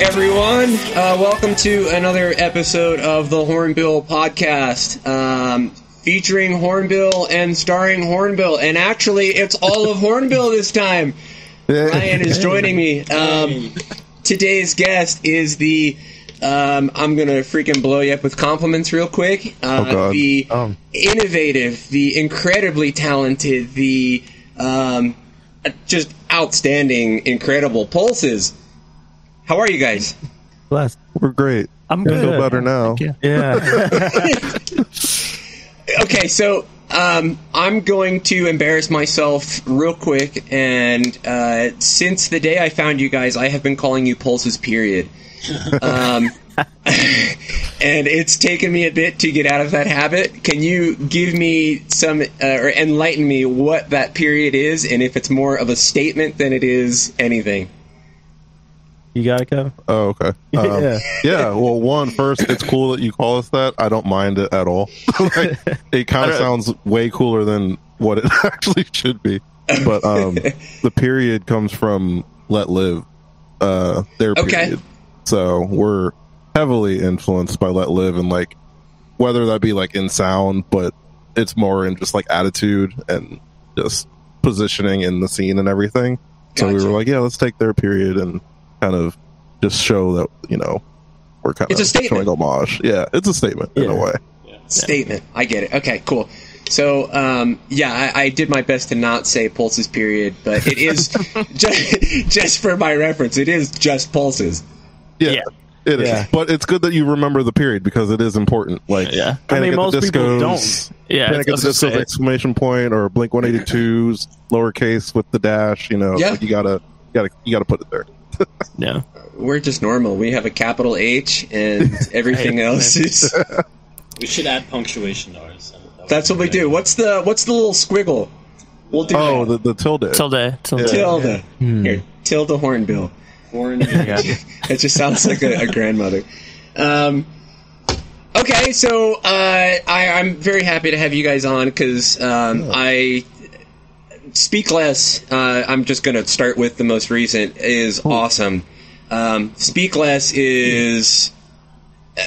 everyone. Uh, welcome to another episode of the Hornbill Podcast, um, featuring Hornbill and starring Hornbill. And actually, it's all of Hornbill this time. Ryan is joining me. Um, today's guest is the. Um, I'm gonna freaking blow you up with compliments real quick. Uh, Oh. The Um. innovative, the incredibly talented, the um, just outstanding, incredible pulses. How are you guys? Bless. We're great. I'm I good. feel better now. Yeah. Okay, so um, I'm going to embarrass myself real quick, and uh, since the day I found you guys, I have been calling you Pulses. Period. Um, and it's taken me a bit to get out of that habit. Can you give me some uh, or enlighten me what that period is, and if it's more of a statement than it is anything? You got it, Kevin? Oh, okay. Um, Yeah. yeah. Well, one first, it's cool that you call us that. I don't mind it at all. like, it kind of sounds way cooler than what it actually should be. But um, the period comes from letlive. Uh, their Okay. period. So we're heavily influenced by letlive, and like whether that be like in sound, but it's more in just like attitude and just positioning in the scene and everything. So we were like, yeah, let's take their period and kind of just show that you know we're kind It's a statement. showing homage. Yeah, it's a statement in a Yeah. way. statement. I get it. Okay, cool. So, um, yeah, I, I did my best to not say pulses. Period, but it is just, just for my reference. It is just pulses. Yeah, Yeah. it is. Yeah. But it's good that you remember the period because it is important. Like, Yeah. I Panic mean, most the people don't. Yeah, Panic I at was the gonna Disco's exclamation point or Blink 182's lowercase with the dash. You know, Yeah. like you gotta, you gotta, you gotta put it there. yeah. We're just normal. We have a capital H, and everything else is. We should add punctuation to ours. That That's what we do. What's the What's the little squiggle? We'll do Oh, the, the tilde. Tilde. Tilde. Yeah. tilde. Here, tilde hornbill. Foreign It just sounds like a, a grandmother. Um, okay, so uh, I, I'm very happy to have you guys on because um, I speak less. Uh, I'm just going to start with the most recent. Is awesome. Um, speak less is. Uh,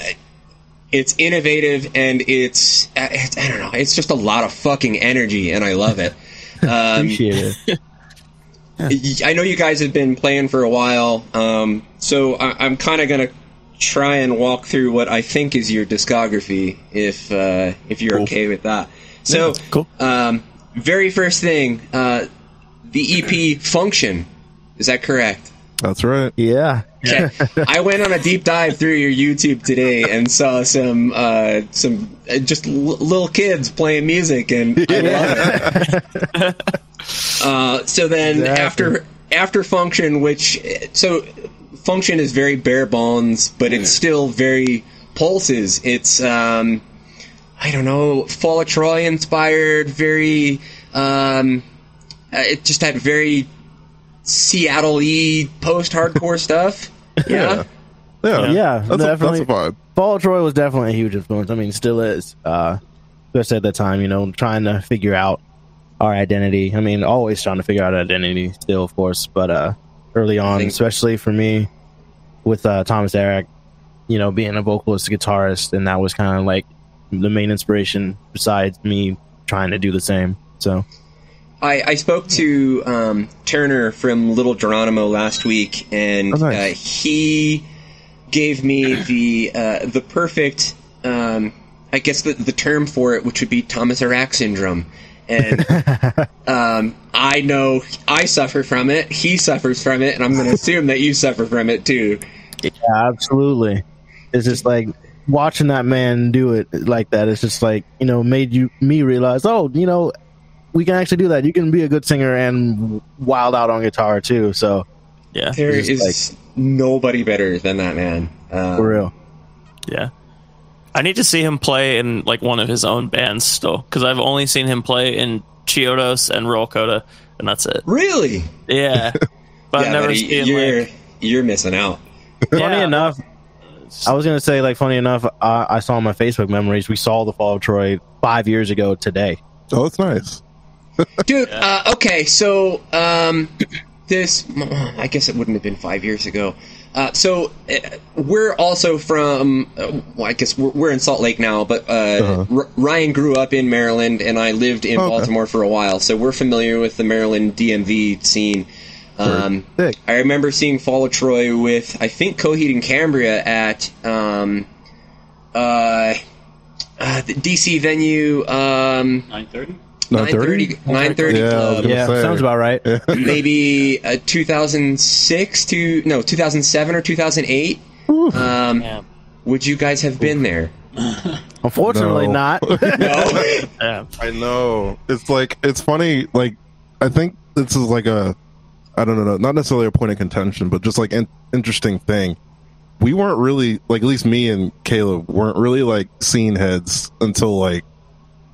it's innovative and it's, uh, it's I don't know. It's just a lot of fucking energy and I love it. Um, Appreciate it. I know you guys have been playing for a while, um, so I, I'm kind of gonna try and walk through what I think is your discography, if uh, if you're Cool. okay with that. So, cool. um, very first thing, uh, the EP "Function," is that correct? That's right. Yeah. Okay. I went on a deep dive through your YouTube today and saw some uh, some uh, just l- little kids playing music, and I love it. uh, so then Exactly. after after function, which so function is very bare bones, but it's still very pulses. It's um, I don't know, Fall of Troy inspired, very um, uh, it just had very Seattle-y post-hardcore stuff. Yeah. Yeah, Yeah, That's, a, definitely. that's a vibe. Fall of Troy was definitely a huge influence. I mean, still is. Uh, especially at that time, you know, trying to figure out our identity. I mean, always trying to figure out identity still, of course, but uh, early on, think- especially for me with uh, Thomas Erak, you know, being a vocalist, guitarist, and that was kind of like the main inspiration besides me trying to do the same. So, I, I spoke to um, Turner from Little Geronimo last week, and Oh, nice. uh, he gave me the uh, the perfect, um, I guess the, the term for it, which would be Thomas Erak syndrome. And um, I know I suffer from it. He suffers from it, and I'm going to assume that you suffer from it too. yeah, absolutely. It's just like watching that man do it like that. It's just like you know made you me realize, oh, you know, we can actually do that. You can be a good singer and wild out on guitar too. So Yeah. There It's is nobody better than that man. Um, for real, Yeah. I need to see him play in like one of his own bands still because I've only seen him play in Chiodos and Roll Coda, and that's it. Really? Yeah, but yeah, I've never buddy, seen you're like you're missing out. funny Yeah. enough. I was gonna say, like, funny enough, I, I saw on my Facebook memories we saw the fall of Troy five years ago today. Oh, that's nice. Dude, uh, okay, so um, this, I guess it wouldn't have been five years ago. Uh, so uh, we're also from. Uh, well, I guess we're, we're in Salt Lake now, but uh, Uh-huh. R- Ryan grew up in Maryland, and I lived in Okay. Baltimore for a while, so we're familiar with the Maryland DMV scene. Um, I remember seeing Fall of Troy with I think Coheed and Cambria at um, uh, uh, the DC venue. Um, Nine thirty. 9:30? 930 930 Yeah, Club. Yeah, sounds about right. maybe uh, 2006 to no 2007 or 2008 um, Yeah. would you guys have been there Unfortunately, No. not. no Yeah. I know. It's like it's funny. Like I think this is like a I don't know, not necessarily a point of contention, but just like an interesting thing. We weren't really like at least me and Caleb weren't really like scene heads until like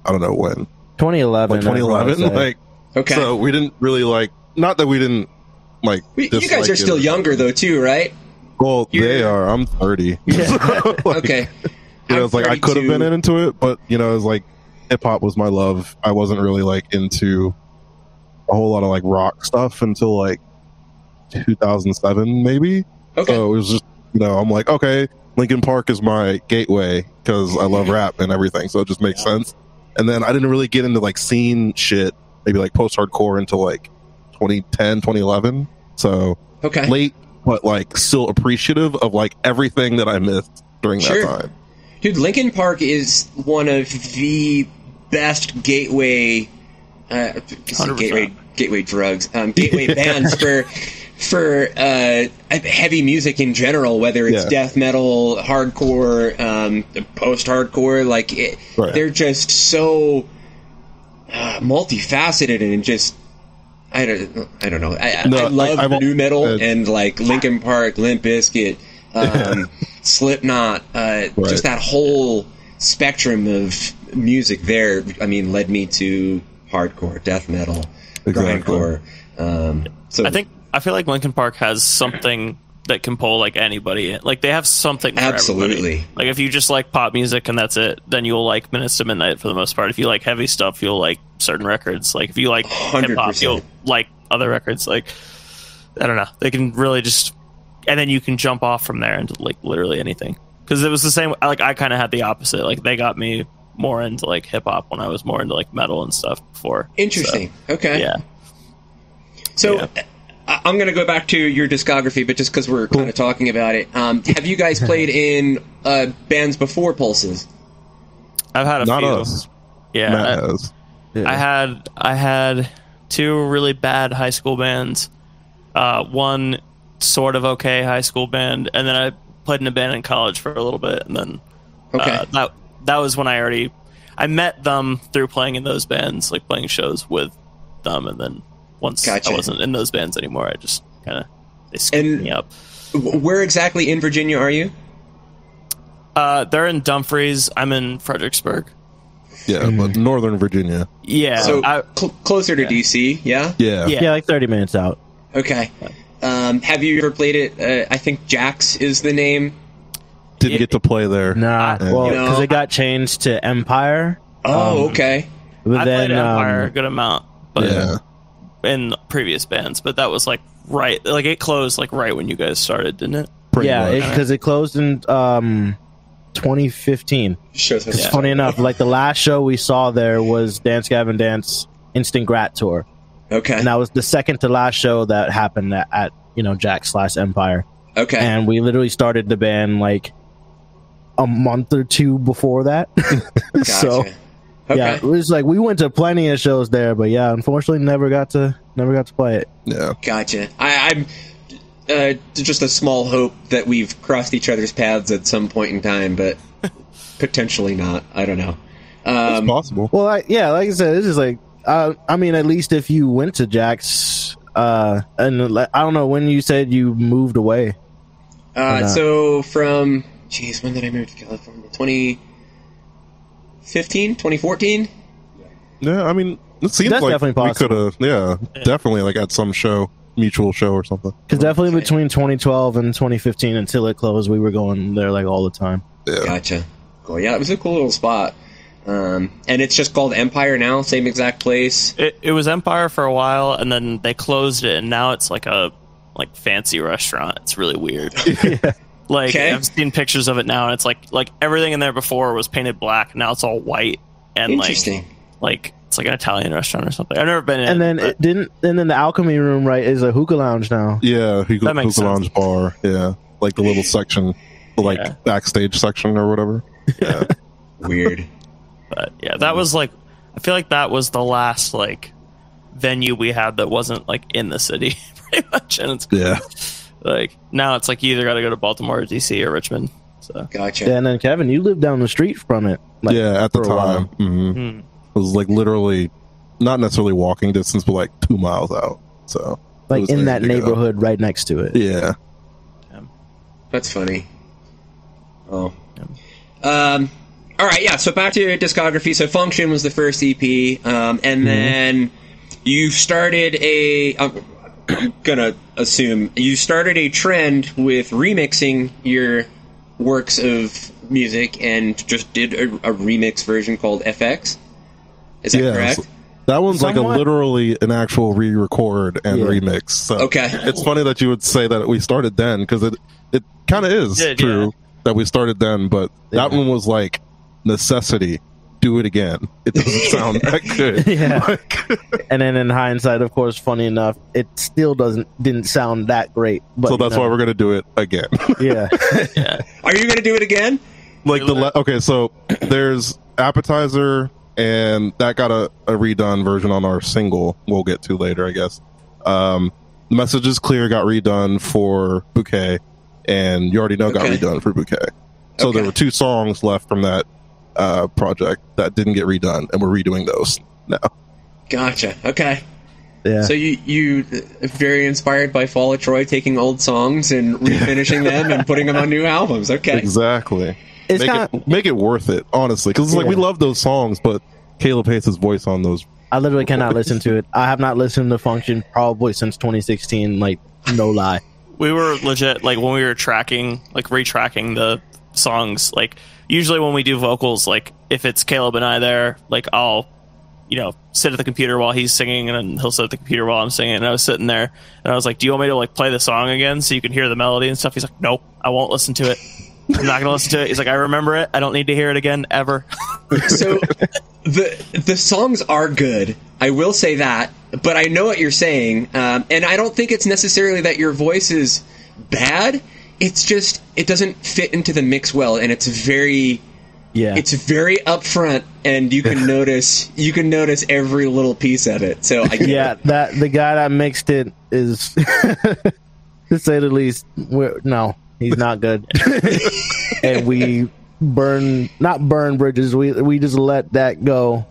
I don't know when, 2011. like 2011. Like okay so we didn't really like. Not that we didn't like. We- you guys dislike are it. still younger though too right Well, You're- they are. I'm 30. Like, okay You know, I'm it's like I could have 32. been into it, but you know, it's like hip hop was my love. I wasn't really like into a whole lot of like rock stuff until like 2007, maybe. okay So it was just, you know, I'm like, okay, Linkin Park is my gateway because I love rap and everything, so it just makes sense. And then I didn't really get into like scene shit, maybe like post hardcore until like 2010, 2011. So okay late, but like still appreciative of like everything that I missed during Sure. that time. dude linkin park is one of the best gateway uh, gateway gateway drugs um, gateway bands for for uh, heavy music in general, whether it's Yeah. death metal, hardcore, um, post-hardcore, like it, Right. they're just so uh, multifaceted and just. I don't, I don't know. I, No, I love I- I've nu metal uh, and like Linkin Park, Limp Bizkit, um, Slipknot. Uh, Just that whole spectrum of music there. I mean, led me to hardcore, death metal, Exactly. grindcore. Um, so I think I feel like Linkin Park has something that can pull like anybody in. Like they have something for Absolutely. everybody. Like if you just like pop music and that's it, then you'll like Minutes to Midnight for the most part. If you like heavy stuff, you'll like certain records. Like if you like hip hop, you'll like other records. Like I don't know, they can really just, and then you can jump off from there into like literally anything. Because it was the same. Like I kind of had the opposite. Like they got me more into like hip hop when I was more into like metal and stuff before. interesting. okay. Yeah. So Yeah. I- I'm going to go back to your discography, but just because we're kind of talking about it, um, have you guys played in uh, bands before Pulses? I've had a Not few. us. Yeah, Matt I- has. I had I had two really bad high school bands, uh, one sort of okay high school band, and then I played in a band in college for a little bit, and then Okay. uh, that that was when I already I met them through playing in those bands, like playing shows with them, and then once Gotcha. I wasn't in those bands anymore, I just kind of they scooped And- me up. Where exactly in Virginia are you? Uh, they're in Dumfries. I'm in Fredericksburg. Yeah, but Northern Virginia. Yeah, So I, cl- closer to DC, yeah? Yeah. Yeah. yeah, like 30 minutes out. Okay. Um, have you ever played it? Uh, I think Jaxx is the name. Didn't get to play there. Nah, I- well, You know, because it got changed to Empire. Oh, Um, okay. But I then, played Empire a um, good amount, but Yeah. in previous bands, but that was like right, like it closed like right when you guys started, didn't it? Pretty yeah, because it, closed in um, 2015. Shows us. It's funny enough, like the last show we saw there was Dance Gavin Dance Instant Grat Tour. Okay. And that was the second to last show that happened at, at you know, Jaxx slash Empire. Okay. And we literally started the band like a month or two before that. Gotcha. so okay. yeah, it was like we went to plenty of shows there, but yeah, unfortunately never got to never got to play it. yeah. Gotcha. I, I'm uh, just a small hope that we've crossed each other's paths at some point in time, but potentially not. I don't know. It's Um, possible. Well, I, yeah, like I said, this is like uh, I mean, at least if you went to Jaxx, uh, and I don't know when you said you moved away. uh, so from, jeez, when did I move to California? 2015, 2014? Yeah, I mean, it seems That's like definitely we could possible. have, yeah, definitely like at some show, mutual show or something. Because definitely Okay. between 2012 and 2015 until it closed, we were going there like all the time. Yeah. Gotcha. Cool. Yeah, it was a cool little spot. Um, and it's just called Empire now, same exact place. It, it was Empire for a while, and then they closed it, and now it's like a like fancy restaurant. It's really weird. Like Okay. I've seen pictures of it now, and it's like like everything in there before was painted black. Now it's all white and like Interesting. like it's like an Italian restaurant or something. I've never been in. And then but- it didn't. And then the alchemy room, right, is a hookah lounge now. Yeah, hookah, That makes hookah lounge bar. Yeah, like the little section, the like Yeah. backstage section or whatever. Yeah, Weird. But yeah, that was like I feel like that was the last like venue we had that wasn't like in the city pretty much. And it's yeah. Like now it's like you either got to go to Baltimore, or DC, or Richmond. So Gotcha. Yeah, and then Kevin, you live down the street from it. Like, yeah, at the for a while. time, hmm hmm. it was like literally not necessarily walking distance, but like two miles out. So like in that to go. neighborhood right next to it. Yeah, That's funny. Oh. Um. All right. Yeah. So back to your discography. So Function was the first EP, um, and then you started a. I'm, I'm gonna assume you started a trend with remixing your works of music and just did a, a remix version called FX. Is that yeah. correct? that one's like a literally an actual re-record and Yeah. remix. So Okay. it's funny that you would say that we started then because it it kind of is Did, true yeah. that we started then, but that one was like necessity. Do it again. It doesn't sound that good. Yeah. Like- And then in hindsight, of course, funny enough, it still doesn't didn't sound that great. But so you that's know, why we're gonna do it again. yeah. Are you gonna do it again? like the le- okay, so there's appetizer, and that got a, a redone version on our single. We'll get to later, I guess. Um, message is clear got redone for bouquet, and you already know got Okay. redone for bouquet. So there were two songs left from that uh, project that didn't get redone, and we're redoing those now. Gotcha. Okay. Yeah. So you you very inspired by Fall of Troy taking old songs and refinishing them and putting them on new albums. Okay. Exactly. it's make kind it make it worth it, honestly, because it's like we love those songs, but Caleb hates his voice on those. I literally cannot listen to it. I have not listened to Function probably since 2016. Like, no lie. we were legit like when we were tracking like retracking the songs like usually when we do vocals like if it's caleb and i there like i'll you know sit at the computer while he's singing and then he'll sit at the computer while i'm singing. And i was sitting there and i was like do you want me to like play the song again so you can hear the melody and stuff? He's like nope i won't listen to it. I'm not gonna listen to it. He's like i remember it. I don't need to hear it again ever. So the the songs are good. I will say that, but I know what you're saying, um, and I don't think it's necessarily that your voice is bad. It's just it doesn't fit into the mix well, and it's very Yeah. it's very upfront, and you can notice you can notice every little piece of it. So I yeah, it. that the guy that mixed it is, to say the least, we're, no, he's not good. and we burn, not burn bridges. We we just let that go,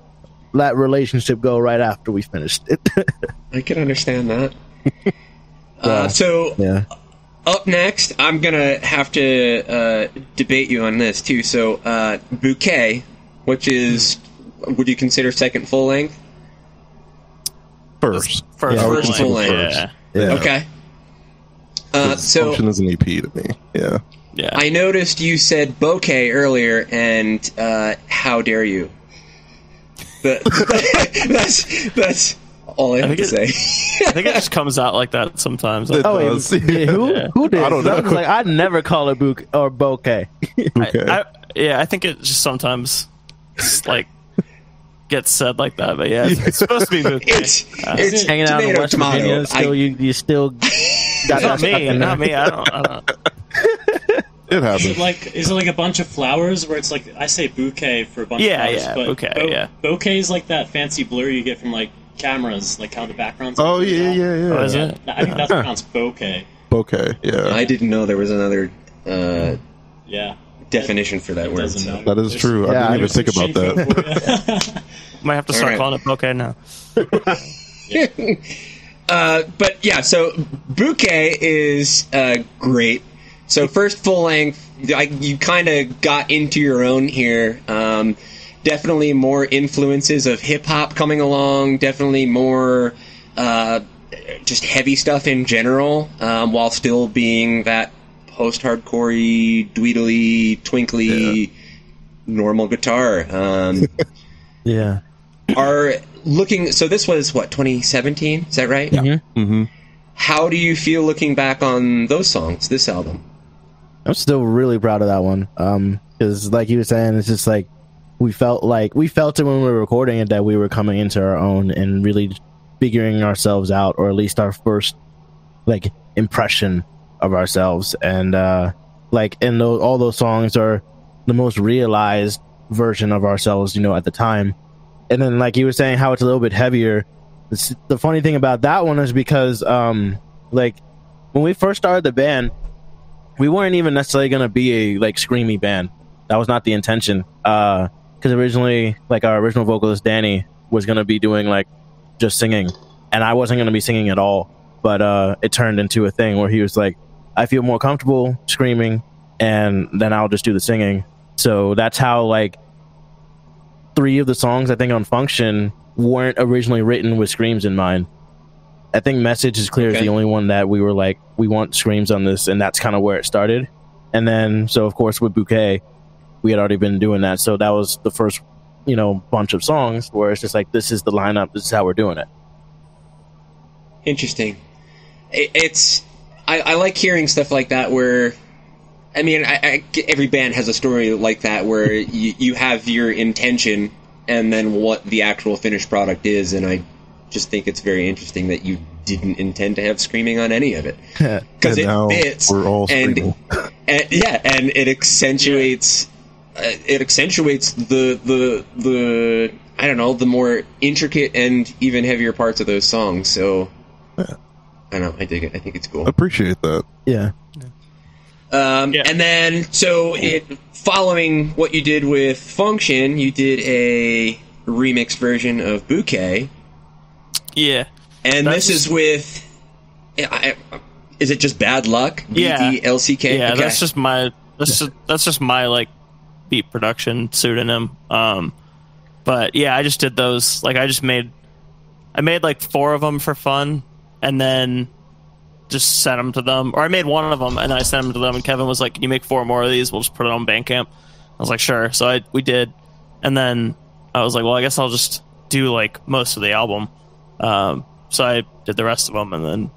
that relationship go right after we finished it. I can understand that. Uh, so yeah. Up next, I'm gonna have to uh, debate you on this too. So, uh, bouquet, which is, would you consider second full length? First, first, Yeah, I first full length. first. yeah Yeah. Okay. Uh, 'Cause so function is an EP to me. Yeah. yeah I noticed you said bouquet earlier, and uh, how dare you? But that's that's all I have think to say. it- i think it just comes out like that sometimes It Oh, does. wait, yeah, who Yeah. who did? I don't I was know. like, I'd never call it bouquet or bouquet. Okay. I, I, yeah, I think it just sometimes just, like gets said like that, but yeah, it's, it's supposed to be bouquet. It's it's Hanging out in tomato, West tomato. Virginia, still I- you you still got not that stuff me, in not there. me. I don't. I don't. it Is it happens. like is it like a bunch of flowers where it's like I say bouquet for a bunch Yeah, of flowers, yeah, but bouquet, yeah. bokeh is like that fancy blur you get from like cameras, like how the backgrounds. Oh yeah, yeah, yeah. Oh, is it? I think that's pronounced bouquet. Okay, yeah. I didn't know there was another uh, Yeah, definition for that it word. so- That is There's- true. Yeah, I didn't even think about shade that. for. Might have to start Alright. calling it bouquet now. Uh, but yeah, so bouquet is uh, great. So first full length, I, you kind of got into your own here. Um, definitely more influences of hip hop coming along. Definitely more uh, just heavy stuff in general, um, while still being that post-hardcorey, dweedly, twinkly, normal guitar. Um, Yeah. are looking. So this was what 2017. Is that right? Yeah. hmm how do you feel looking back on those songs, this album? I'm still really proud of that one. Um, because like you were saying, it's just like we felt like we felt it when we were recording it that we were coming into our own and really figuring ourselves out, or at least our first like impression of ourselves. And uh, like, and those, all those songs are the most realized version of ourselves, you know, at the time. And then, like you were saying, how it's a little bit heavier. It's, the funny thing about that one is because, um, like, when we first started the band, we weren't even necessarily going to be a like screamy band. That was not the intention. Uh, because originally, like our original vocalist Danny was going to be doing like just singing, and I wasn't going to be singing at all. But uh, it turned into a thing where he was like, "I feel more comfortable screaming, and then I'll just do the singing." So that's how like three of the songs I think on Function weren't originally written with screams in mind. I think Message is Clear is the only one that we were like, we want screams on this, and that's kind of where it started. And then, so of course, with Bouquet, we had already been doing that. So that was the first, you know, bunch of songs where it's just like, this is the lineup, this is how we're doing it. Interesting. It's I, I like hearing stuff like that where. I mean, I, I, every band has a story like that where you, you have your intention and then what the actual finished product is, and I just think it's very interesting that you didn't intend to have screaming on any of it because And it fits. we're all and, screaming. and yeah, and it accentuates it accentuates the the the I don't know the more intricate and even heavier parts of those songs. So I don't know. I dig it. I think it's cool. Appreciate that. Yeah. Um, Yeah. And then, so it, following what you did with Function, you did a remix version of Bouquet, Yeah. and That's this is with. I, I- is it just bad luck? Yeah. B D L C K. Yeah, Okay. that's just my that's just, that's just my like beat production pseudonym. Um, but yeah, I just did those. Like I just made I made like four of them for fun, and then just sent them to them. Or I made one of them and I sent them to them. And Kevin was like, "Can you make four more of these? We'll just put it on Bandcamp." I was like, "Sure." So I we did, and then I was like, "Well, I guess I'll just do like most of the album." Um, so I did the rest of them, and then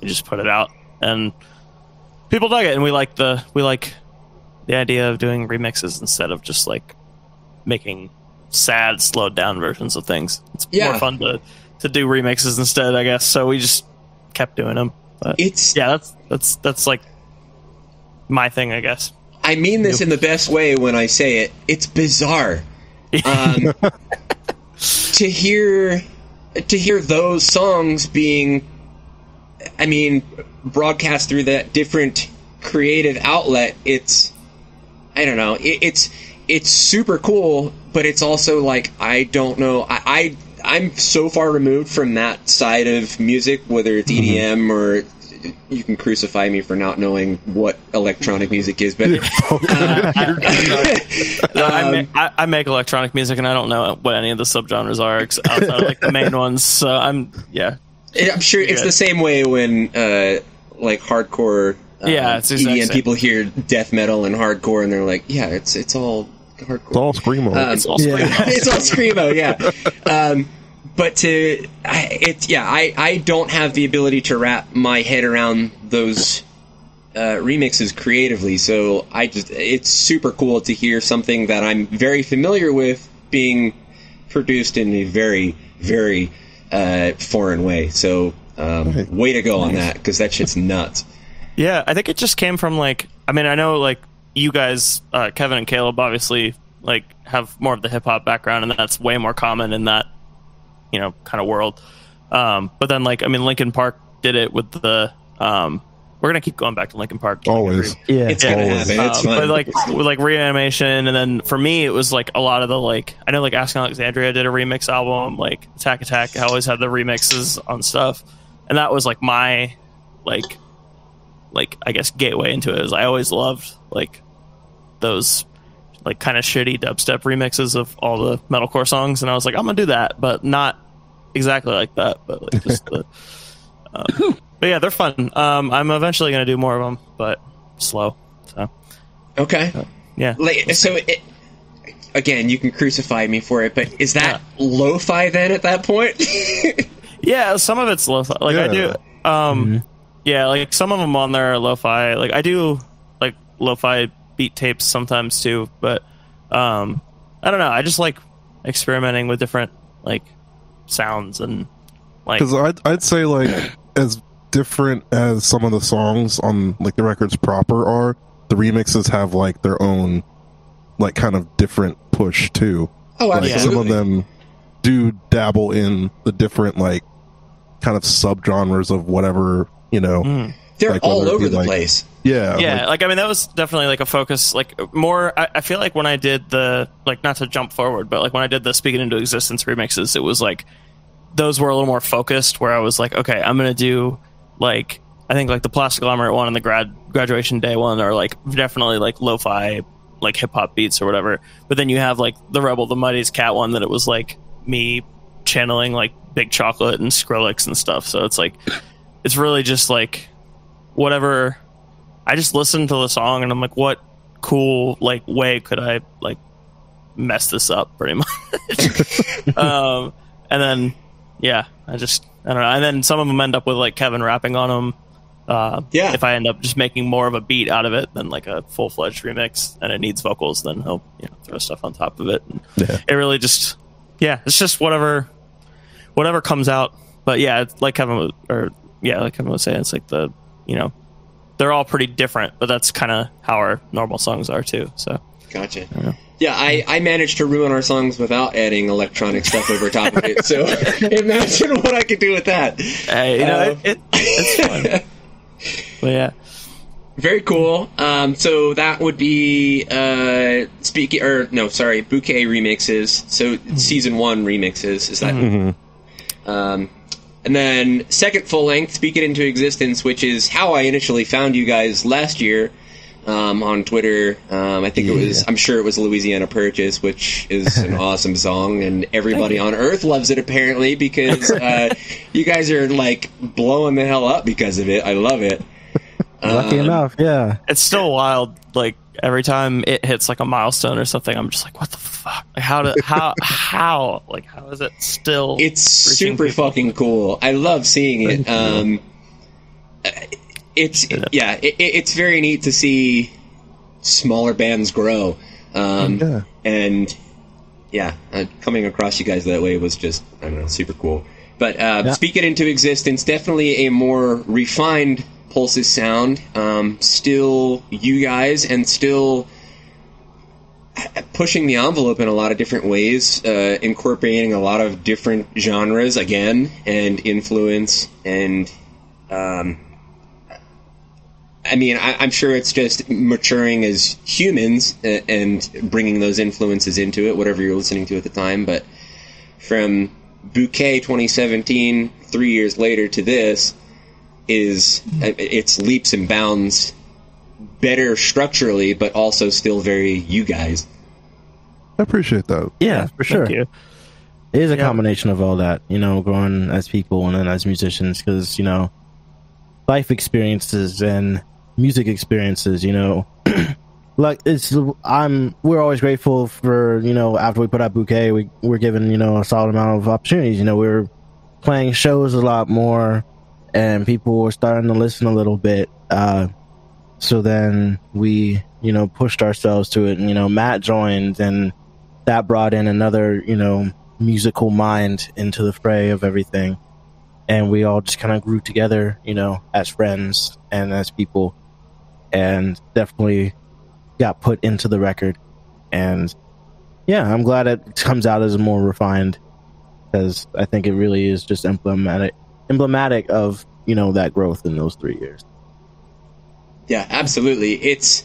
we just put it out and people dug it and we like the we like the idea of doing remixes instead of just like making sad slowed down versions of things it's Yeah. more fun to to do remixes instead i guess so we just kept doing them but It's. yeah that's that's that's like my thing i guess I mean this in the best way when I say it. It's bizarre. Um, to hear to hear those songs being I mean broadcast through that different creative outlet it's I don't know. It, it's it's super cool but it's also like I don't know. I, I I'm so far removed from that side of music whether it's EDM or you can crucify me for not knowing what electronic music is but I, Um, ma- I, I make electronic music and i don't know what any of the subgenres are outside of like the main ones so i'm yeah. I'm sure it's the same way when uh, like hardcore Yeah, it's the exact EDM same. people hear death metal and hardcore and they're like, yeah, it's it's all hardcore. It's all screamo. Um, it's also Yeah. it's all screamo, yeah. Um, but to I, it's yeah, I I don't have the ability to wrap my head around those uh, remixes creatively, so I just it's super cool to hear something that I'm very familiar with being produced in a very very uh, foreign way. So um, way to go on that because that shit's nuts. Yeah, I think it just came from like I mean I know like you guys, uh, Kevin and Caleb, obviously like have more of the hip hop background, and that's way more common in that you know kind of world. Um, but then like I mean Linkin Park did it with the um, we're gonna keep going back to Linkin Park Always. Yeah. It's gonna Always. happen. It's um, fun. But like with like reanimation, and then for me, it was like a lot of the like I know like Asking Alexandria did a remix album, like Attack Attack. I always had the remixes on stuff, and that was like my like like I guess gateway into it. Is I always loved like those like kind of shitty dubstep remixes of all the metalcore songs, and I was like I'm gonna do that, but not exactly like that, but like just the. Um, but yeah, they're fun. Um, I'm eventually gonna do more of them, but slow. So okay. yeah, Like, so it, again, you can crucify me for it, but is that lo-fi then at that point? yeah. Some of it's lo Like I do. Yeah. Um, Mhm. Yeah, like some of them on there are lo-fi. Like I do like lo-fi beat tapes sometimes too, but um, I don't know. I just like experimenting with different like sounds and like Because I'd I'd say like as different as some of the songs on like the records proper are, the remixes have like their own like kind of different push too. Oh, Like absolutely. some of them do dabble in the different like kind of subgenres of whatever you know. mm. They're like, all over the like- place. Yeah, yeah like- like, i mean that was definitely like a focus like more I, I feel like when i did the like not to jump forward but like when i did the speaking into existence remixes it was like those were a little more focused where i was like okay i'm gonna do like i think like the plastic Conglomerate one and the grad graduation day one are like definitely like lo-fi like hip-hop beats or whatever but then you have like the rebel the mighty's cat one that it was like me channeling like big chocolate and skrillex and stuff so it's like it's really just like whatever I just listen to the song and I'm like, what cool like way could I like mess this up pretty much. um, and then yeah, I just I don't know. And then some of them end up with like Kevin rapping on them. Uh, Yeah. If I end up just making more of a beat out of it than like a full fledged remix, and it needs vocals, then he'll you know throw stuff on top of it. And Yeah. It really just yeah, it's just whatever whatever comes out. But yeah, like Kevin or yeah, like I was saying, it's like the you know they're all pretty different, but that's kind of how our normal songs are too. So Gotcha. Yeah. Yeah, I, I managed to ruin our songs without adding electronic stuff over top of it. So imagine what I could do with that. hey, you know, Uh, it, it, it's fun. but yeah, Very cool. Um, so that would be uh, speaking or no, sorry, bouquet remixes. So season one remixes is that? Mm-hmm. Um, and then second full length, speak it into existence, which is how I initially found you guys last year um, on Twitter. Um, I think it was, I'm sure it was Louisiana Purchase, which is an awesome song, and everybody on Earth loves it apparently because uh, you guys are like blowing the hell up because of it. I love it. Lucky Um, enough, yeah. it's still wild. Like every time it hits like a milestone or something, I'm just like, what the fuck? Like, how do how how like how is it still? It's super people? fucking cool. I love seeing it. Um, it's yeah, it, it- it's very neat to see smaller bands grow. Um, Yeah. and yeah, uh, coming across you guys that way was just I don't know, super cool. But uh, Yeah. speak it into existence. Definitely a more refined Pulses sound. Um, still you guys, and still pushing the envelope in a lot of different ways, uh, incorporating a lot of different genres again, and influence, and um, I mean, I, I'm sure it's just maturing as humans uh, and bringing those influences into it, whatever you're listening to at the time. But from Bouquet 2017, three years later to this, is uh, it's leaps and bounds better structurally, but also still very you guys. I appreciate that. Yeah, for sure. Thank you. It is a Yeah. combination of all that, you know, growing as people and then as musicians, because you know, life experiences and music experiences, you know, like it's I'm we're always grateful for you know after we put out bouquet, we we're given you know a solid amount of opportunities. You know, we're playing shows a lot more, and people were starting to listen a little bit. Uh, so then we you know pushed ourselves to it, and you know Matt joined and that brought in another, you know, musical mind into the fray of everything. And we all just kind of grew together, you know, as friends and as people, and definitely got put into the record. And yeah, I'm glad it comes out as more refined because I think it really is just emblematic, emblematic of, you know, that growth in those three years. Yeah, absolutely. It's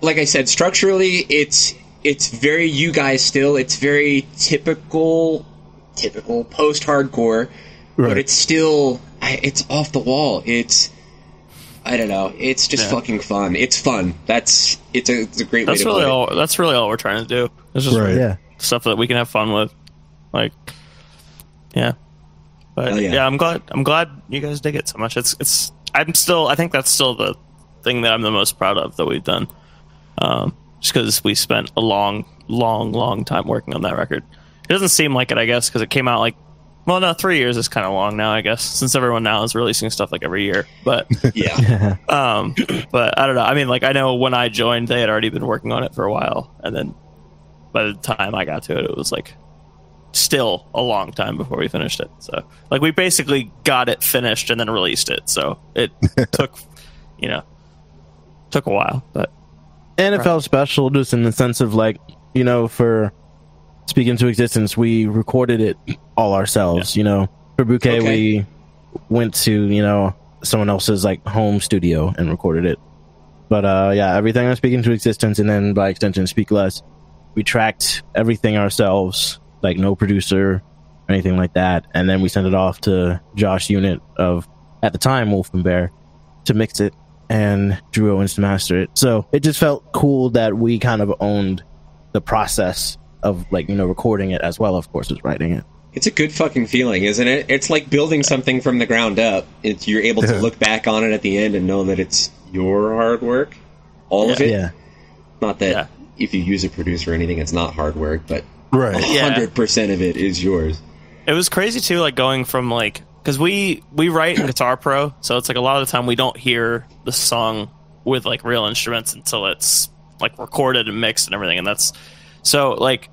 like I said, structurally, it's it's very you guys still. It's very typical, typical post hardcore, but it's still it's off the wall. It's I don't know. It's just Yeah. fucking fun. It's fun. That's it's a it's a great That's way to really put it. all. That's really all we're trying to do. It's just Right. Yeah. stuff that we can have fun with. Like, yeah. But yeah. yeah. I'm glad. I'm glad you guys dig it so much. It's it's. I'm still. I think that's still the thing that I'm the most proud of that we've done. Um, just because we spent a long, long, long time working on that record. It doesn't seem like it, I guess, because it came out like Well, no, three years is kind of long now, I guess, since everyone now is releasing stuff like every year. But, Yeah. um, but I don't know. I mean, like I know when I joined, they had already been working on it for a while, and then by the time I got to it, it was like still a long time before we finished it. So, like, we basically got it finished and then released it. So it took, you know, took a while, but And it felt special just in the sense of like, you know, for speaking to existence, we recorded it all ourselves, you know. For Bouquet Okay. we went to, you know, someone else's like home studio and recorded it. But uh yeah, everything on Speaking to Existence and then by extension Speak Less, we tracked everything ourselves, like no producer or anything like that. And then we sent it off to Josh Unit of at the time Wolf and Bear to mix it and Drew Owens to master it. So it just felt cool that we kind of owned the process of like, you know, recording it as well, of course, as writing it. It's a good fucking feeling, isn't it? It's like building something from the ground up. It's, you're able to look back on it at the end and know that it's your hard work, all of it. Yeah. Not that Yeah. if you use a producer or anything, it's not hard work, but Right. Yeah. hundred percent of it is yours. It was crazy too, like going from like because we we write in Guitar Pro, so it's like a lot of the time we don't hear the song with like real instruments until it's like recorded and mixed and everything, and that's so like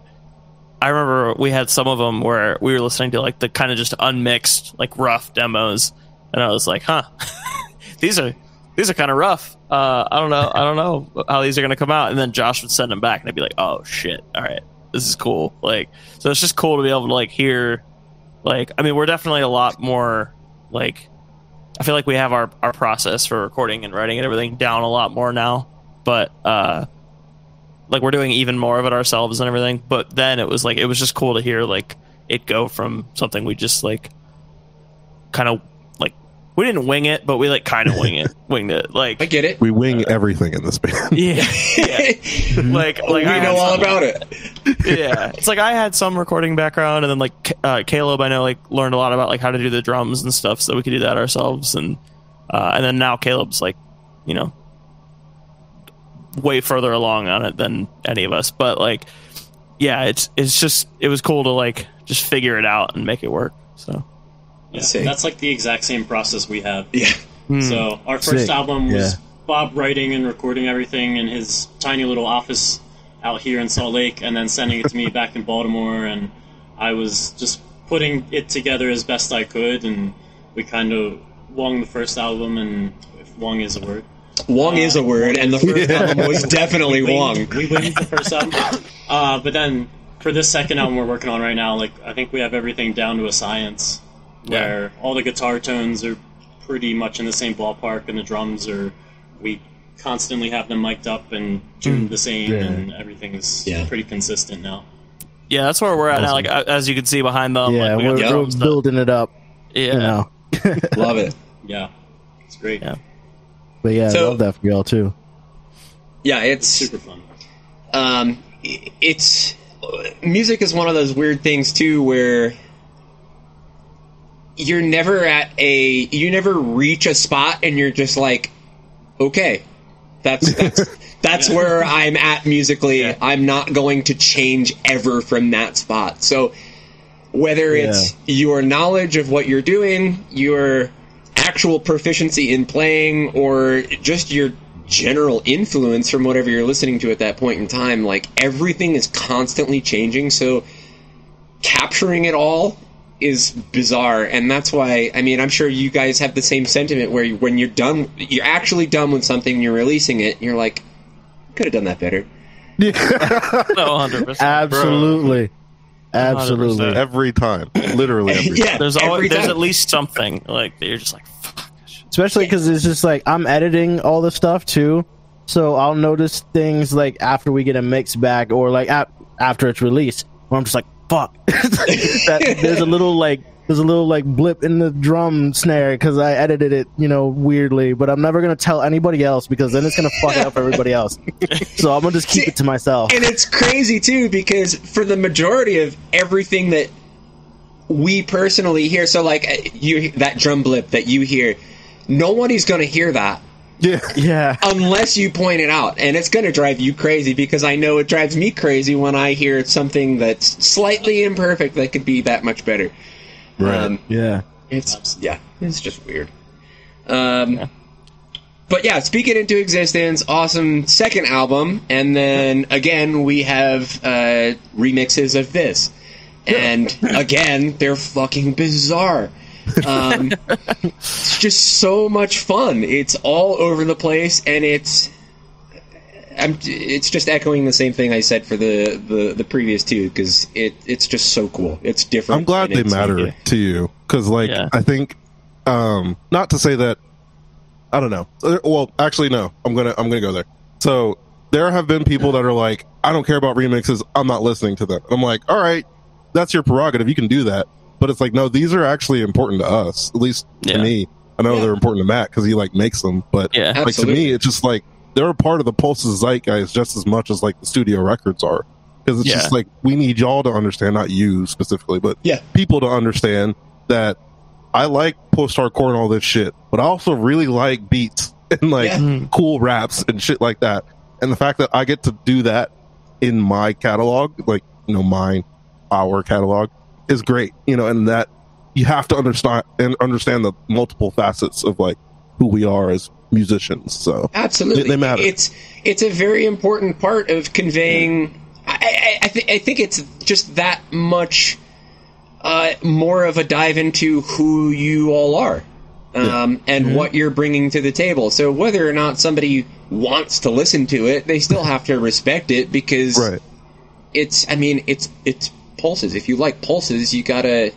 I remember we had some of them where we were listening to like the kind of just unmixed like rough demos, and I was like, huh, these are these are kind of rough. Uh, I don't know, I don't know how these are gonna come out, and then Josh would send them back, and I'd be like, oh shit, all right, this is cool. Like, so it's just cool to be able to like hear like i mean we're definitely a lot more like i feel like we have our, our process for recording and writing and everything down a lot more now but uh like we're doing even more of it ourselves and everything but then it was like it was just cool to hear like it go from something we just like kind of we didn't wing it but we like kind of wing it winged it like I get it. We wing everything in this band. yeah, yeah. like like we I know all some- about it. yeah, it's like I had some recording background, and then like uh, Caleb, I know like learned a lot about like how to do the drums and stuff, so we could do that ourselves. And uh, and then now Caleb's like, you know, way further along on it than any of us. But like, yeah, it's it's just it was cool to like just figure it out and make it work. So Yeah, see. that's like the exact same process we have. Yeah. So our first Sick. album was Yeah. Bob writing and recording everything in his tiny little office out here in Salt Lake, and then sending it to me back in Baltimore, and I was just putting it together as best I could, and we kind of Wong the first album, and if wung is a word. Wong is a word, and the first album was definitely we Wong. we winged the first album. Uh, but then for this second album we're working on right now, like I think we have everything down to a science, where all the guitar tones are pretty much in the same ballpark, and the drums are we constantly have them mic'd up and tuned the same, Yeah. and everything is Yeah. pretty consistent now. yeah, that's where we're at now. Like as you can see behind them, yeah, like, we we're, the Yeah. we're building it up, Yeah, you know. Love it. Yeah, it's great. Yeah. But yeah, So- I love that for y'all too. Yeah, it's Super fun. um, it's music is one of those weird things too, where you're never at a you never reach a spot and you're just like, okay, that's that's that's where I'm at musically. Yeah. I'm not going to change ever from that spot. So whether it's your knowledge of what you're doing, your actual proficiency in playing, or just your general influence from whatever you're listening to at that point in time, like everything is constantly changing. So capturing it all is bizarre, and that's why I mean I'm sure you guys have the same sentiment where you, when you're done, you're actually done with something, and you're releasing it, and you're like, could have done that better. no, hundred percent. Absolutely. Absolutely. 100%. every time, literally every time. yeah, There's every always there's at least something like you're just like, fuck. especially because it's just like I'm editing all the stuff too, so I'll notice things like after we get a mix back or like ap- after it's released, where I'm just like, "Fuck!" that, there's a little like there's a little like blip in the drum snare because I edited it, you know, weirdly. But I'm never gonna tell anybody else because then it's gonna fuck up everybody else. So I'm gonna just keep See, it to myself. and it's crazy too because for the majority of everything that we personally hear so like uh, you that drum blip that you hear nobody's going to hear that Yeah. Yeah, unless you point it out and it's going to drive you crazy because i know it drives me crazy when i hear something that's slightly imperfect that could be that much better Right. Um, Yeah. it's yeah, it's just weird. Um, but yeah, speak it into existence. Awesome second album, and then again we have uh, remixes of this, and again they're fucking bizarre. Um, it's just so much fun. It's all over the place, and it's. I'm, it's just echoing the same thing I said for the, the, the previous two because it it's just so cool. It's different. I'm glad they it's- matter to you because, like, Yeah. I think, um, not to say that, I don't know. Uh, Well, actually, no. I'm gonna I'm gonna go there. So there have been people that are like, I don't care about remixes. I'm not listening to them. I'm like, all right, that's your prerogative. You can do that. But it's like, no, these are actually important to us. At least Yeah. to me. I know Yeah. they're important to Matt because he like makes them. But Yeah. like to me, it's just like they're a part of the pulses zeitgeist just as much as like the studio records are. Because it's Yeah. just like we need y'all to understand, not you specifically, but Yeah. people to understand that I like post hardcore and all this shit, but I also really like beats and like Yeah. Mm-hmm. cool raps and shit like that. And the fact that I get to do that in my catalog, like you know, mine, our catalog, is great. You know, and that you have to understand and understand the multiple facets of like who we are as musicians. So Absolutely, They- they matter. It's it's a very important part of conveying. I I, I, th- I think it's just that much uh, more of a dive into who you all are. Um, and what you're bringing to the table. So whether or not somebody wants to listen to it, they still have to respect it because right, it's. I mean, it's it's pulses. If you like pulses, you gotta.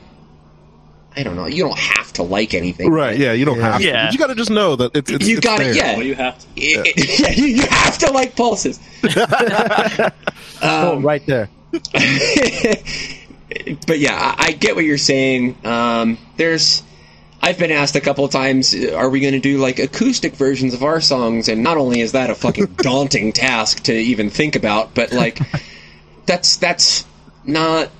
I don't know. You don't have to like anything. right, yeah. You don't have to. Yeah. But you got to just know that it's, it's You it's gotta- there. yeah. Well, you have to. It- it- yeah, you, you have to like pulses. oh, right there. but yeah, I, I get what you're saying. Um, there's, I've been asked a couple of times, uh, are we going to do like acoustic versions of our songs? And not only is that a fucking daunting task to even think about, but like, that's that's not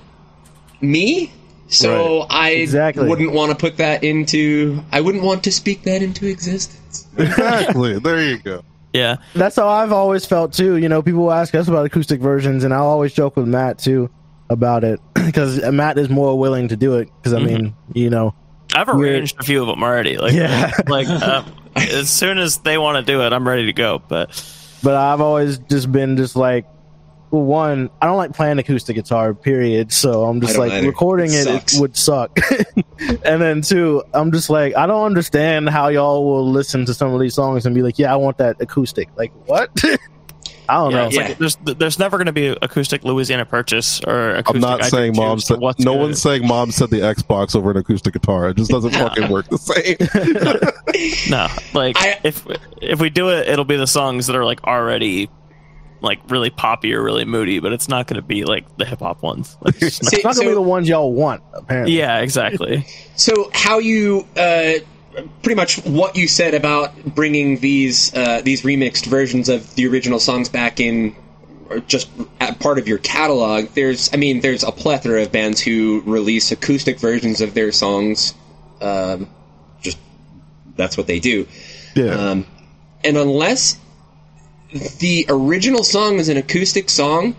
me. So Right. I Exactly. wouldn't want to put that into. I wouldn't want to speak that into existence. exactly. There you go. Yeah. That's how I've always felt too. You know, people ask us about acoustic versions, and I'll always joke with Matt too about it because Matt is more willing to do it. Because I mean, you know, I've arranged a few of them already. Like, Yeah. like um, as soon as they want to do it, I'm ready to go. But but I've always just been just like, well, one, I don't like playing acoustic guitar, period. So I'm just like either. recording It it, it would suck. and then two, I'm just like, I don't understand how y'all will listen to some of these songs and be like, yeah, I want that acoustic. Like what? I don't yeah, know. it's like there's there's never going to be acoustic Louisiana Purchase or acoustic I'm not saying mom said. what's No good. one's saying mom said the Xbox over an acoustic guitar. It just doesn't fucking work the same. No, like I- if if we do it, it'll be the songs that are like already like really poppy or really moody, but it's not going to be like the hip hop ones. Like, it's just not- See, It's not gonna so- be the ones y'all want, apparently. yeah, exactly. So how you uh, pretty much what you said about bringing these uh, these remixed versions of the original songs back in or just at part of your catalog. There's I mean there's a plethora of bands who release acoustic versions of their songs. Um, just that's what they do. Yeah. Um, and unless the original song is an acoustic song,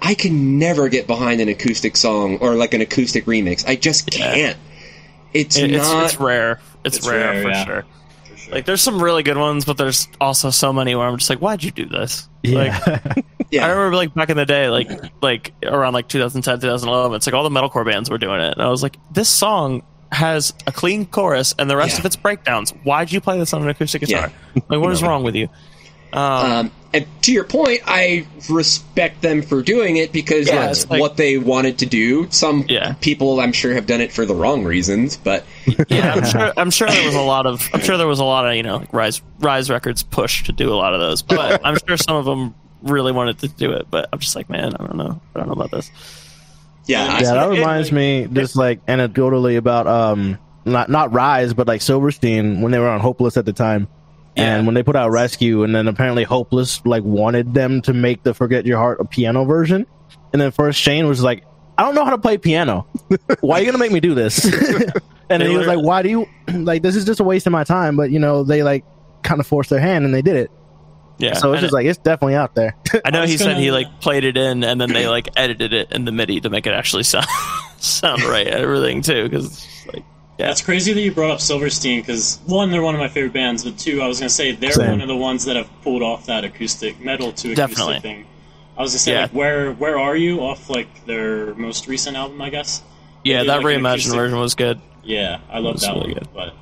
I can never get behind an acoustic song or like an acoustic remix. I just can't. It's It- it's not. it's rare. It's, It's rare, rare, for yeah. sure. For sure. Like there's some really good ones, but there's also so many where I'm just like, why'd you do this? Like Yeah. yeah. I remember like back in the day, like like around like 2010, 2011, it's like all the metalcore bands were doing it, and I was like, this song has a clean chorus and the rest Yeah. of it's breakdowns. Why'd you play this on an acoustic guitar? Like, what is wrong with you? Um, Um, and to your point, I respect them for doing it because Yeah, that's it's like- what they wanted to do. Some Yeah. people, I'm sure, have done it for the wrong reasons, but yeah, I'm sure. I'm sure there was a lot of. I'm sure there was a lot of you know like Rise Rise Records push to do a lot of those, but I'm sure some of them really wanted to do it. But I'm just like, man, I don't know. I don't know about this. yeah, I- yeah, that it- reminds like- me just like anecdotally about um not not Rise, but like Silverstein when they were on Hopeless at the time. Yeah. And when they put out Rescue, and then apparently Hopeless like wanted them to make the Forget Your Heart a piano version, and then first Shane was like, "I don't know how to play piano. Why are you gonna make me do this?" and then he was like, "Why do you like this? Is just a waste of my time." But you know, they like kind of forced their hand and they did it. Yeah. so it's just like it's definitely out there. I know I he said gonna- he like played it in and then they like edited it in the MIDI to make it actually sound sound right everything too. Because like, Yeah. It's crazy that you brought up Silverstein because one, they're one of my favorite bands, but two, I was gonna say they're Same. one of the ones that have pulled off that acoustic metal to acoustic Definitely. thing. I was gonna say, Yeah. like, where where are you off like their most recent album? I guess. Yeah, did, that like, reimagined acoustic- version was good. Yeah, I love that really one. good. But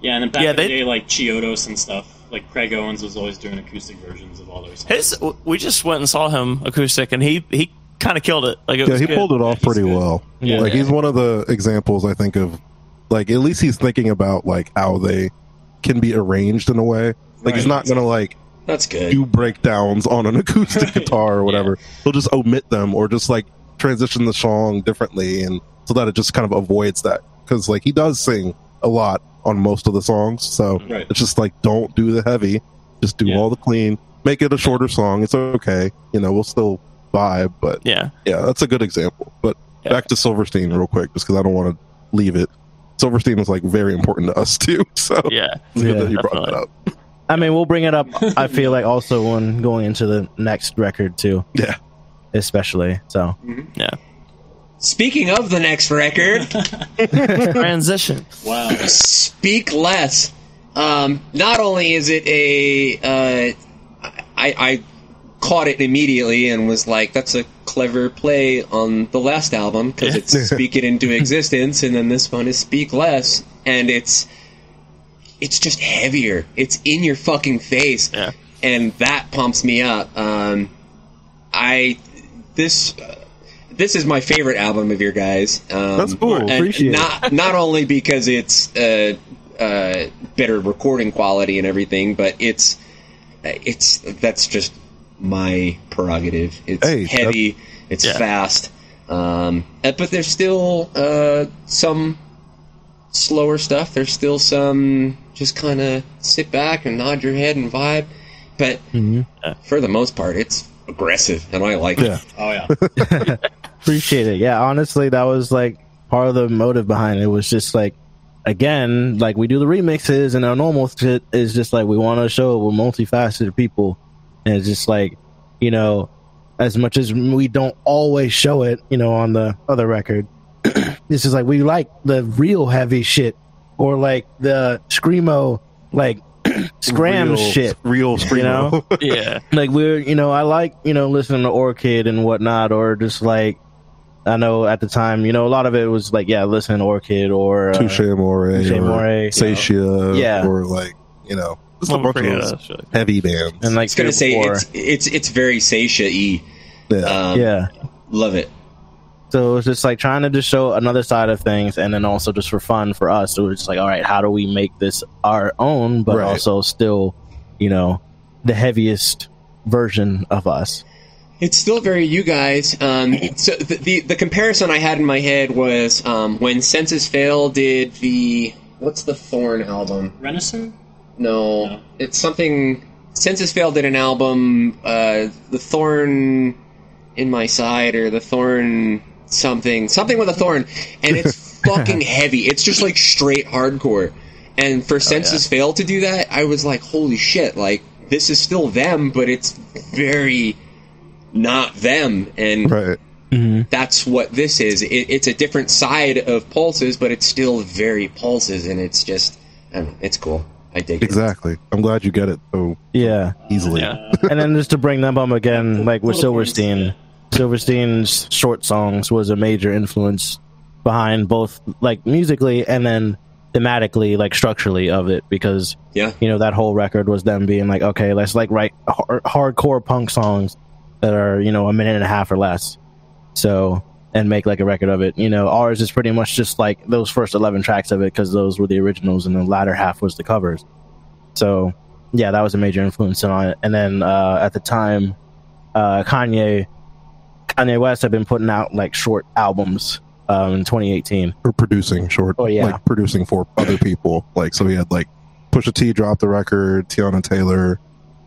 yeah, and then back Yeah, in the they- day, like Chiodos and stuff, like Craig Owens was always doing acoustic versions of all their songs. His, we just went and saw him acoustic, and he he kind of killed it. Like it Yeah, was he good. pulled it off He's pretty good. well. Yeah. like he's one of the examples I think of. Like at least he's thinking about like how they can be arranged in a way. Like he's not gonna like That's good. do breakdowns on an acoustic guitar or whatever. He'll just omit them or just like transition the song differently, and so that it just kind of avoids that. Because like he does sing a lot on most of the songs, so Right. it's just like don't do the heavy, just do Yeah. all the clean. Make it a shorter song. It's okay. You know, we'll still vibe, but Yeah, yeah, that's a good example. But Yeah. back to Silverstein real quick, just because I don't want to leave it. Silverstein is like very important to us too, so yeah, it's Yeah, that you brought that up. I mean, we'll bring it up. I feel like also when going into the next record too, Yeah, especially. So yeah. Speaking of the next record, Transition. Wow. Speak Less. Um, not only is it a, uh, I, I caught it immediately and was like, that's a clever play on the last album because Yeah. it's Speak It Into Existence, and then this one is Speak Less, and it's it's just heavier. It's in your fucking face, Yeah. and that pumps me up. Um, I this. Uh, this is my favorite album of your guys. Um, That's cool. Appreciate it. not not only because it's uh, uh, better recording quality and everything, but it's it's that's just my prerogative. It's Hey, heavy, it's Yeah. fast, um, uh, but there's still uh, some slower stuff. There's still some just kind of sit back and nod your head and vibe, but for the most part, it's aggressive, and I like yeah. it. Oh yeah. appreciate it. Yeah, honestly, that was like part of the motive behind it. Was just like, again, like we do the remixes, and our normal shit is just like we want to show we're multifaceted people, and it's just like, you know, as much as we don't always show it, you know, on the other record, this is like we like the real heavy shit, or like the screamo, like scram real, shit. real screamo. know? Yeah, like we're you know i like you know listening to orchid and whatnot or just like i know at the time you know a lot of it was like yeah listening to orchid or uh, Touche Amore, Touche or Amore, Saetia, Yeah. or like you know, just a Well, bunch of yeah, those that's really- heavy bands. and like I was gonna say before. it's it's it's very Saetia y. yeah. Um, yeah love it. so it's just like trying to just show another side of things and then also just for fun for us so it's just like all right how do we make this our own but Right. also still you know the heaviest version of us It's still very you guys. Um, so the, the the comparison I had in my head was um, when Senses Fail did the what's the Thorn album? Renaissance? No, No. it's something. Senses Fail did an album, uh, the Thorn in my side or the Thorn something something with a thorn, and it's fucking heavy. It's just like straight hardcore. And for Senses Fail to do that, I was like, holy shit! Like this is still them, but it's very not them, and right. that's what this is. It, it's a different side of Pulses, but it's still very Pulses, and it's just, I don't know, it's cool. I dig it. Exactly. I'm glad you get it so yeah easily. yeah. and then just to bring them up again, like with Silverstein, Silverstein's short songs was a major influence behind both like musically and then thematically, like structurally of it, because Yeah. you know that whole record was them being like, okay, let's like write har- hardcore punk songs that are you know a minute and a half or less, so and make like a record of it. You know, ours is pretty much just like those first eleven tracks of it because those were the originals, and the latter half was the covers. So yeah, that was a major influence on it. And then uh, at the time, uh, Kanye Kanye West had been putting out like short albums um, in 2018. Or producing short Oh, yeah. like producing for other people. Like so he had like Pusha T drop the record, Teyana Taylor,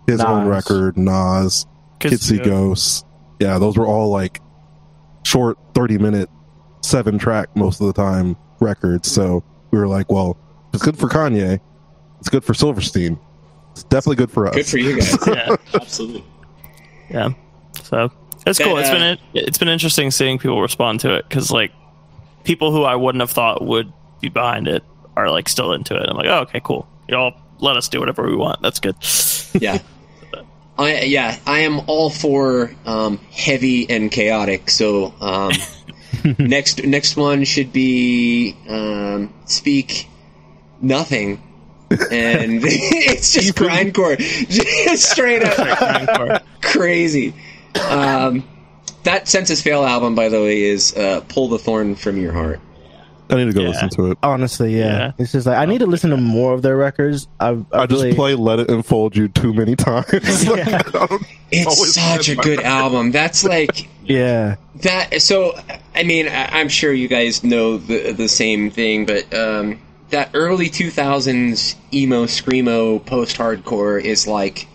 his own record, Nas, Kids Kitsy Ghosts. Yeah, those were all like short thirty minute, seven track most of the time records. So we were like, well, it's good for Kanye, it's good for Silverstein. It's definitely good for us. Good for you guys. Yeah, Absolutely. yeah. So it's cool. It's Uh, been it's been interesting seeing people respond to it because like people who I wouldn't have thought would be behind it are like still into it. I'm like, oh, okay, cool. Y'all let us do whatever we want. That's good. yeah. I yeah, I am all for um, heavy and chaotic. So um, next next one should be um, speak nothing, and it's just grindcore, just straight up crazy. Um, that Senses Fail album, by the way, is uh, "Pull the Thorn from Your Heart." I need to go Yeah. listen to it. Honestly, yeah. Yeah. It's just like I need to listen to more of their records. I've, I I've just really, play "Let It Enfold You" too many times. Like, I don't- It's such a been my good album. That's like yeah. that. So, I mean, I, I'm sure you guys know the the same thing, but um, that early 2000s emo screamo post hardcore is like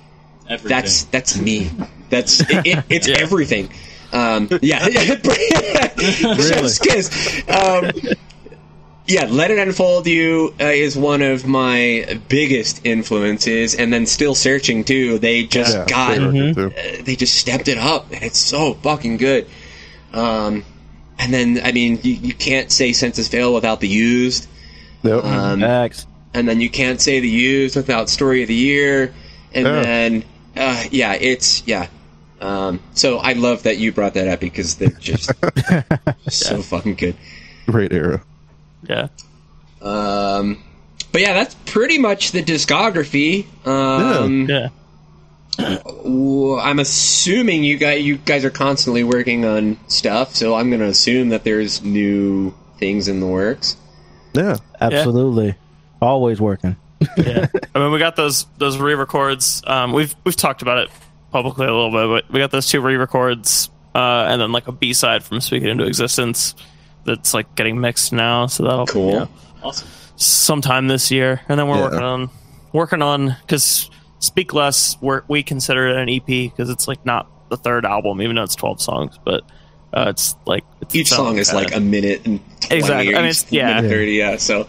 Everything. that's that's me. That's it, it, it's Yeah. everything. Um, yeah, just kiss. Um, yeah, Let It Enfold You uh, is one of my biggest influences, and then Still Searching too. They just yeah, got great record, too. uh, they just stepped it up, and it's so fucking good. Um, and then I mean, you, you can't say Senses Fail without the used. Yep. Um, Facts. and then you can't say the used without story of the year and Yeah. then uh, yeah it's yeah um, so i love that you brought that up because they're just so fucking good Great era. Yeah. um, but yeah that's pretty much the discography um, Yeah. w- i'm assuming you guys you guys are constantly working on stuff so i'm gonna assume that there's new things in the works Yeah. Absolutely. Always working. yeah. I mean, we got those those re-records. Um, we've we've talked about it publicly a little bit, but we got those two re-records, uh, and then like a B side from "Speak It Into Existence" that's like getting mixed now. So that'll Cool. you know, awesome. sometime this year, and then we're Yeah. working on working on because "Speak Less" we're, we consider it an EP because it's like not the third album, even though it's twelve songs, but uh, it's like it's each song is kinda- like a minute and 20 Exactly. or I mean, it's- yeah. 30 yeah so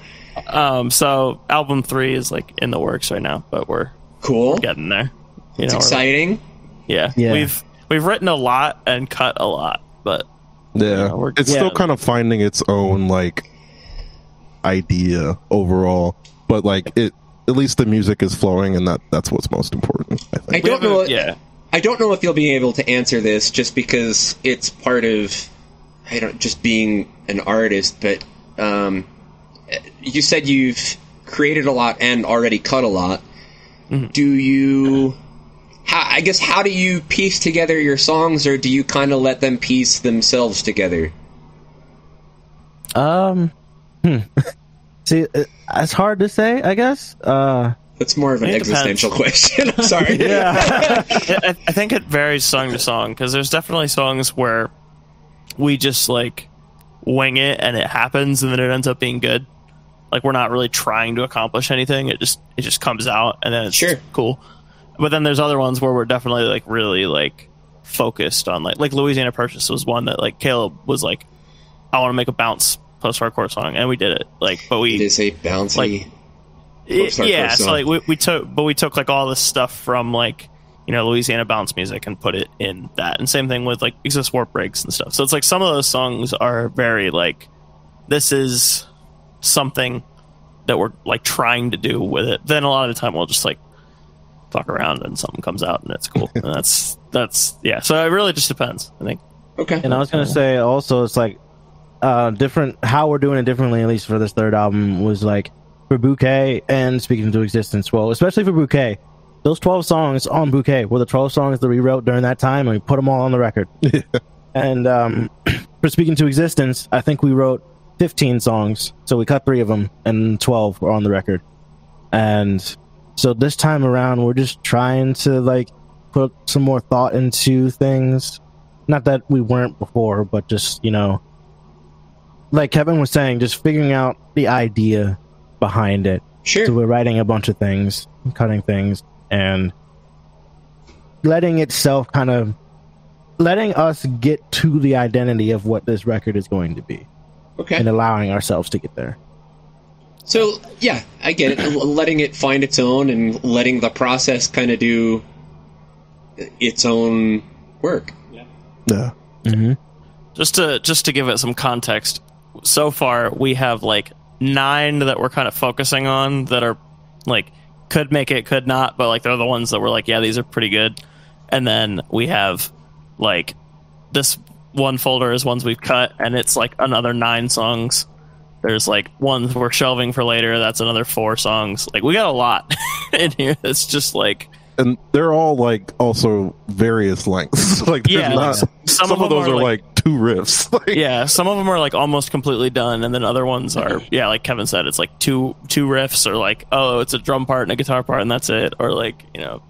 um. So album three is like in the works right now, but we're cool getting there. You it's know, we're- exciting Yeah. Yeah. We've we've written a lot and cut a lot, but Yeah, Yeah, we're- it's yeah. still kind of finding its own like idea overall, but like it at least the music is flowing, and that that's what's most important. I I think. we don't haven't- know. Yeah. I don't know if you'll be able to answer this just because it's part of I don't just being an artist. But um, you said you've created a lot and already cut a lot. Mm-hmm. Do you? How, I guess how do you piece together your songs, or do you kind of let them piece themselves together? Um, hmm. see, it's hard to say. I guess. Uh, That's more of an It depends. existential question. I'm sorry. yeah. I, I think it varies song to song because there's definitely songs where we just like wing it and it happens and then it ends up being good. Like we're not really trying to accomplish anything. It just it just comes out and then it's Sure. cool. But then there's other ones where we're definitely like really like focused on like like Louisiana Purchase was one that like Caleb was like, I want to make a bounce post hardcore song and we did it. Like but we It is a bouncy. Like, yeah, first so like we, we took, but we took like all this stuff from like you know Louisiana bounce music and put it in that, and same thing with like Exist Warp breaks and stuff. So it's like some of those songs are very like this is something that we're like trying to do with it. Then a lot of the time we'll just like fuck around and something comes out and it's cool. and that's that's yeah. So it really just depends. I think. okay. And I was gonna say also, it's like uh, different. How we're doing it differently, at least for this third album, was like for bokeh and Speak It Into Existence. Well, especially for bokeh, those twelve songs on bokeh were the twelve songs that we wrote during that time, and we put them all on the record. and um, for Speak It Into Existence, I think we wrote fifteen songs, so we cut three of them, and twelve were on the record. And so this time around, we're just trying to like put some more thought into things not that we weren't before, but just you know, like Kevin was saying, just figuring out the idea behind it. Sure. So we're writing a bunch of things, cutting things, and letting itself kind of letting us get to the identity of what this record is going to be, Okay. and allowing ourselves to get there. So yeah, I get it. Letting it find its own and letting the process kind of do its own work. Yeah, Mm-hmm. just to just to give it some context so far we have like nine that we're kind of focusing on that are like could make it, could not, but like they're the ones that we're like, yeah, these are pretty good. And then we have like this one folder is ones we've cut, and it's like another nine songs. There's like ones we're shelving for later. That's another four songs. Like we got a lot in here. It's just like and they're all like also various lengths. like Yeah, not, like, some, some of, of those are, are like- like, two riffs. Like, yeah, some of them are like almost completely done, and then other ones are mm-hmm. yeah, like Kevin said, it's like two two riffs or like oh, it's a drum part and a guitar part and that's it, or like you know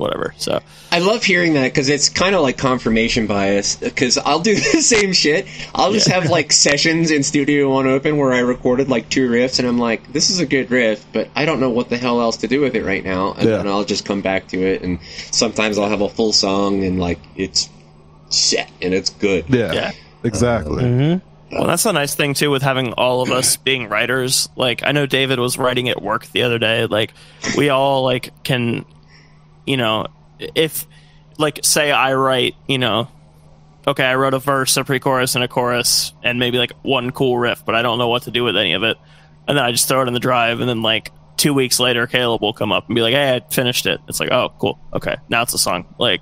whatever. So I love hearing that because it's kind of like confirmation bias. Because I'll do the same shit. I'll just have like sessions in Studio One Open where I recorded like two riffs, and I'm like, this is a good riff, but I don't know what the hell else to do with it right now. And Yeah. then I'll just come back to it, and sometimes I'll have a full song and like it's set and it's good. yeah, Yeah. exactly. Mm-hmm. Well, that's a nice thing too with having all of us being writers. Like I know David was writing at work the other day. Like we all like can, you know, if like say I write, you know, okay, I wrote a verse, a pre-chorus, and a chorus, and maybe like one cool riff, but I don't know what to do with any of it, and then I just throw it in the drive, and then like two weeks later, Caleb will come up and be like, "Hey, I finished it." It's like, "Oh, cool, okay, now it's a song." Like.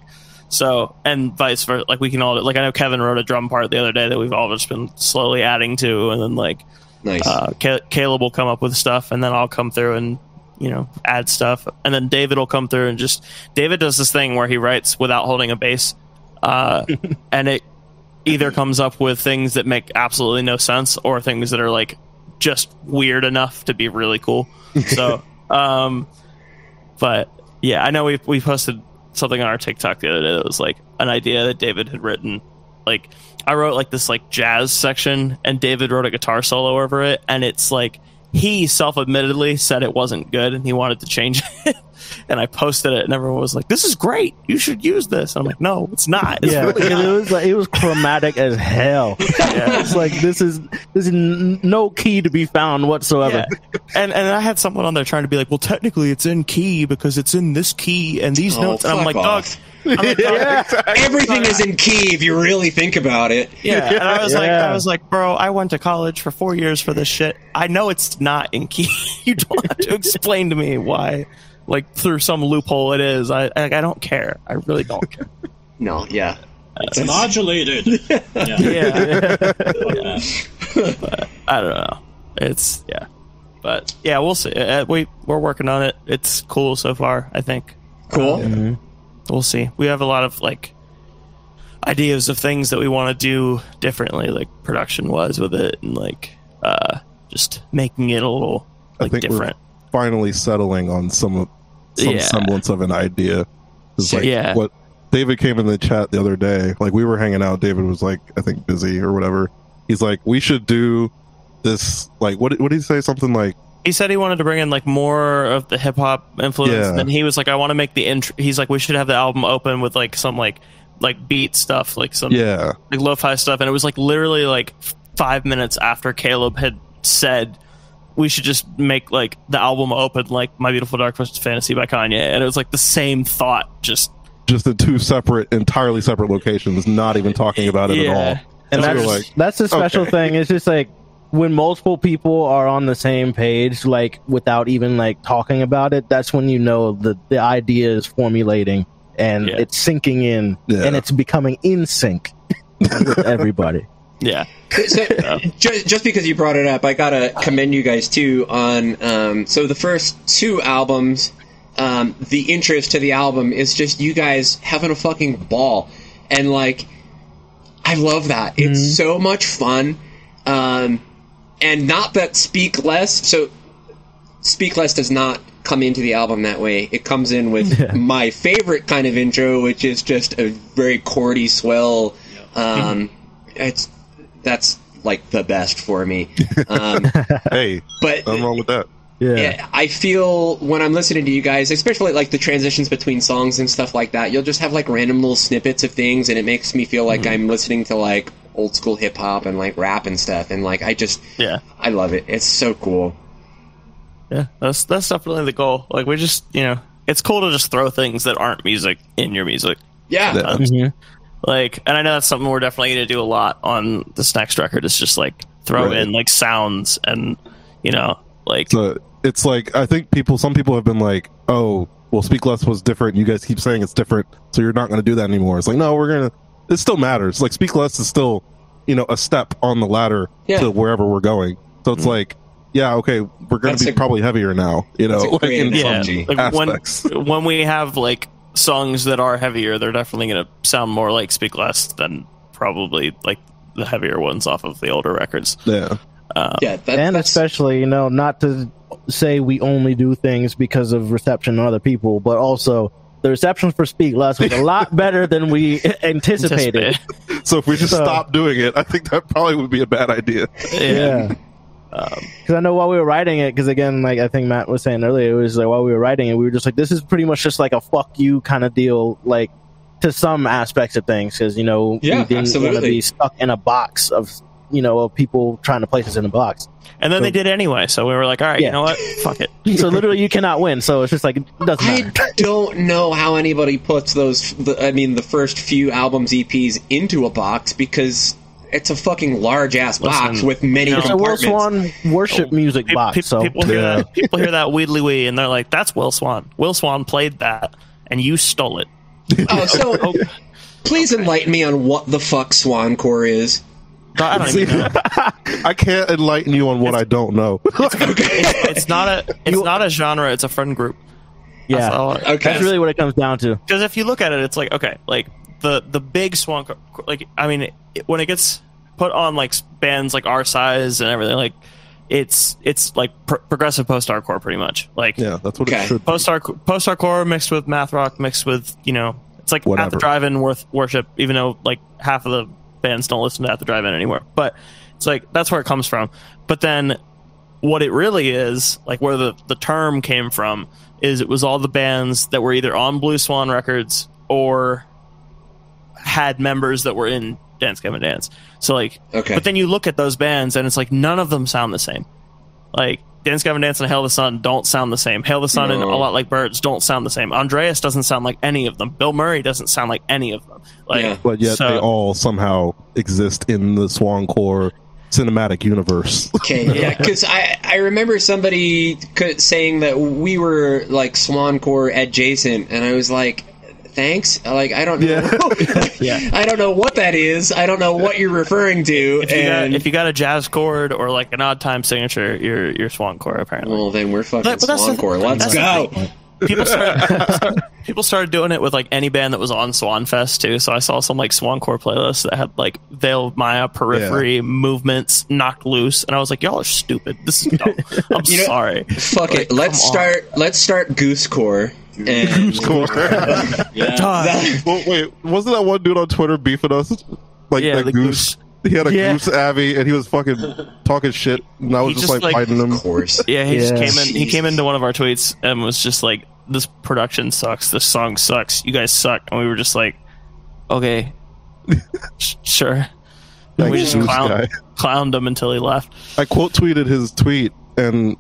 So and vice versa, like we can all like I know Kevin wrote a drum part the other day that we've all just been slowly adding to, and then like Nice. uh, Caleb will come up with stuff, and then I'll come through and you know add stuff, and then David will come through and just David does this thing where he writes without holding a bass, uh, and it either comes up with things that make absolutely no sense or things that are like just weird enough to be really cool. So, um, but yeah, I know we we posted something on our TikTok the other day that was like an idea that David had written. Like I wrote like this like jazz section, and David wrote a guitar solo over it, and it's like he self-admittedly said it wasn't good, and he wanted to change it. and I posted it, and everyone was like, "This is great. You should use this." I'm like, "No, it's not. It's Yeah, really it was like it was chromatic as hell. It's like this is this is n- no key to be found whatsoever. Yeah. And and I had someone on there trying to be like, well, technically it's in key because it's in this key and these Oh, notes. And I'm like, dog. off. I'm like, dog, Everything is in key if you really think about it. Yeah, and I was like, I was like, bro, I went to college for four years for this shit. I know it's not in key. you don't have to explain to me why, like through some loophole it is. I I, I don't care. I really don't care. No, yeah. It's modulated. Yeah. Yeah, Fuck that. I don't know. It's yeah, but yeah, we'll see. Uh, we we're working on it. It's cool so far. I think. Cool. We'll see. We have a lot of like ideas of things that we want to do differently, like production wise with it, and like uh, just making it a little I like think different. we're finally settling on some of some Yeah. semblance of an idea. It's like Yeah. what David came in the chat the other day. Like we were hanging out. David was like, I think busy or whatever. He's like, we should do this. Like, what? What did he say? Something like, He said he wanted to bring in like more of the hip hop influence. Yeah. And he was like, I want to make the intro. He's like, we should have the album open with like some like like beat stuff, like some yeah, like lo-fi stuff. And it was like literally like five minutes after Caleb had said we should just make like the album open like My Beautiful Dark Twisted Fantasy by Kanye, and it was like the same thought, just just in two separate, entirely separate locations, not even talking about it Yeah. at all. and So that's were like, that's the special okay. thing. It's just like when multiple people are on the same page, like without even like talking about it. That's when you know the the idea is formulating and Yeah. it's sinking in, Yeah. and it's becoming in sync with everybody. yeah. So, just, just because you brought it up, I gotta commend you guys too on. Um, so the first two albums, um, the interest to the album is just you guys having a fucking ball, and like, I love that. It's so much fun, um, and not that Speak Less. So, Speak Less does not come into the album that way. It comes in with my favorite kind of intro, which is just a very chordy swell. Um, it's that's like the best for me. Um, hey, but nothing wrong with that. Yeah, yeah, I feel when I'm listening to you guys, especially like the transitions between songs and stuff like that, you'll just have like random little snippets of things, and it makes me feel like I'm listening to like old school hip hop and like rap and stuff, and like I just Yeah. I love it. It's so cool. Yeah. That's that's definitely the goal. Like we just you know, it's cool to just throw things that aren't music in your music. Yeah, Yeah. Mhm. Like and I know that's something we're definitely gonna do a lot on this next record is just like throw Right. in like sounds and You know, like So it's like I think people, some people have been like, "Oh, well, Speak Less was different. You guys keep saying it's different, so you're not going to do that anymore." It's like, no, we're gonna. It still matters. Like Speak Less is still, you know, a step on the ladder Yeah. to wherever we're going. So it's mm-hmm. like, yeah, okay, we're going to be a- probably heavier now. You know, like great in some like when when we have like songs that are heavier, they're definitely going to sound more like Speak Less than probably like the heavier ones off of the older records. yeah, um, Yeah, that, and especially you know not to say we only do things because of reception of other people but also the reception for speak less was a lot better than we anticipated. So if we just So- stop doing it, I think that probably would be a bad idea. yeah. Because um, i know while we were writing it because again like i think matt was saying earlier it was like while we were writing it we were just like this is pretty much just like a fuck you kind of deal like to some aspects of things because you know Yeah, we didn't want to be stuck in a box of you know of people trying to place us in a box And then they did anyway, so we were like, all right, Yeah. you know what? Fuck it. so literally you cannot win so it's just like it doesn't Matter. I don't know how anybody puts those. The, I mean, the first few albums, EPs into a box because it's a fucking large ass box Listen, with many you know- It's a Will. Swan worship music Pe- box. pe- so people hear Yeah. that people hear that Weedly Wee and they're like, that's Will Swan. Will Swan played that, and you stole it. Oh, so please enlighten me on what the fuck Swancore is. I don't See, even know. I can't enlighten you on what I don't know. It's not a it's not a genre. It's a friend group. yeah, Okay. that's really what it comes down to. Because if you look at it, it's like okay, like the the big Swan, co- like I mean, it, when it gets put on like bands like our size and everything, like it's it's like pr- progressive post hardcore pretty much. Like Yeah, that's what Okay. it should. post hardcore post hardcore mixed with math rock mixed with you know it's like at the drive-in worth worship even though like half of the bands don't listen to at the drive-in anymore but it's like that's where it comes from but then what it really is like where the the term came from is it was all the bands that were either on blue swan records or had members that were in dance Gavin dance so like Okay. but then you look at those bands and it's like none of them sound the same. Like Dance Gavin Dance and Hail the Sun don't sound the same. Hail the Sun and A Lot Like Birds don't sound the same. Andreas doesn't sound like any of them. Bill Murray doesn't sound like any of them. Like Yeah. But yet So- they all somehow exist in the Swancore cinematic universe. Okay, yeah, because I, I remember somebody saying that we were like Swancore adjacent, and I was like, thanks. Uh, like I don't know, Yeah. I don't know what that is. I don't know what you're referring to. if you, got, and if you got a jazz chord or like an odd time signature, you're you're Swan Core apparently. well, then we're fucking But- but that's the- Let's go. people started people started doing it with like any band that was on Swanfest too. So I saw some like Swancore playlists that had like Veil Maya, Periphery, Movements, Knocked Loose, and I was like, y'all are stupid. This is dumb. I'm You know- sorry. Fuck Like, it. Let's come on. start. Let's start Goosecore. And Yeah. that- well, wait, wasn't that one dude on Twitter beefing us? Like Yeah, that the goose. He had a Yeah. goose Abby, and he was fucking talking shit, and I was just, just, like, like- fighting him. of course. Yeah, he just came in. He came into one of our tweets and was just like, "This production sucks. This song sucks. You guys suck." And we were just like, "Okay, sure." That And we just goose clown, clowned him until he left. I quote tweeted his tweet and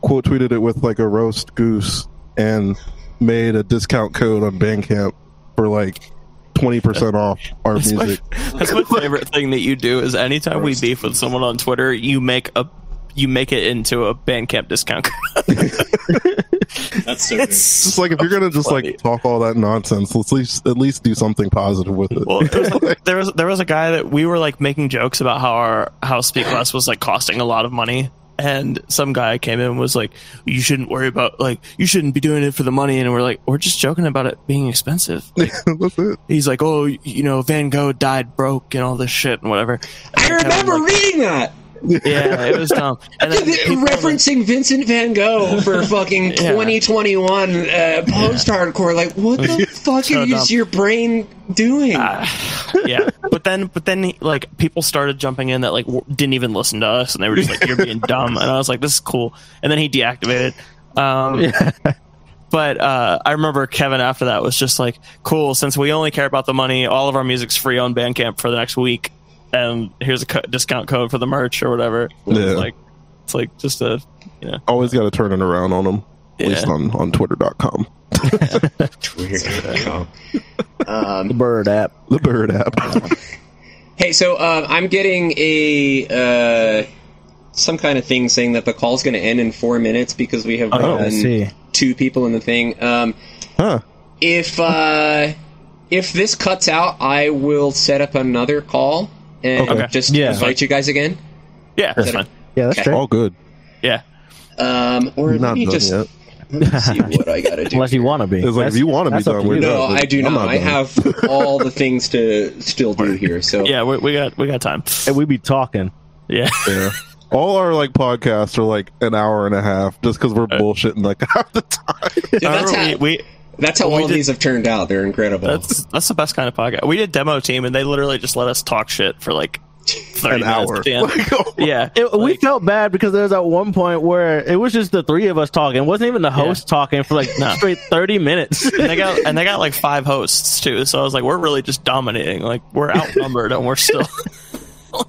quote tweeted it with like a roast goose and made a discount code on Bandcamp for like twenty percent off our That's my, music. that's my favorite thing that you do. Is anytime we beef with someone on Twitter, you make a you make it into a Bandcamp discount. That's so it's Just like if you're gonna just funny. like talk all that nonsense, let's at least at least do something positive with it. Well, there was, like, there was there was a guy that we were like making jokes about how our how Speak Less was like costing a lot of money, and some guy came in and was like, "You shouldn't worry about like you shouldn't be doing it for the money," and we're like, "We're just joking about it being expensive." That's it. He's like, "Oh, you know, Van Gogh died broke and all this shit and whatever." I And Kevin, remember like, reading that. Yeah, it was dumb. And then people were like- referencing Vincent Van Gogh for fucking Yeah. 2021 uh, post hardcore. Like, what the fuck So is dumb. your brain doing? yeah, but then but then like people started jumping in that like w- didn't even listen to us, and they were just like, "You're being dumb," and I was like, "This is cool." And then he deactivated. Um, But uh, I remember Kevin after that was just like, "Cool, since we only care about the money, all of our music's free on Bandcamp for the next week, and here's a co- discount code for the merch or whatever." Yeah. It's like it's like just a you know Always got to turn it around on them. At Yeah. least on on Twitter.com, Weird. The um, bird app. the Bird app. hey, so uh, I'm getting a uh, some kind of thing saying that the call's going to end in four minutes because we have Oh, more I than see. two people in the thing. Um, Huh. if uh, if this cuts out, I will set up another call and Okay. just Yeah. invite you guys again. Yeah, that's fine. Yeah, that's Okay. true. All good. Yeah. Um, or let Not me just yet. let me see what I got to do. Unless you want to be. It's like if you want to be that's done, we're you. done. No, I do I'm not. I have all the things to still do here. So Yeah, we, we got we got time. And we be talking. Yeah. Yeah. All our like podcasts are like an hour and a half just because we're bullshitting like half the time. Dude, that's how we, we that's how we all of did- these have turned out. They're incredible. that's that's the best kind of podcast. We did demo team and they literally just let us talk shit for like thirty An minutes hour. at the. Like, oh yeah. It, we felt bad because there was at one point where it was just the three of us talking. It wasn't even the host talking for like No. straight 30 minutes. and they got and they got like five hosts too. So I was like, we're really just dominating. Like we're outnumbered and we're still. Oh,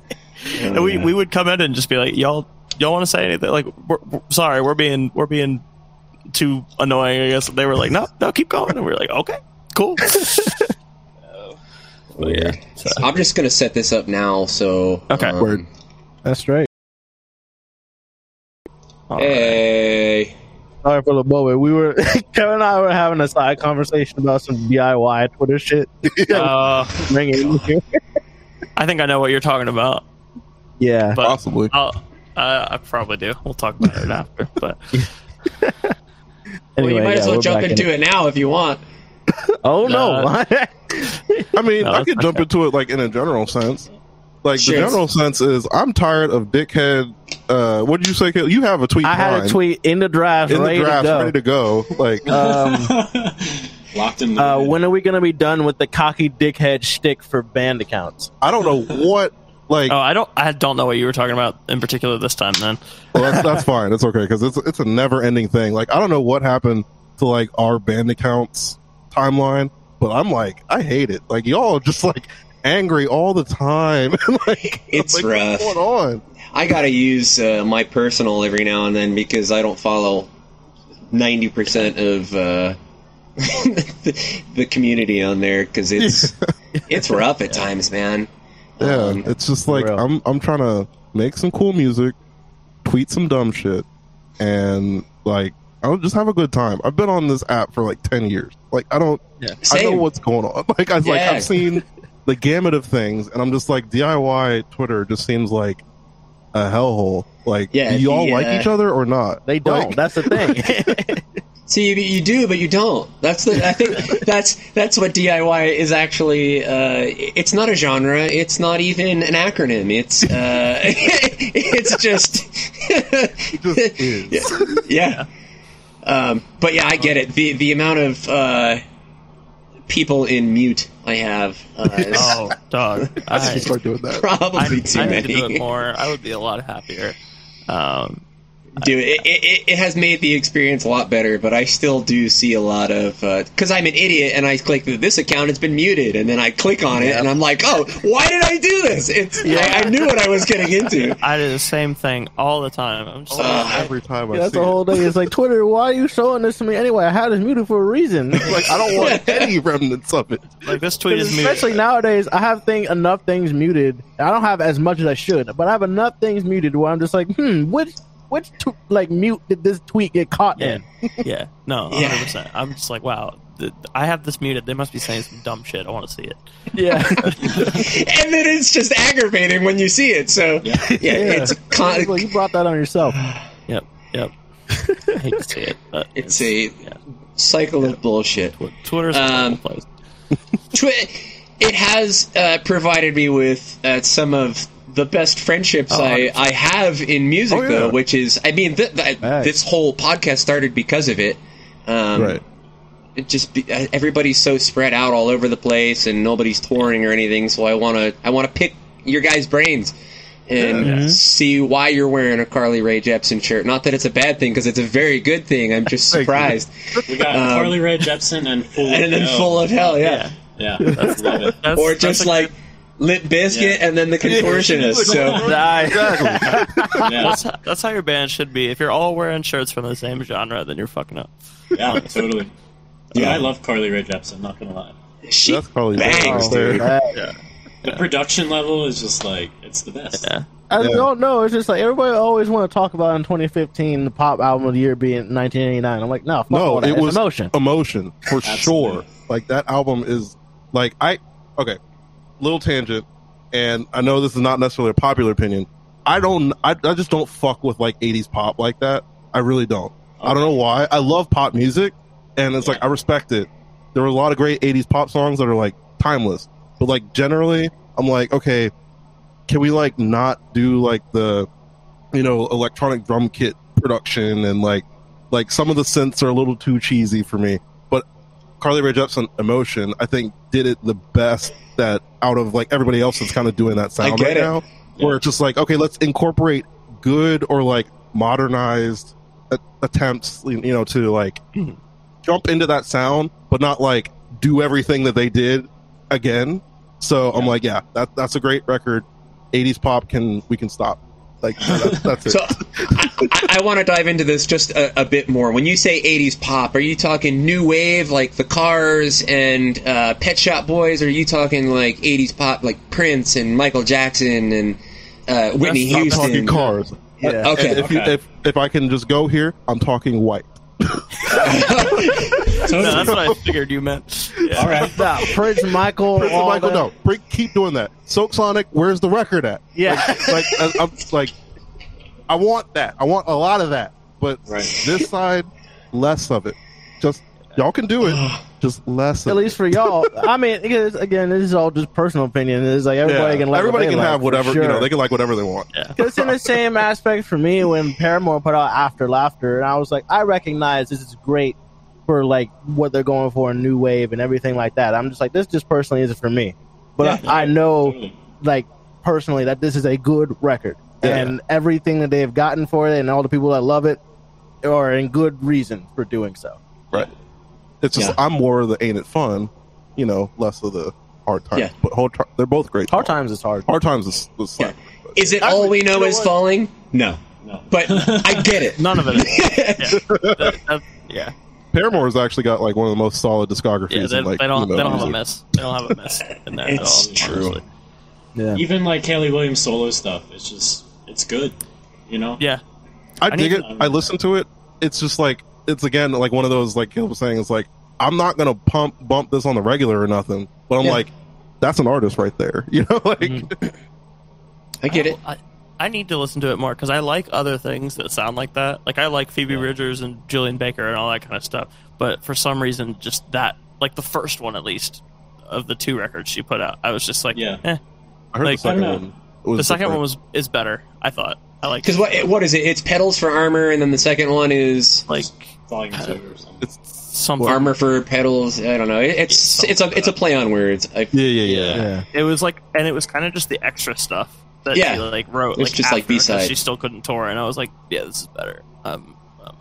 and we, we would come in and just be like, y'all y'all want to say anything? Like, we're, we're- sorry, we're being we're being too annoying. I guess they were like, no, no, keep going, and we were like, okay, cool. But yeah, so- I'm just gonna set this up now. So Okay. um, Word. That's right. all right. Hey, Sorry for the moment. We were Kevin and I were having a side conversation about some DIY Twitter shit. Uh, Bring it in here. I think I know what you're talking about, Yeah. but Possibly. I'll, uh, I probably do. We'll talk about it after. But well, you might as well jump back in into it now if you want. Oh no! Uh, I mean, No, I that's could jump okay. into it like in a general sense. Like Sure. the general sense is, I'm tired of dickhead. Uh, what did you say? Kale? You have a tweet. I had a tweet in the draft, in ready the draft, to go. ready to go. Like, Um, Locked in. The uh, when are we going to be done with the cocky dickhead shtick for band accounts? I don't know what. Like, oh, I don't I don't know what you were talking about in particular this time. Then well, that's that's fine. That's okay because it's it's a never ending thing. Like, I don't know what happened to like our band accounts timeline, but I'm like, I hate it. Like, y'all are just like angry all the time. like, It's like, rough. What's going on? I gotta use uh, my personal every now and then because I don't follow ninety percent of uh, the, the community on there because it's it's rough at times, man. Yeah, Um, it's just like. I'm I'm trying to make some cool music, tweet some dumb shit, and like I'll just have a good time. I've been on this app for like ten years. Like I don't I know what's going on. Like I like Yeah. I've seen the gamut of things, and I'm just like DIY Twitter just seems like a hellhole. Like, Yeah, do y'all like uh, each other or not? They don't. Like, That's the thing. See, you, you do, but you don't. That's the. I think that's that's what DIY is actually. Uh, it's not a genre. It's not even an acronym. It's uh, it's just. it just is. yeah. Um, but yeah, I get it. The the amount of uh, people in mute I have uh, is oh dog, I I, should start doing that. probably I, too I need to do it more. I would be a lot happier. Um, Dude, it, it, it has made the experience a lot better, but I still do see a lot of because I'm an idiot and I click that this account it's been muted, and then I click on it and I'm like, oh, why did I do this? It's I, I knew what I was getting into. I do the same thing all the time. I'm just Uh, like, Every time I that's see the it. whole day. It's like Twitter. Why are you showing this to me anyway? I had this muted for a reason. like I don't want any remnants of it. like this tweet is me. Especially nowadays, I have thing enough things muted. I don't have as much as I should, but I have enough things muted where I'm just like, hmm, which which tw- like mute did this tweet get caught Yeah, in? yeah, no, 100. percent I'm just like, wow, th- I have this muted. They must be saying some dumb shit. I want to see it. Yeah, and then it's just aggravating when you see it. So yeah, it's con- Well, you brought that on yourself. Yep, yep. I hate to see it, but it's a yeah. cycle of bullshit. Tw- Twitter's a Um, horrible place. Twi- it has uh, provided me with uh, some of the best friendships Oh, I, I have in music, Oh, yeah. though, which is, I mean, th- th- Right. this whole podcast started because of it. Um, Right. It just be, uh, everybody's so spread out all over the place, and nobody's touring or anything. So I want to I want to pick your guys' brains and Yeah. see why you're wearing a Carly Rae Jepsen shirt. Not that it's a bad thing, because it's a very good thing. I'm just surprised. we got um, Carly Rae Jepsen and Full of And then Hell. full of hell, yeah. Yeah, that's love it. That's, Or just a- like Lit Biscuit Yeah. and then the contortionist. so Yeah. that's, that's how your band should be. If you're all wearing shirts from the same genre, then you're fucking up. Yeah, totally. Yeah. Yeah, I love Carly Rae Jepsen. Not gonna lie, she That's probably bangs, dude. Uh, the production level is just like it's the best. Yeah. I Yeah. don't know. It's just like everybody always want to talk about in 2015 the pop album of the year being 1989. I'm like, no, fuck No, it was emotion. emotion for sure. Like that album is like I okay, little tangent, and I know this is not necessarily a popular opinion. I don't. I, I just don't fuck with like 80s pop like that. I really don't. I don't know why. I love pop music, and it's like I respect it. There were a lot of great 80s pop songs that are like timeless, but like generally, I'm like, okay, can we like not do like the, you know, electronic drum kit production and like like some of the synths are a little too cheesy for me. Carly Rae Jepsen, Emotion, I think did it the best that out of like everybody else that's kind of doing that sound right it. now. Where it's just like, okay, let's incorporate good or like modernized a- attempts, you know, to like jump into that sound, but not like do everything that they did again. So I'm like, yeah, that that's a great record. 80s pop can we can stop. Like that's, that's it. So I, I, I want to dive into this just a, a bit more. When you say '80s pop, are you talking new wave like the Cars and uh, Pet Shop Boys? Or are you talking like '80s pop like Prince and Michael Jackson and uh, Whitney Stop Houston? talking cars. Yeah. Okay. And if you Okay. if if I can just go here, I'm talking white. Totally. No, that's what I figured you meant. Yeah. All right. Nah, Prince Michael. Prince all Michael, that. no, bring, keep doing that. Silk Sonic, where's the record at? Yeah. Like, I, uh, I'm like, I want that. I want a lot of that. But Right. this side, less of it. Just y'all can do it. Just less. At Of it. least for y'all. I mean, because, again, this is all just personal opinion. It's like everybody Yeah. can like Everybody can like, have for whatever you know. They can like whatever they want. Because in the same aspect for me, when Paramore put out After Laughter, and I was like, I recognize this is great for like what they're going for a new wave and everything like that. I'm just like, this just personally isn't for me. But Yeah. I, I know, Totally. like personally, that this is a good record, Yeah. and everything that they have gotten for it, and all the people that love it, are in good reason for doing so. Right. It's just Yeah. I'm more of the ain't it fun, you know, less of the hard times. Yeah. But hard, Ti- they're both great. Hard times is hard. Hard times is, is Yeah. slap. Is it all we know you know is what? falling? No, No. but I get it. None of it. Is. Yeah. That- that- yeah. Paramore's actually got like one of the most solid discographies. Yeah. They, in, like, they don't. you know, they don't have a mess. They don't have a mess in there It's at all. true. honestly. Yeah. Even like Hayley Williams solo stuff, it's just it's good. You know. Yeah. I, I dig need it. to- I listen to it. It's just like it's again like one of those like Caleb was saying. It's like I'm not gonna pump bump this on the regular or nothing, but I'm Yeah. like, that's an artist right there. You know, like Mhm. I get it. I, I need to listen to it more because I like other things that sound like that. Like I like Phoebe Yeah. Bridgers and Julien Baker and all that kind of stuff. But for some reason, just that, like the first one at least of the two records she put out, I was just like, Yeah. eh. I heard Like, the second one. Was The second different. one was is better. I thought. I like Because what what is it? It's Petals for Armor, and then the second one is like Volume two or something. It's something. armor for pedals. I don't know. It- It's it's a it's a play on words. I, yeah, yeah, yeah. Yeah. It was like, and it was kind of just the extra stuff that Yeah. she like wrote. It's like, just like after, 'cause B-side. She still couldn't tour, and I was like, yeah, this is better. Um, um,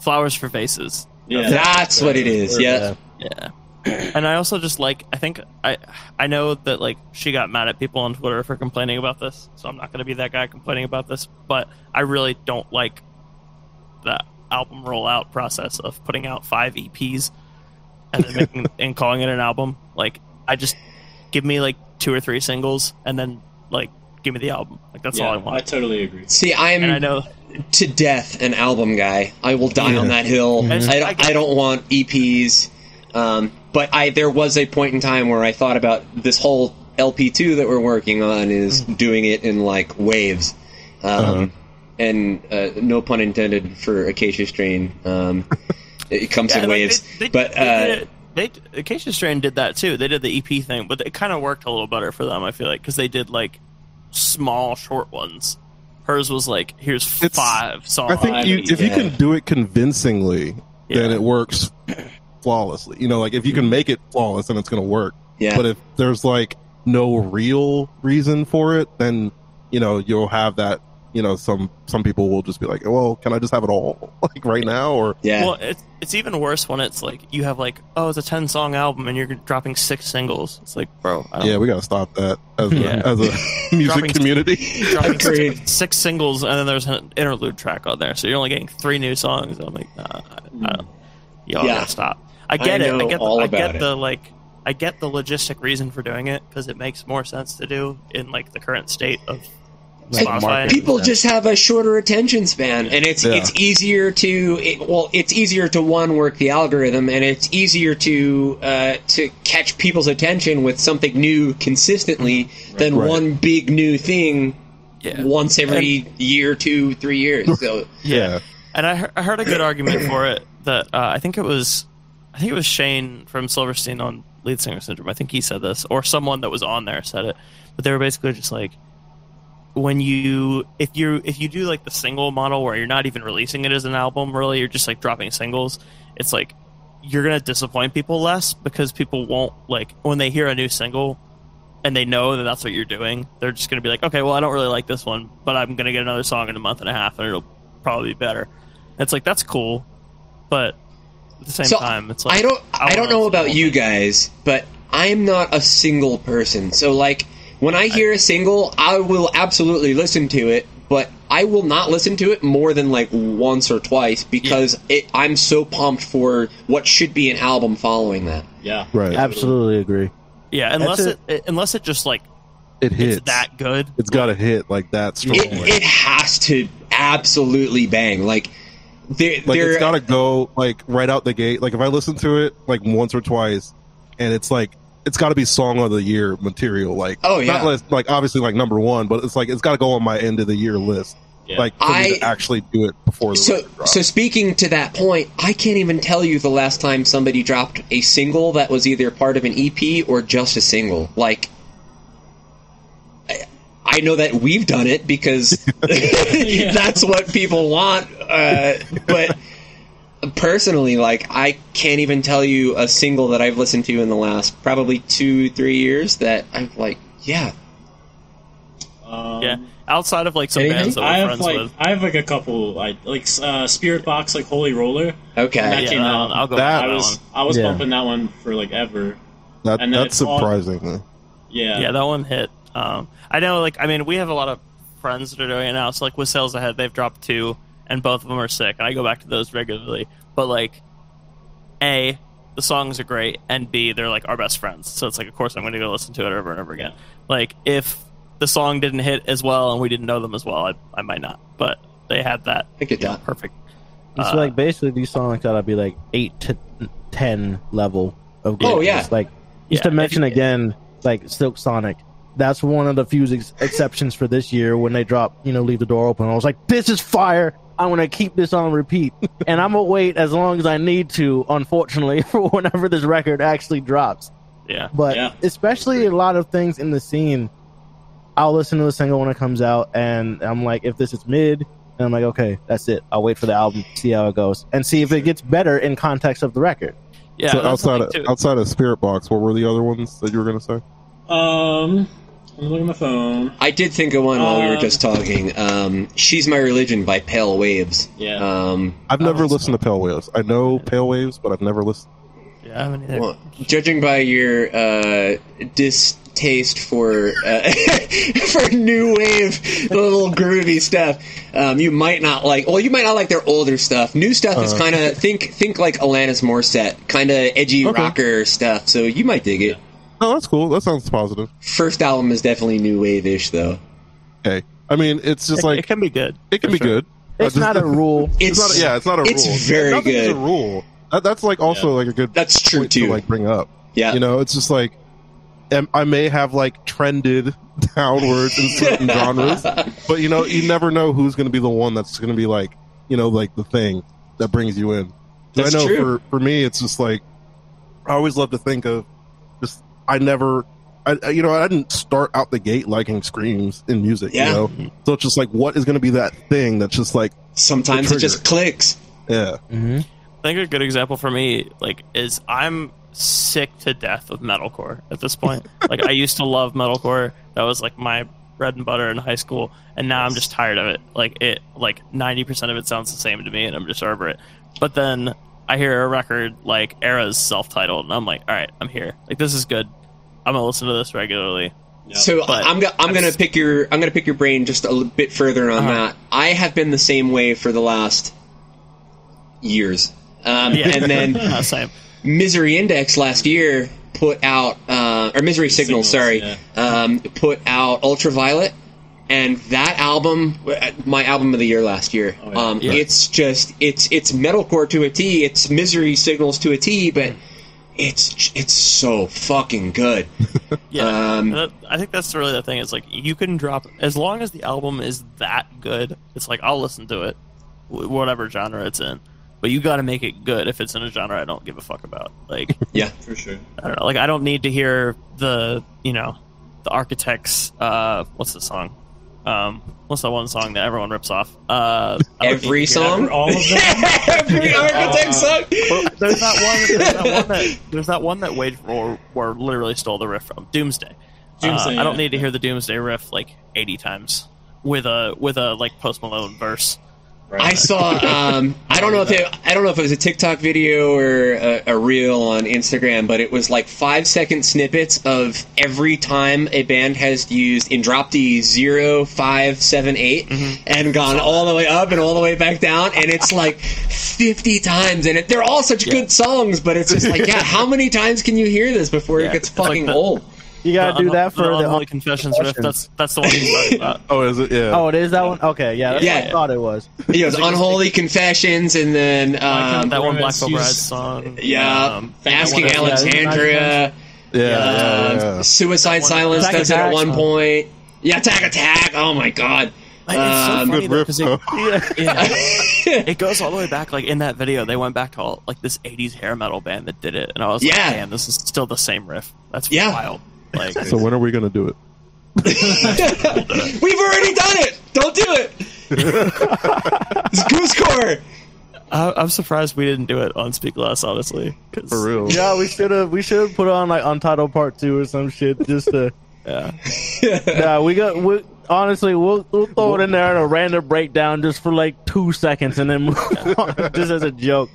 Flowers for Vases. Yeah. That's what it is. Yeah. Yeah. And I also just like I think I I know that like she got mad at people on Twitter for complaining about this, so I'm not going to be that guy complaining about this, but I really don't like the album rollout process of putting out 5 EPs and then making and calling it an album. Like I just give me like two or three singles and then like give me the album. Like that's yeah, all I want. I totally agree. See, I'm and I know to death an album guy. I will die on that hill. Mhm. I, I don't, I don't want EPs. Um, but I there was a point in time where I thought about this whole LP2 that we're working on is doing it in like waves. Um, Uh-huh. And uh, no pun intended for Acacia Strain. Um, it comes Yeah, in like, waves. they, they, but they, uh, did they Acacia Strain did that too. They did the EP thing, but it kind of worked a little better for them. I feel like because they did like small, short ones. Hers was like, here's It's- five songs. I think you, if you can do it convincingly, then it works flawlessly. You know, like if you can make it flawless, then it's going to work. yeah. But if there's like no real reason for it, then you know you'll have that. You know, some some people will just be like, "Well, can I just have it all like right now?" Or yeah. Well, it's it's even worse when it's like you have like, oh, it's a ten song album and you're dropping six singles. It's like, bro, I don't, yeah, we got to stop that as a, Yeah. as a music Dropping- community. dropping Agreed. six, six singles and then there's an interlude track on there, so you're only getting three new songs. I'm like, nah, I, I don't, y'all Yeah. gotta stop. I get I it. I get the, all I get it. the like. I get the logistic reason for doing it because it makes more sense to do in like the current state of Like Spotify. marketing. people just have a shorter attention span and it's Yeah. it's easier to it, well it's easier to one work the algorithm and it's easier to uh, to catch people's attention with something new consistently than Right. one big new thing Yeah. once every year two three years so Yeah. And I, he- I heard a good argument for it that uh, I think it was, I think it was Shane from Silverstein on Lead Singer Syndrome. I think he said this, or someone that was on there said it. But they were basically just like, when you if you if you do like the single model where you're not even releasing it as an album, really, you're just like dropping singles. It's like you're gonna disappoint people less because people won't like when they hear a new single and they know that that's what you're doing. They're just gonna be like, okay, well, I don't really like this one, but I'm gonna get another song in a month and a half, and it'll probably be better. It's like that's cool, but at the same So, time, it's like I don't I, wanna don't know listen to the about you guys, but I'm not a single person. So like when I hear a single, I will absolutely listen to it, but I will not listen to it more than like once or twice because it, I'm so pumped for what should be an album following that. Yeah. Right. Absolutely agree. Yeah, unless it, it unless it just like It hits. it's that good. It's got to hit like that strong. It, it has to absolutely bang. Like there, like there it's got to go like right out the gate. Like if I listen to it like once or twice, and it's like it's got to be song of the year material. Like Oh, yeah. not list, like obviously like number one, but it's like it's got to go on my end of the year list. Yeah. Like for me I- to actually do it before the so so speaking to that point, I can't even tell you the last time somebody dropped a single that was either part of an EP or just a single. Like I, I know that we've done it because that's what people want. Uh, but personally, like I can't even tell you a single that I've listened to in the last probably two three years that I'm like, yeah, Um, Yeah, outside of like some Anything? bands that we're I have friends like with. I have like a couple I like uh, Spiritbox like Holy Roller. okay. That Yeah, came that out. I'll go That- with I was one. I was Yeah. bumping that one for like ever. that, and that's it's all- Yeah. Yeah, that one hit. Um, I know, like, I mean, we have a lot of friends that are doing it now. So, like, with Sales Ahead, they've dropped two, and both of them are sick, and I go back to those regularly. But, like, A, the songs are great, and B, they're, like, our best friends. So it's like, of course, I'm going to go listen to it over and over again. Like, if the song didn't hit as well and we didn't know them as well, I, I might not. But they had that I get you know, perfect. It's Uh, like basically these songs gotta be like eight to ten level of good. Oh, greatness. yeah. Like just Yeah, to mention if- again, like Silk Sonic. That's one of the few ex- exceptions for this year when they dropped, you know, leave the door open. I was like, this is fire. I want to keep this on repeat, and I'm gonna wait as long as I need to. Unfortunately, for whenever this record actually drops. Yeah. But Yeah. especially a lot of things in the scene, I'll listen to the single when it comes out, and I'm like, if this is mid, and I'm like, okay, that's it. I'll wait for the album, see how it goes, and see if it gets better in context of the record. Yeah. so outside of, too. outside of Spiritbox, what were the other ones that you were gonna say? Um, let me look at my phone. I did think of one while we were Um, just talking. Um, "She's My Religion" by Pale Waves. Yeah. Um, I've never listened to Pale Waves. I know Pale Waves, but I've never listened. Yeah, I haven't either. well, judging by your uh, distaste for uh, for new wave, little groovy stuff, um, you might not like. Well, you might not like their older stuff. New stuff is kind of think think like Alanis Morissette, kind of edgy Okay. rocker stuff. So you might dig it. Oh, that's cool. That sounds positive. First album is definitely new wave ish though. Hey, I mean, it's just it, like it can be good. it can be sure. good. It's just- not a rule. It's, It's not. Yeah, it's not a it's rule. It's very Nothing is good. a rule. That, that's like also like a good. That's true point too. To like bring up. yeah. You know, it's just like I may have like trended downwards in certain genres, but you know, you never know who's going to be the one that's going to be like, you know, like the thing that brings you in. So That's I know true. for for me, it's just like I always love to think of just I never. I, I- you know, I didn't start out the gate liking screams in music. Yeah. You know, so it's just like, what is going to be that thing that's just like, Sometimes it just clicks. yeah, hmm I think a good example for me, like, is I'm sick to death of metalcore at this point. like, I used to love metalcore. That was like my bread and butter in high school, and now I'm just tired of it. Like, it, like, ninety percent of it sounds the same to me, and I'm just over it. But then I hear a record like Erra's self-titled, and I'm like, all right, I'm here. Like, this is good. I'm gonna listen to this regularly. Yeah. So But I'm go- I'm I'm gonna pick your I'm gonna pick your brain just a little bit further on Uh-huh. that. I have been the same way for the last years, um, Yeah. and then Uh, same. Misery Index last year put out uh, or Misery Signal, Signals, sorry, yeah. um, put out Ultraviolet, and that album, my album of the year last year. Oh, yeah. Um, Yeah. It's just it's it's metalcore to a T. It's misery signals to a T, but it's it's so fucking good. Yeah, Um, That- I think that's really the thing. Is like you can drop as long as the album is that good. It's like I'll listen to it, whatever genre it's in. But you got to make it good. If it's in a genre I don't give a fuck about, like Yeah, for sure. I don't know, like I don't need to hear the you know the Architects. Uh, what's the song? Um, what's that one song that everyone rips off? Uh, every need to hear- song, All of them. every architect song. Well, there's that one. There's that one that there's that one that Wage War, literally stole the riff from Doomsday. Doomsday, Uh, I don't need to hear the Doomsday riff like 80 times with a with a like Post Malone verse. Right. I saw. Um, I don't know if it, I don't know if it was a TikTok video or a, a reel on Instagram, but it was like five second snippets of every time a band has used in drop D zero five seven eight and gone all the way up and all the way back down, and it's like fifty times, and it, they're all such good songs, but it's just like, yeah, how many times can you hear this before it gets it's like fucking the- old? You gotta do The- that for the the. Unholy Confessions riff. That's that's the one he's talking about. Oh, is it? Yeah. Oh, it is that one. Okay, yeah, that's what Yeah. I thought it was. You know, it's unholy confessions, and then um, that one Black Bromance Veil Bride song. yeah, Um, asking that one- Alexandria. yeah, yeah, Um, yeah. Suicide That one- Silence Attack does it at one point. Yeah, Attack Attack. Oh my god. Like, it's so Um, funny Good though, riff, 'cause it, yeah, it goes all the way back. Like in that video, they went back to all, like this '80s hair metal band that did it, and I was Yeah. like, "Man, this is still the same riff. That's Yeah. wild." Like, So when are we gonna do it? We've already done it. Don't do it. it's Goose Core. I, I'm surprised we didn't do it on Speak Less, honestly. 'cause- For real? Yeah, we should have. We should have put on like Untitled Part Two or some shit just to. Yeah. Yeah, we got. We, honestly, we'll, we'll throw it in there in a random breakdown just for like two seconds and then move on, just as a joke.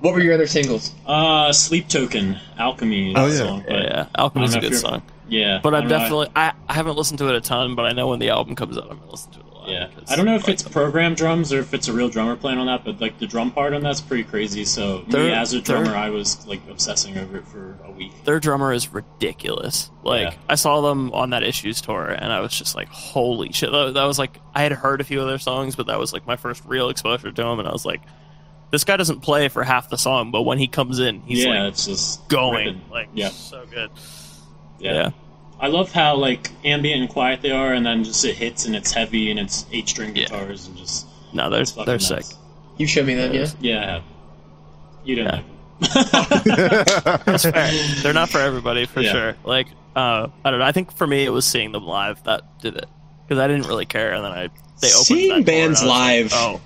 What were your other singles? Uh, Sleep Token, Alchemy. is Oh, yeah. song, Yeah, but yeah. Alchemy's I a don't good song. Yeah, But I I'm definitely I, I haven't listened to it a ton, but I know when the album comes out, I'm gonna listen to it a lot. Yeah, 'cause I don't know if it's them. programmed drums or if it's a real drummer playing on that, but like the drum part on that's pretty crazy. So me as a they're- drummer, I was like obsessing over it for a week. their drummer is ridiculous. Like Yeah. I saw them on that Issues tour, and I was just like, "Holy shit!" That, that was like I had heard a few of their songs, but that was like my first real exposure to them, and I was like, "This guy doesn't play for half the song, but when he comes in, he's yeah, like it's just going, ripping. like yeah, so good." yeah, Yeah. I love how like ambient and quiet they are, and then just it hits and it's heavy and it's eight string Yeah. guitars and just No, they're they're nuts. sick. You showed me that, yeah. Yeah, I have. You didn't. Yeah. Like. That's fair. they're not for everybody, for Yeah. sure. Like uh, I don't know. I think for me, it was seeing them live that did it because I didn't really care, and then I they opened Seeing that bands and live- like, oh,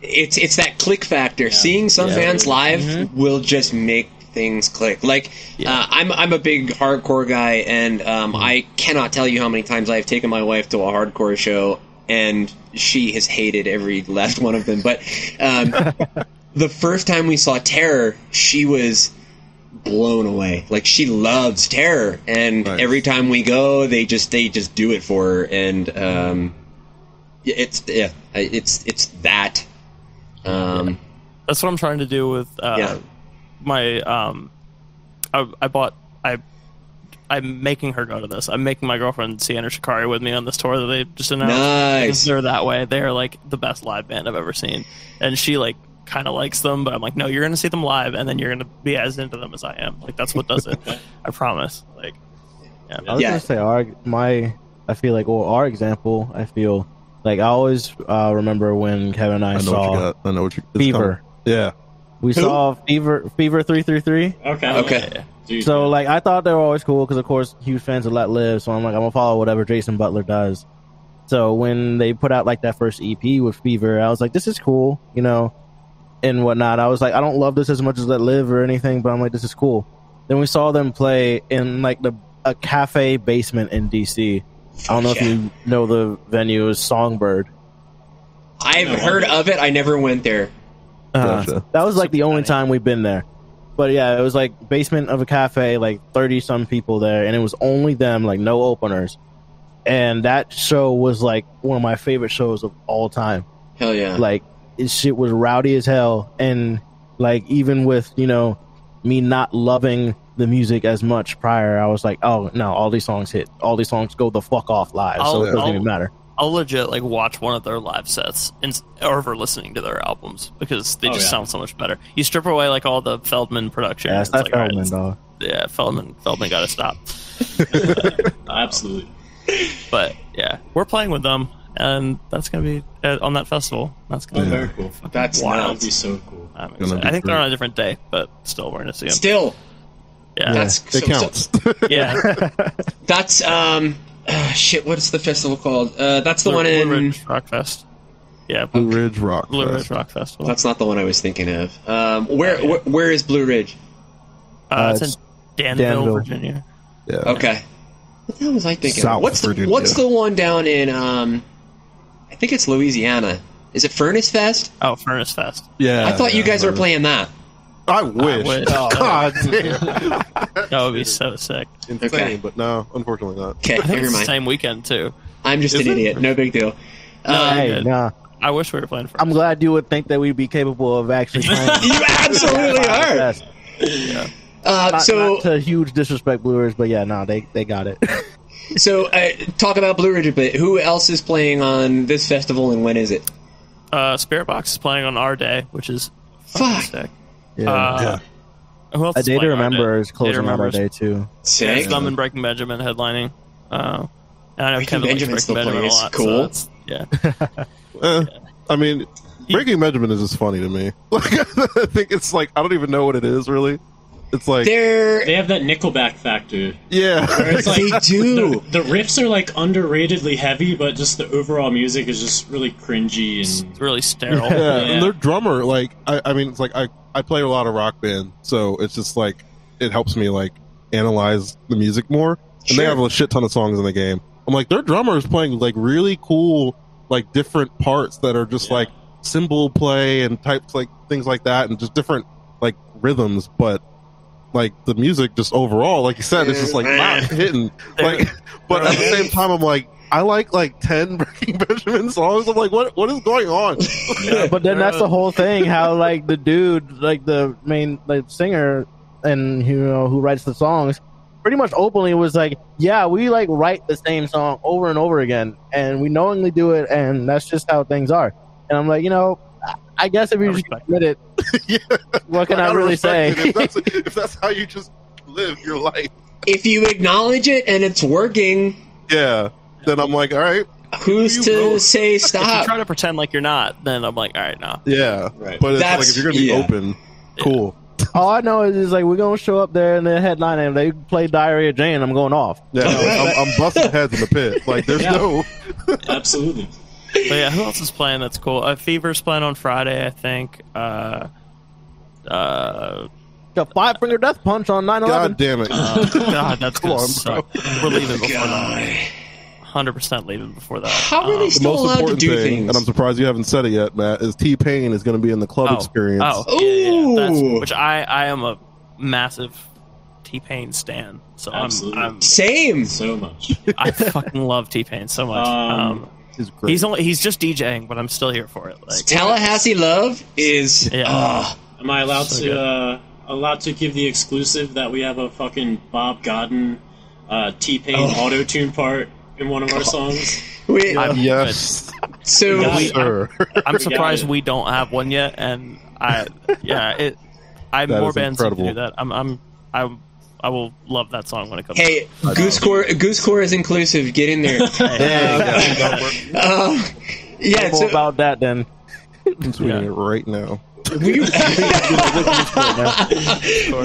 It's it's that click factor. Seeing some Yeah. bands live will just make things click. Like Yeah. uh, I'm I'm a big hardcore guy, and um, I cannot tell you how many times I've taken my wife to a hardcore show, and she has hated every last one of them. But um, the first time we saw Terror, she was blown away. Like she loves Terror, and every time we go, they just they just do it for her, and um, it's yeah, it's it's that. Um, that's what I'm trying to do with uh, Yeah. my um I, I bought I I'm making her go to this. I'm making my girlfriend see Enter Shikari with me on this tour that they just announced. Nice. Because They're that way. They're like the best live band I've ever seen. And she like kind of likes them, but I'm like, no, you're gonna see them live, and then you're gonna be as into them as I am. Like that's what does it. I promise. Like, yeah, I was Yeah. gonna say our my I feel like or our example I feel like I always uh, remember when Kevin and I, I know what you saw got. I know what you. it's Fever. coming. Yeah. we Who? saw Fever Fever three three three. okay, Okay. Yeah. So like I thought they were always cool because of course huge fans of letlive. So I'm like I'm gonna follow whatever Jason Butler does. So when they put out like that first EP with Fever, I was like, this is cool, you know, and whatnot. I was like, I don't love this as much as letlive or anything, but I'm like, this is cool. Then we saw them play in like the a cafe basement in DC. I don't know if you know the venue is Songbyrd. I've No, heard okay. of it. I never went there. Uh, Gotcha. that was like the only time we've been there. But yeah, it was like basement of a cafe, like thirty some people there, and it was only them, like no openers. And that show was like one of my favorite shows of all time. Hell yeah! Like it shit was rowdy as hell, and like even with you know me not loving the music as much prior. I was like, oh no, all these songs hit. All these songs go the fuck off live, so I'll- it doesn't I'll- even matter. I'll legit like watch one of their live sets and over listening to their albums because they Oh, just yeah. sound so much better. You strip away like all the Feldmann production. Yeah, it's it's that like, all right, Feldmann, it's- dog. yeah, Feldmann, Feldmann got to stop. Absolutely. But yeah, we're playing with them, and that's gonna be uh, on that festival. That's Oh, gonna be very cool. That's Wild. That would nuts. be so cool. I'm Gonna be I think they're on a different day, but still, we're gonna see them. Still, Yeah, that's It so- counts. yeah. That's um, uh, shit. What's the festival called? Uh, that's the Blue, one Blue in. Ridge Rock Fest. Yeah, Blue Ridge Rock. Blue Fest. Ridge Rock Festival. That's not the one I was thinking of. Um, where where, where is Blue Ridge? uh, Uh, it's in Danville, Danville. Virginia. Yeah. Okay. What the hell was I thinking? South what's the Virginia. What's the one down in um? I think it's Louisiana. Is it Furnace Fest? Oh, Furnace Fest. Yeah. I thought you yeah, guys were playing that. I wish. wish. God damn. That would be so sick. Insane, Okay. but no, unfortunately not. Okay, never mind. same weekend too. I'm just Is an it? idiot. No big deal. No, Um, Hey, nah. I wish we were playing Furnace. I'm glad you would think that we'd be capable of actually playing. you absolutely are. Yes. Uh, Not, so not to huge disrespect Blue Ridge, but yeah, no, they they got it. so uh, talk about Blue Ridge a bit. Who else is playing on this festival and when is it? uh, Spiritbox is playing on our day, which is fucking Fuck. sick. Yeah. Uh, Who else a day to remember day? is closing Day to out our Remember day is- too. Yeah, Sick. Thumb and Breaking Benjamin headlining. Uh, and I know Breaking Kevin likes Benjamin Breaking still Benjamin a plays. lot. Cool. So it's, yeah. Eh, I mean, Breaking Benjamin is just funny to me. Like, I think it's like I don't even know what it is really. It's like, They're They have that Nickelback factor. yeah, it's like They do. The, the riffs are like underratedly heavy, but just the overall music is just really cringy and It's really sterile. yeah. Yeah. And their drummer, like, I, I mean, it's like I I play a lot of rock band, so it's just like it helps me like analyze the music more. And they have a shit ton of songs in the game. I'm like, their drummer is playing like really cool, like different parts that are just Yeah. like cymbal play and types like things like that, and just different like rhythms, but. Like the music, just overall, like you said, it's just like not hitting. Like, but at the same time, I'm like, I like like ten Breaking Benjamin songs. I'm like, what what is going on? yeah, But then that's the whole thing. How like the dude, like the main like singer, and you know who writes the songs, pretty much openly was like, "Yeah, we like write the same song over and over again, and we knowingly do it, and that's just how things are." And I'm like, you know, I guess if you just admit it, yeah. what can I, gotta really say? If that's, if that's how you just live your life, if you acknowledge it and it's working, yeah, then I'm like, all right, who's to wrote- say If you stop? try to pretend like you're not, then I'm like, all right, no. yeah. Right. But it's like if you're gonna be yeah. open, cool. All I know is, is like we're gonna show up there in the headline and they play Diarrhea Jane. I'm going off. Yeah, I'm, I'm busting heads in the pit. Like there's Yeah. no, absolutely. But yeah, who else is playing? That's cool. Uh, Fever's playing on Friday, I think. Uh, uh, The five finger death punch on 9 god damn it. God, that's Come gonna on, suck. We're leaving before that. Hundred percent leaving before that. How are they Um, the still most allowed to do thing, things? and I'm surprised you haven't said it yet, Matt, is T Pain is going to be in the club oh, experience. Oh, yeah, yeah, yeah. That's, which I, I am a massive T Pain stan. So I'm, I'm, Same. So much. I fucking love T Pain so much. Um, Um, He's great. he's only, he's just DJing, but I'm still here for it. Like, Tallahassee Love is. Yeah. ah, Am I allowed So to uh, allowed to give the exclusive that we have a fucking Bob Godden uh, T Pain Oh. auto tune part in one of our songs? we, I'm- yes, so Yeah. yes, sir. I'm surprised it. we don't have one yet, and I, yeah, it. I That more is bands need to incredible. do that. I'm, I'm, I, I will love that song when it comes. hey, Goose Core, Goose is inclusive. Get in there. out. Hey, Um, yeah, More so about that then. I'm tweeting it right now.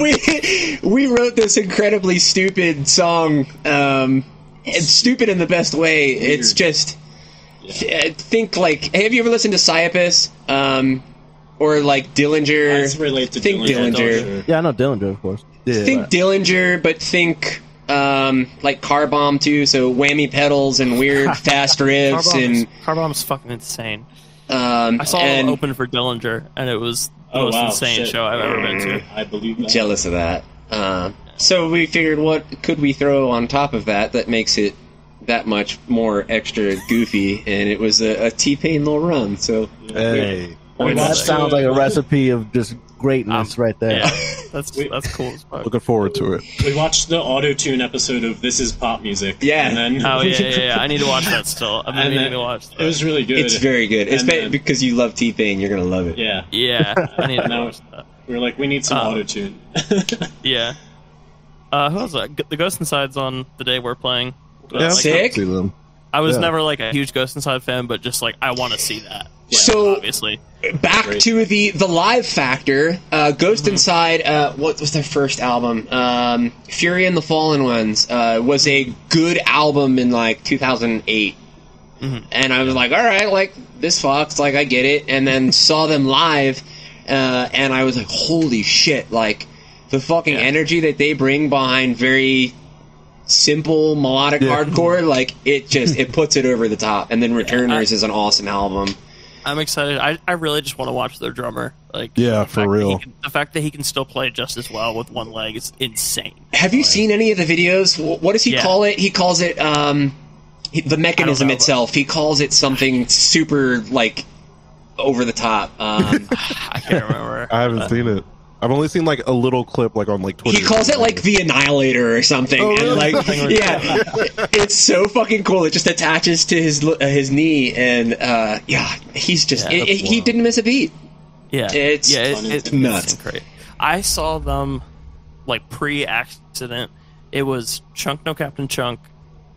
we, we we wrote this incredibly stupid song. Um, it's stupid in the best way. It's just uh, think like. Have you ever listened to Caiaphas? Um, or like Dillinger? Let's relate to Think Dillinger. Dillinger. Yeah, I know Dillinger, of course. Yeah, think Dillinger, but think um, like Car Bomb too. So whammy pedals and weird fast riffs Carbomb is, and Carbomb is fucking insane. um, I saw and him open for Dillinger, and it was the Oh most wow! insane shit. show I've ever been to. I believe that. jealous of that. Um, so we figured, what could we throw on top of that that makes it that much more extra goofy? And it was a, a T Pain little run. So Hey, We that sounds uh, like a recipe of just greatness right there. Yeah, that's We- that's cool as fuck. Looking forward to it. We watched the auto tune episode of This Is Pop Music. Yeah. and then Oh yeah, yeah, yeah. I need to watch that still. I've been And meaning to watch that. it was really good. It's very good. It's And be- then- because you love T Pain. You're gonna love it. yeah. yeah, I need to No. watch that. We are like, we need some Um, auto tune. Yeah. Uh, who was that? The Ghost Inside's on the day we're playing. Uh, Yeah, like, Sick. I was Yeah. never like a huge Ghost Inside fan, but just like I want to see that. So Obviously, back Great. to the the live factor. Uh, Ghost Inside. Uh, what was their first album? Um, Fury and the Fallen Ones uh, was a good album in like 2008. And I was like, all right, like this fucks, like I get it. And then saw them live, uh, and I was like, holy shit, like the fucking Yeah. energy that they bring behind very simple melodic Yeah. hardcore, like it just it puts it over the top. And then Returners I- is an awesome album. I'm excited. I, I really just want to watch their drummer. Like, Yeah, for fact that he real. can- the fact that he can still play just as well with one leg is insane. Have you seen any of the videos? What does he Yeah. call it? He calls it um, the mechanism know, but- itself. He calls it something super like over the top. Um, I can't remember. I haven't seen it. I've only seen like a little clip, like on like Twitter. he calls it like the Annihilator or something, Oh, and like like yeah, it's so fucking cool. It just attaches to his uh, his knee, and uh, yeah, he's just Yeah, it- it- he didn't miss a beat. Yeah, It's yeah, it, fun it, nuts. It's great. I saw them like pre-accident. It was Chunk No Captain Chunk,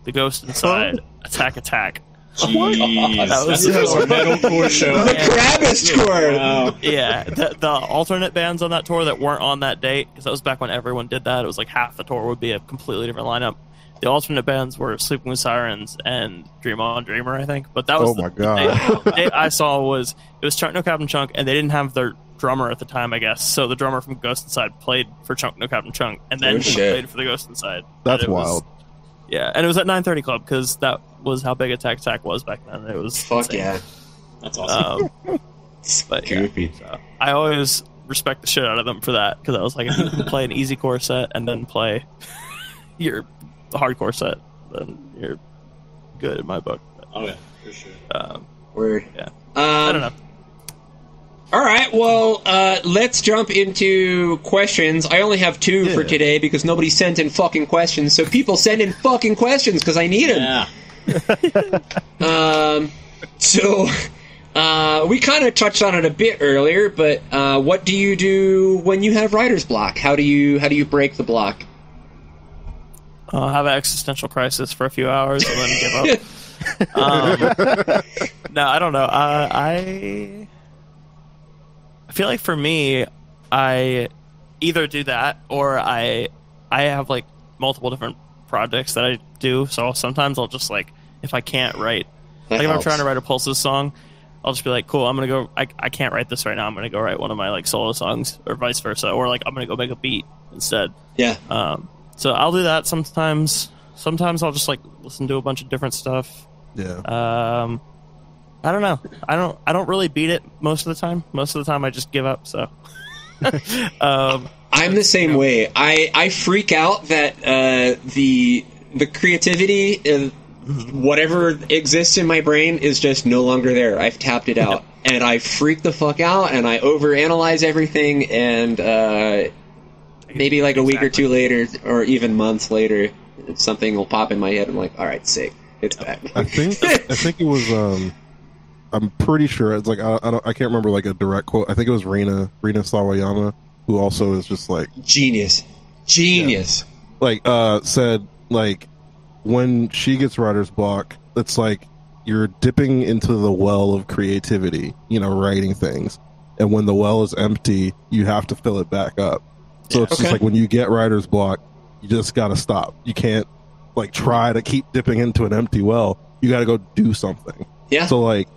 The Ghost Inside, Attack Attack. Jeez, That was- that's a metalcore show. The Krabbis tour. Wow. Yeah, the, the alternate bands on that tour that weren't on that date because that was back when everyone did that. It was like half the tour would be a completely different lineup. The alternate bands were Sleeping with Sirens and Dream On Dreamer, I think. But that was Oh the, my the God. the date I saw was it was Chunk No Captain Chunk, and they didn't have their drummer at the time, I guess. So the drummer from Ghost Inside played for Chunk No Captain Chunk, and then Oh, he played for the Ghost Inside. That's And it was- wild. yeah, and it was at 9:30 Club because that was how big Attack Attack was back then. It was Fuck insane. yeah, That's awesome. Um, but yeah, so I always respect the shit out of them for that because I was like, if you can play an easy core set and then play your hardcore set, then you're good in my book. oh yeah, for sure. Um, Word. Yeah. Um, I don't know. All right, well, uh, let's jump into questions. I only have two for today because nobody sent in fucking questions. So people send in fucking questions because I need them. Yeah. Um, so uh, we kind of touched on it a bit earlier, but uh, what do you do when you have writer's block? How do you how do you break the block? I'll have an existential crisis for a few hours and then give up. um, no, I don't know. Uh, I I feel like for me, I either do that or I I have like multiple different projects that I do. So sometimes I'll just like if I can't write, That like if I'm trying to write a Pulses song, I'll just be like, cool, I'm gonna go. I, I can't write this right now. I'm gonna go write one of my like solo songs or vice versa, or like I'm gonna go make a beat instead. Yeah. Um, so I'll do that sometimes. Sometimes I'll just like listen to a bunch of different stuff. Yeah. Um, I don't know. I don't. I don't really beat it most of the time. Most of the time, I just give up. So, um, I'm the same way. I, I freak out that uh, the the creativity, uh, whatever exists in my brain, is just no longer there. I've tapped it out, and I freak the fuck out, and I overanalyze everything, and uh, maybe like a week or two later, or even months later, something will pop in my head. I'm like, all right, sick, it's back. I think I think it was. um I'm pretty sure it's like I, I don't I can't remember like a direct quote. I think it was Rina Rina Sawayama who also is just like Genius, genius. like uh said like when she gets writer's block, it's like you're dipping into the well of creativity, you know, writing things. And when the well is empty, you have to fill it back up. So it's Okay. just like when you get writer's block, you just got to stop. You can't like try to keep dipping into an empty well. You got to go do something. Yeah. So like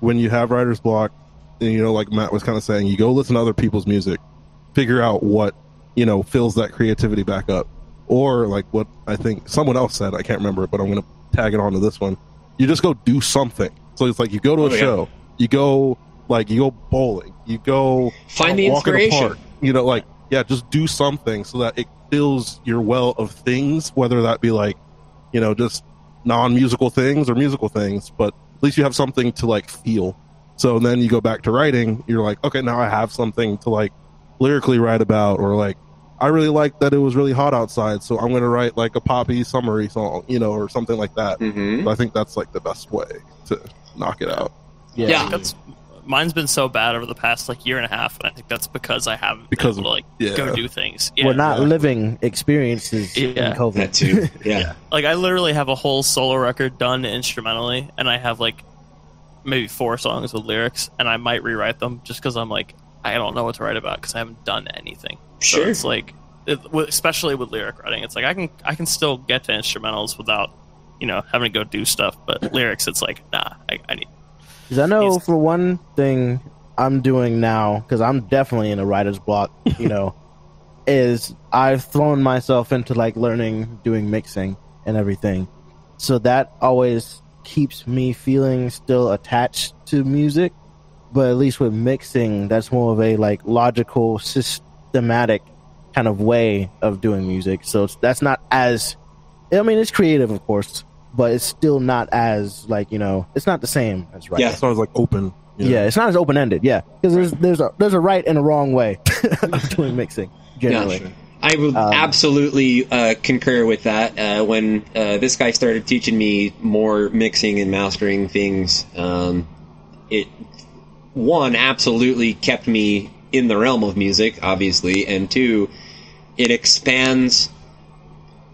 when you have writer's block, and, you know, like Matt was kind of saying, you go listen to other people's music, figure out what you know fills that creativity back up, or like what I think someone else said. I can't remember, it, but I'm gonna tag it onto this one. You just go do something. So it's like you go to a Oh, yeah. show, you go like you go bowling, you go uh, Find the walk in inspiration. park. You know, like yeah, just do something so that it fills your well of things, whether that be like you know just non-musical things or musical things, but at least you have something to like feel. So then you go back to writing, you're like, okay, now I have something to like lyrically write about, or like, I really like that it was really hot outside, so I'm going to write like a poppy summary song, you know, or something like that. hmm I think that's like the best way to knock it out. Yeah. Yeah. That's mine's been so bad over the past like year and a half, and I think that's because I haven't Because been able of- to like yeah. go do things. Yeah, We're not exactly. living experiences in COVID. That too. Yeah. like I literally have a whole solo record done instrumentally, and I have like maybe four songs with lyrics, and I might rewrite them just because I'm like I don't know what to write about because I haven't done anything. So Sure. it's like, it, especially with lyric writing, it's like I can I can still get to instrumentals without you know having to go do stuff, but lyrics, it's like nah, I, I need. Because I know He's- for one thing I'm doing now, because I'm definitely in a writer's block, you know, is I've thrown myself into like learning doing mixing and everything. So that always keeps me feeling still attached to music. But at least with mixing, that's more of a like logical, systematic kind of way of doing music. So that's not as, I mean, it's creative, of course, but it's still not as like you know, it's not the same as right. Yeah. So I was like open. you know? Yeah, it's not as open ended. Yeah, because there's there's a there's a right and a wrong way of doing mixing generally. Yeah. I would Um, absolutely uh, concur with that. Uh, when uh, this guy started teaching me more mixing and mastering things, um, it one absolutely kept me in the realm of music, obviously, and two, it expands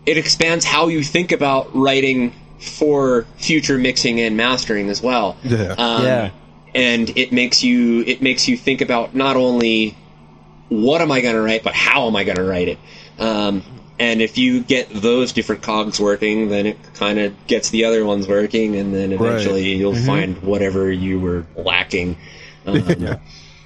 it expands how you think about writing for future mixing and mastering as well. Yeah. Um, Yeah. and it makes you it makes you think about not only what am I going to write, but how am I going to write it. Um, and if you get those different cogs working, then it kind of gets the other ones working, and then eventually you'll find whatever you were lacking. Um,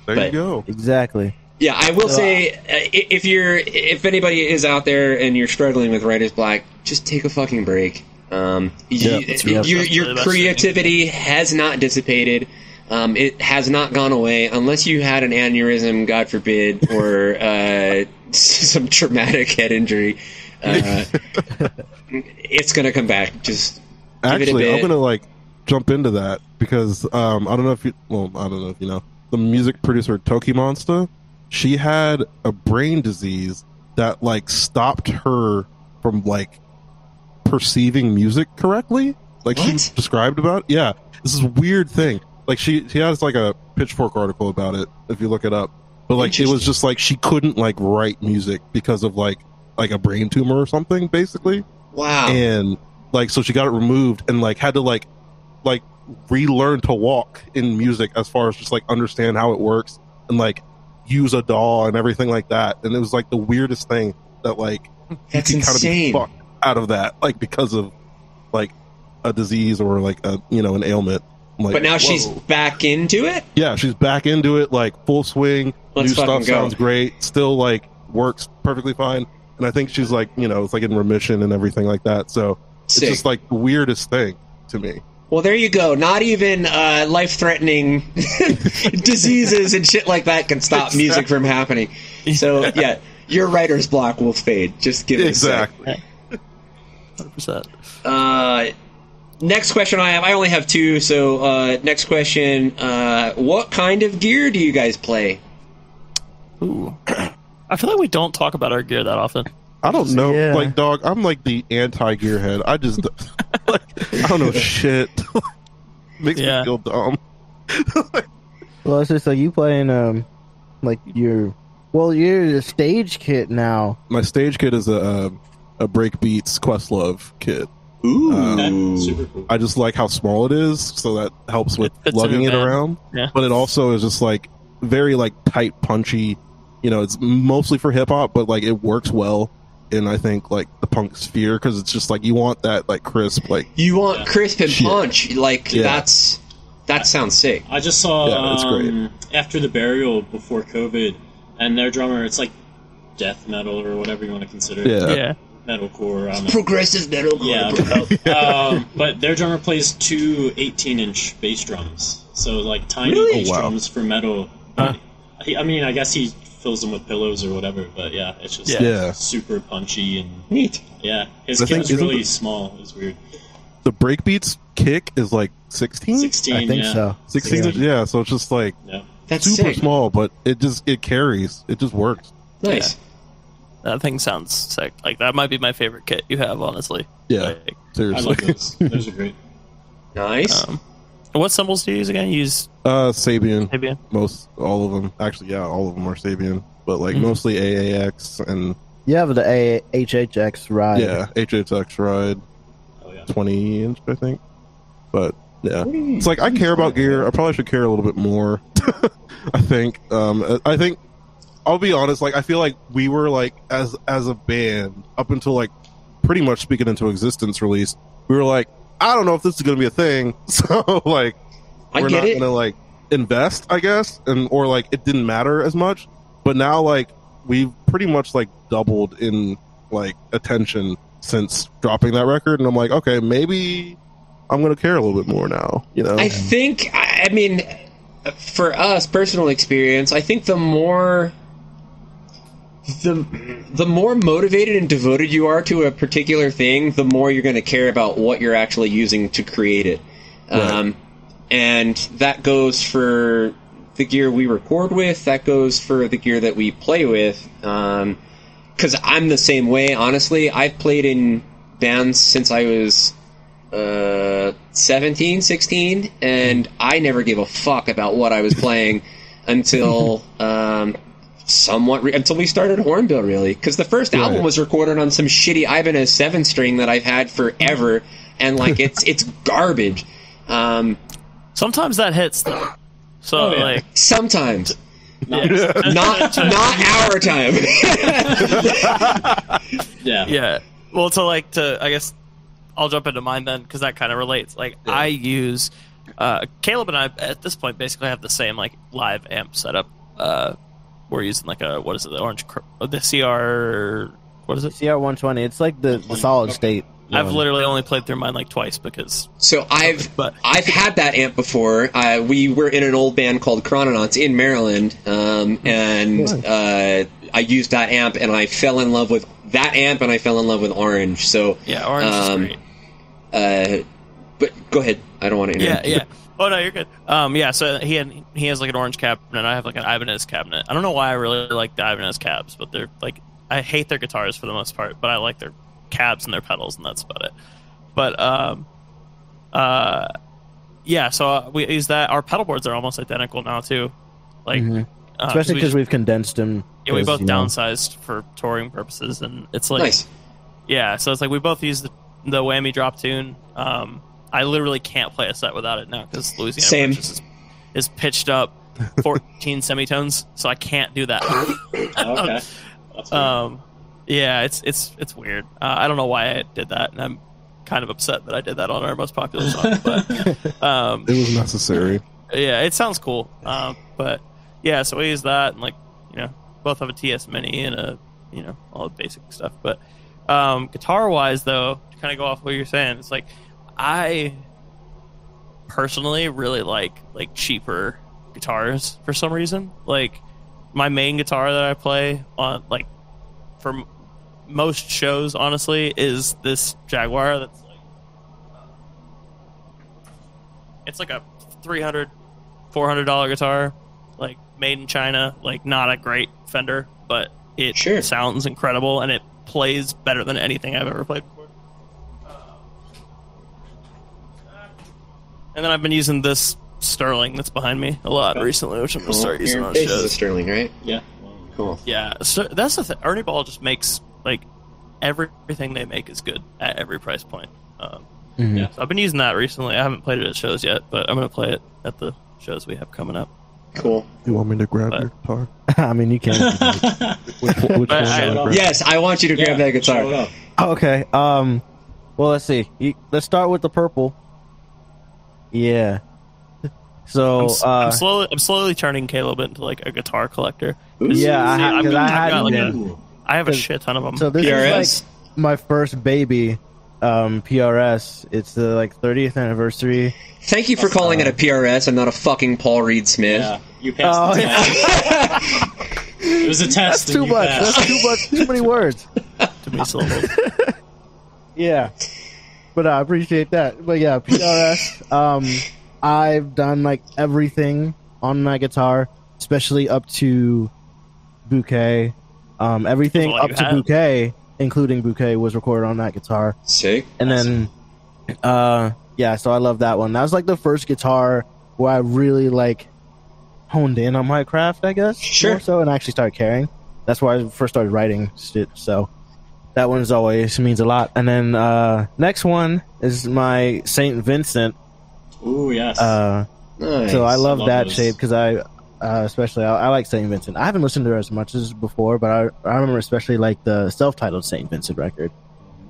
There But- you go. Exactly. yeah, I will say uh, if you're if anybody is out there and you're struggling with writer's block, just take a fucking break. Um, Yeah, you- that's your your really thing. creativity has not dissipated. Um, it has not gone away unless you had an aneurysm, God forbid, or uh, some traumatic head injury. Uh, it's gonna come back. Just give it a Actually, I'm gonna like jump into that because um, I don't know if you. Well, I don't know if you know the music producer Tokimonsta. She had a brain disease that like stopped her from like perceiving music correctly. Like What? she described about. Yeah, this is a weird thing. Like she she has like a Pitchfork article about it if you look it up. But like it was just like she couldn't like write music because of like like a brain tumor or something basically wow. and like so she got it removed and like had to like like relearn to walk in music as far as just like understand how it works and like use a DAW and everything like that. And it was like the weirdest thing that like That's you can kind of be fucked out of that like because of like a disease or like a you know an ailment. Like, but now she's back into it. yeah she's back into it like full swing. Let's new stuff go. sounds great. Still like works perfectly fine. And i think she's like you know it's like in remission and everything like that. So Sick. it's just like the weirdest thing to me Well, there you go. Not even uh, life-threatening diseases and shit like that can stop music from happening. So yeah, your writer's block will fade. Just give it a sec. exactly Hundred percent. Uh, next question I have. I only have two. So uh, next question: uh, What kind of gear do you guys play? Ooh. I feel like we don't talk about our gear that often. i don't know Yeah. like dog i'm like the anti-gearhead i just like i don't know shit makes Yeah. me feel dumb Well, it's just like you playing um like your well you're a stage kit now. my stage kit is a a, a breakbeats questlove kit Ooh, That's super cool. i just like how small it is so that helps with It fits in lugging your it van. around Yeah. but it also is just like very like tight punchy you know it's mostly for hip-hop but like it works well in i think like the punk sphere because it's just like you want that like crisp like you want crisp and Shit. punch? Like Yeah. that's that sounds sick. I just saw Yeah, it's great. um, after the burial before COVID, and their drummer, it's like death metal or whatever you want to consider it. Yeah. Yeah. metalcore. I. Progressive metal. Yeah, um, but their drummer plays two 18-inch bass drums, so like tiny Really? bass Oh, wow. drums for metal. He, I mean, I guess he fills them with pillows or whatever, but yeah, it's just Yeah. Yeah. super punchy and Neat. yeah, his I think- kit's isn't really the- small. It's weird. the breakbeats kick is like 16 16. I think yeah. so. 16 Yeah. yeah so it's just like Yeah. That's super sick. small but it just it carries it just works Nice. That thing sounds sick. Like that might be my favorite kit you have, honestly. yeah Like, I seriously love those. Those are great. Nice. um, what cymbals do you use again? You use uh sabian Sabian. most all of them actually yeah all of them are sabian but like Mhm. mostly aax and yeah, have the A- HHX ride. yeah hhx ride Oh yeah. 20 inch i think but yeah it's like i care about gear i probably should care a little bit more i think um i think i'll be honest like i feel like we were like as as a band up until like pretty much Speak It Into Existence release we were like i don't know if this is gonna be a thing so like I we're not gonna like invest i guess and or like it didn't matter as much but now like we've pretty much like doubled in like attention since dropping that record and i'm like okay maybe i'm gonna care a little bit more now you know I think, I mean, for us, personal experience, I think the more. The, the more motivated and devoted you are to a particular thing, the more you're going to care about what you're actually using to create it. Um, and that goes for the gear we record with, that goes for the gear that we play with. Um, because I'm the same way, honestly. I've played in bands since I was uh, 17, 16, and I never gave a fuck about what I was playing until um, somewhat re- until we started Hornbill, really. Because the first album was recorded on some shitty Ibanez seven string that I've had forever, and like it's it's garbage. Um, Sometimes that hits though. So Oh, yeah. like, sometimes, yeah, not not our time. Yeah. yeah. Well, to like to, I guess I'll jump into mine then because that kind of relates. Like, I use uh, Caleb and I at this point basically have the same like live amp setup. Uh, we're using like a what is it, the orange, uh, the CR. What is it? CR120. It's like the, the solid state. I've one. literally only played through mine like twice because So I've But- I've had that amp before. Uh, we were in an old band called Chrononauts in Maryland, um, and uh, I used that amp, and I fell in love with that amp, and I fell in love with Orange. So, yeah, orange Um, is great. uh, but go ahead. I don't want to. Yeah, yeah. Oh no, you're good. Um, yeah. So he had he has like an orange cabinet, and I have like an Ibanez cabinet. I don't know why I really like the Ibanez cabs, but they're like I hate their guitars for the most part, but I like their cabs and their pedals, and that's about it. But um, uh, yeah. So uh, we use that. Our pedal boards are almost identical now too. Like, Mhm. uh, Especially because just- we've condensed them. yeah, we 'cause, both you know, downsized for touring purposes, and it's like nice. yeah, so it's like we both use the, the whammy drop tune. Um, I literally can't play a set without it now because Louisiana Same. Is, is pitched up 14 semitones, so I can't do that. Okay. Um, yeah, it's it's it's weird. Uh, I don't know why I did that, and I'm kind of upset that I did that on our most popular song. But um, it was necessary yeah, it sounds cool. Um, but yeah, so we use that and like you know both have a TS Mini and a you know all the basic stuff. But um, guitar wise though, to kind of go off what you're saying, it's like I personally really like like cheaper guitars for some reason. Like my main guitar that I play on like for m- most shows, honestly, is this Jaguar that's like uh, it's like a 300 400 dollar guitar like made in china like not a great fender but it Sure. sounds incredible and it plays better than anything i've ever played before and then i've been using this sterling that's behind me a lot recently which i'm gonna start using on Bass is a shows Sterling, right? yeah. Cool. yeah so that's the thing ernie ball just makes like everything they make is good at every price point um, Mhm. Yeah. so I've been using that recently. I haven't played it at shows yet, but I'm going to play it at the shows we have coming up. Cool. you want me to grab But- your guitar I mean, you can. which, which one I- I? Yes, I want you to grab that guitar. show okay. Um. Well, let's see. You, let's start with the purple. Yeah. So, I'm, uh, I'm slowly, I'm slowly turning Caleb into like a guitar collector. Yeah, I see, ha- I've 'cause got- I I've had got, like, one. a- I have a shit ton of them. so this PRS. is like my first baby, um, PRS. It's the like 30th anniversary. Thank you for calling it a PRS I'm not a fucking Paul Reed Smith. Yeah. You passed Oh, the yeah. It was a test. That's too much. passed. That's too much. Too many words. Too many syllables. Yeah. But I appreciate that. But yeah, PRS. um, I've done like everything on my guitar, especially up to bokeh. Um, everything up to have. bokeh, including bokeh, was recorded on that guitar. Sick. And then, uh, yeah, so I love that one. That was like the first guitar where I really like honed in on my craft, I guess. Sure. more so, and actually started caring. That's why I first started writing shit. So that one's always means a lot. And then uh, next one is my Saint Vincent. Ooh, yes. Uh, Nice. so I love, Love that those. shape because I, uh, especially I, I like Saint Vincent. I haven't listened to her as much as before, but I I remember especially like the self-titled Saint Vincent record.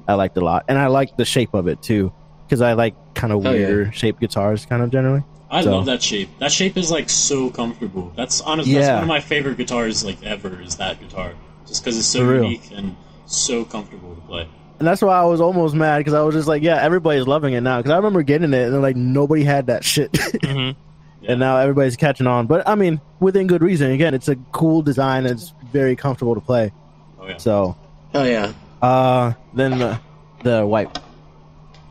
I liked a lot, and I like the shape of it too because I like kind of Oh, yeah. weirder shaped guitars, kind of generally. I so- love that shape. That shape is like so comfortable. That's honestly that's one of my favorite guitars like ever. Is that guitar just because it's so unique and so comfortable to play. And that's why I was almost mad because I was just like, yeah, everybody's loving it now. Because I remember getting it and then, like nobody had that shit, hmm Yeah. and now everybody's catching on. But I mean, within good reason. Again, it's a cool design. and It's very comfortable to play. Oh yeah. So Oh yeah. Uh, then the, the wipe.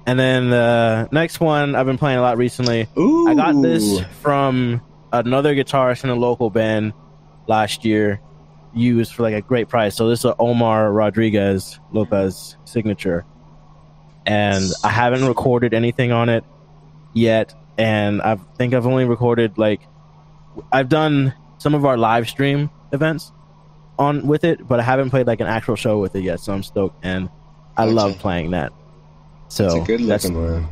And then the next one I've been playing a lot recently. Ooh. I got this from another guitarist in a local band last year, used for like a great price. So this is a Omar Rodriguez Lopez signature, and I haven't recorded anything on it yet. And I think I've only recorded like I've done some of our live stream events on with it, but I haven't played like an actual show with it yet. So I'm stoked, and I love playing that. So It's a good that's one.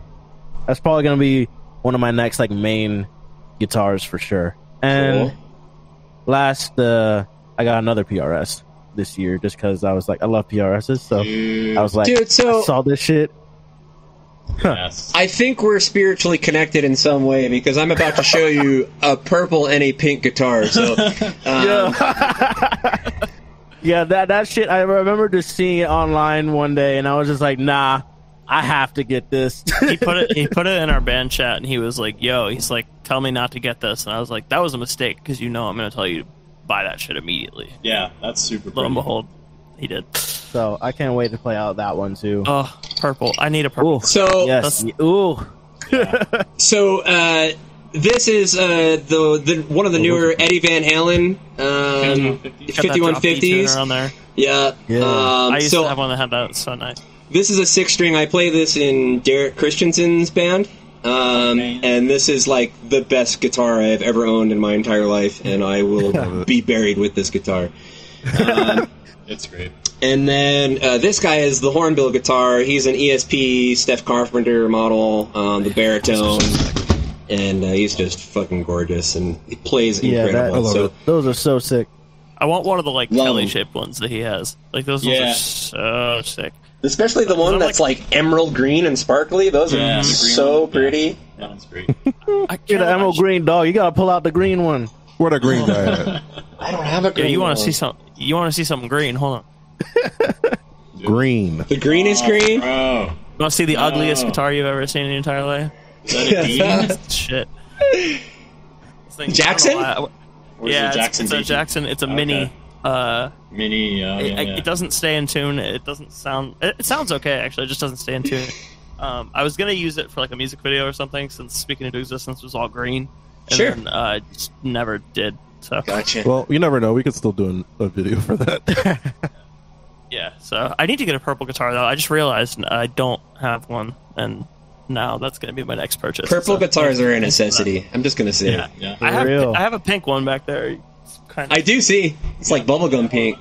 that's probably gonna be one of my next like main guitars for sure. And Cool. last, uh, I got another PRS this year just because I was like, I love PRSs, so I was like, Dude, so I saw this shit. yes. I think we're spiritually connected in some way because I'm about to show you a purple and a pink guitar. So, um, Yeah, that that shit. I remember just seeing it online one day, and I was just like, Nah, I have to get this. he put it he put it in our band chat and he was like yo he's like tell me not to get this and i was like that was a mistake because you know i'm gonna tell you to buy that shit immediately yeah, that's super. lo and behold he did so I can't wait to play out that one too. oh purple i need a purple Ooh, so yes, that's- ooh, So uh, this is uh, the the one of the newer Eddie Van Halen um, 5150. Got that drop D 5150s. on there Yeah. Yeah. Um, i used so to have one that had that so nice this is a six string. I play this in Derek Christensen's band. Um, and this is like the best guitar I've ever owned in my entire life, and I will be buried with this guitar. Um, It's great. And then uh, this guy is the hornbill guitar. He's an ESP Steph Carpenter model, um, the baritone, and uh, he's just fucking gorgeous, and he plays Yeah, that- incredible. I so it. those are so sick. i want one of the like kelly shaped ones that he has like those Yeah. ones are so sick especially the one that's like, emerald green and sparkly. Those are Yeah, the green so one. pretty. That one's great. I Get can't an emerald green dog. You gotta pull out the green one. Where the green guy at? I don't have a yeah green. you want to one. see some you want to see something green hold on Green. the green is oh, green? Bro, you want to see the ugliest No. guitar you've ever seen in your entire life is that a D? shit This thing- I don't know Jackson? why I- Or is yeah, it's, Jackson it's a DG? Jackson. It's a Okay. Mini. Uh, Mini. Uh, it, yeah, yeah. it doesn't stay in tune. It doesn't sound. It, it sounds okay actually. It just doesn't stay in tune. Um, I was gonna use it for like a music video or something since Speak It Into Existence was all green. And Sure. Then, uh, just never did. So Gotcha. Well, you never know. We could still do an, a video for that. yeah. So I need to get a purple guitar though. I just realized I don't have one, and now that's gonna be my next purchase. Purple So- guitars are a necessity. I'm just gonna say. Yeah. it. Yeah. I have real. I have a pink one back there. It's kind I do see. It's like bubblegum pink.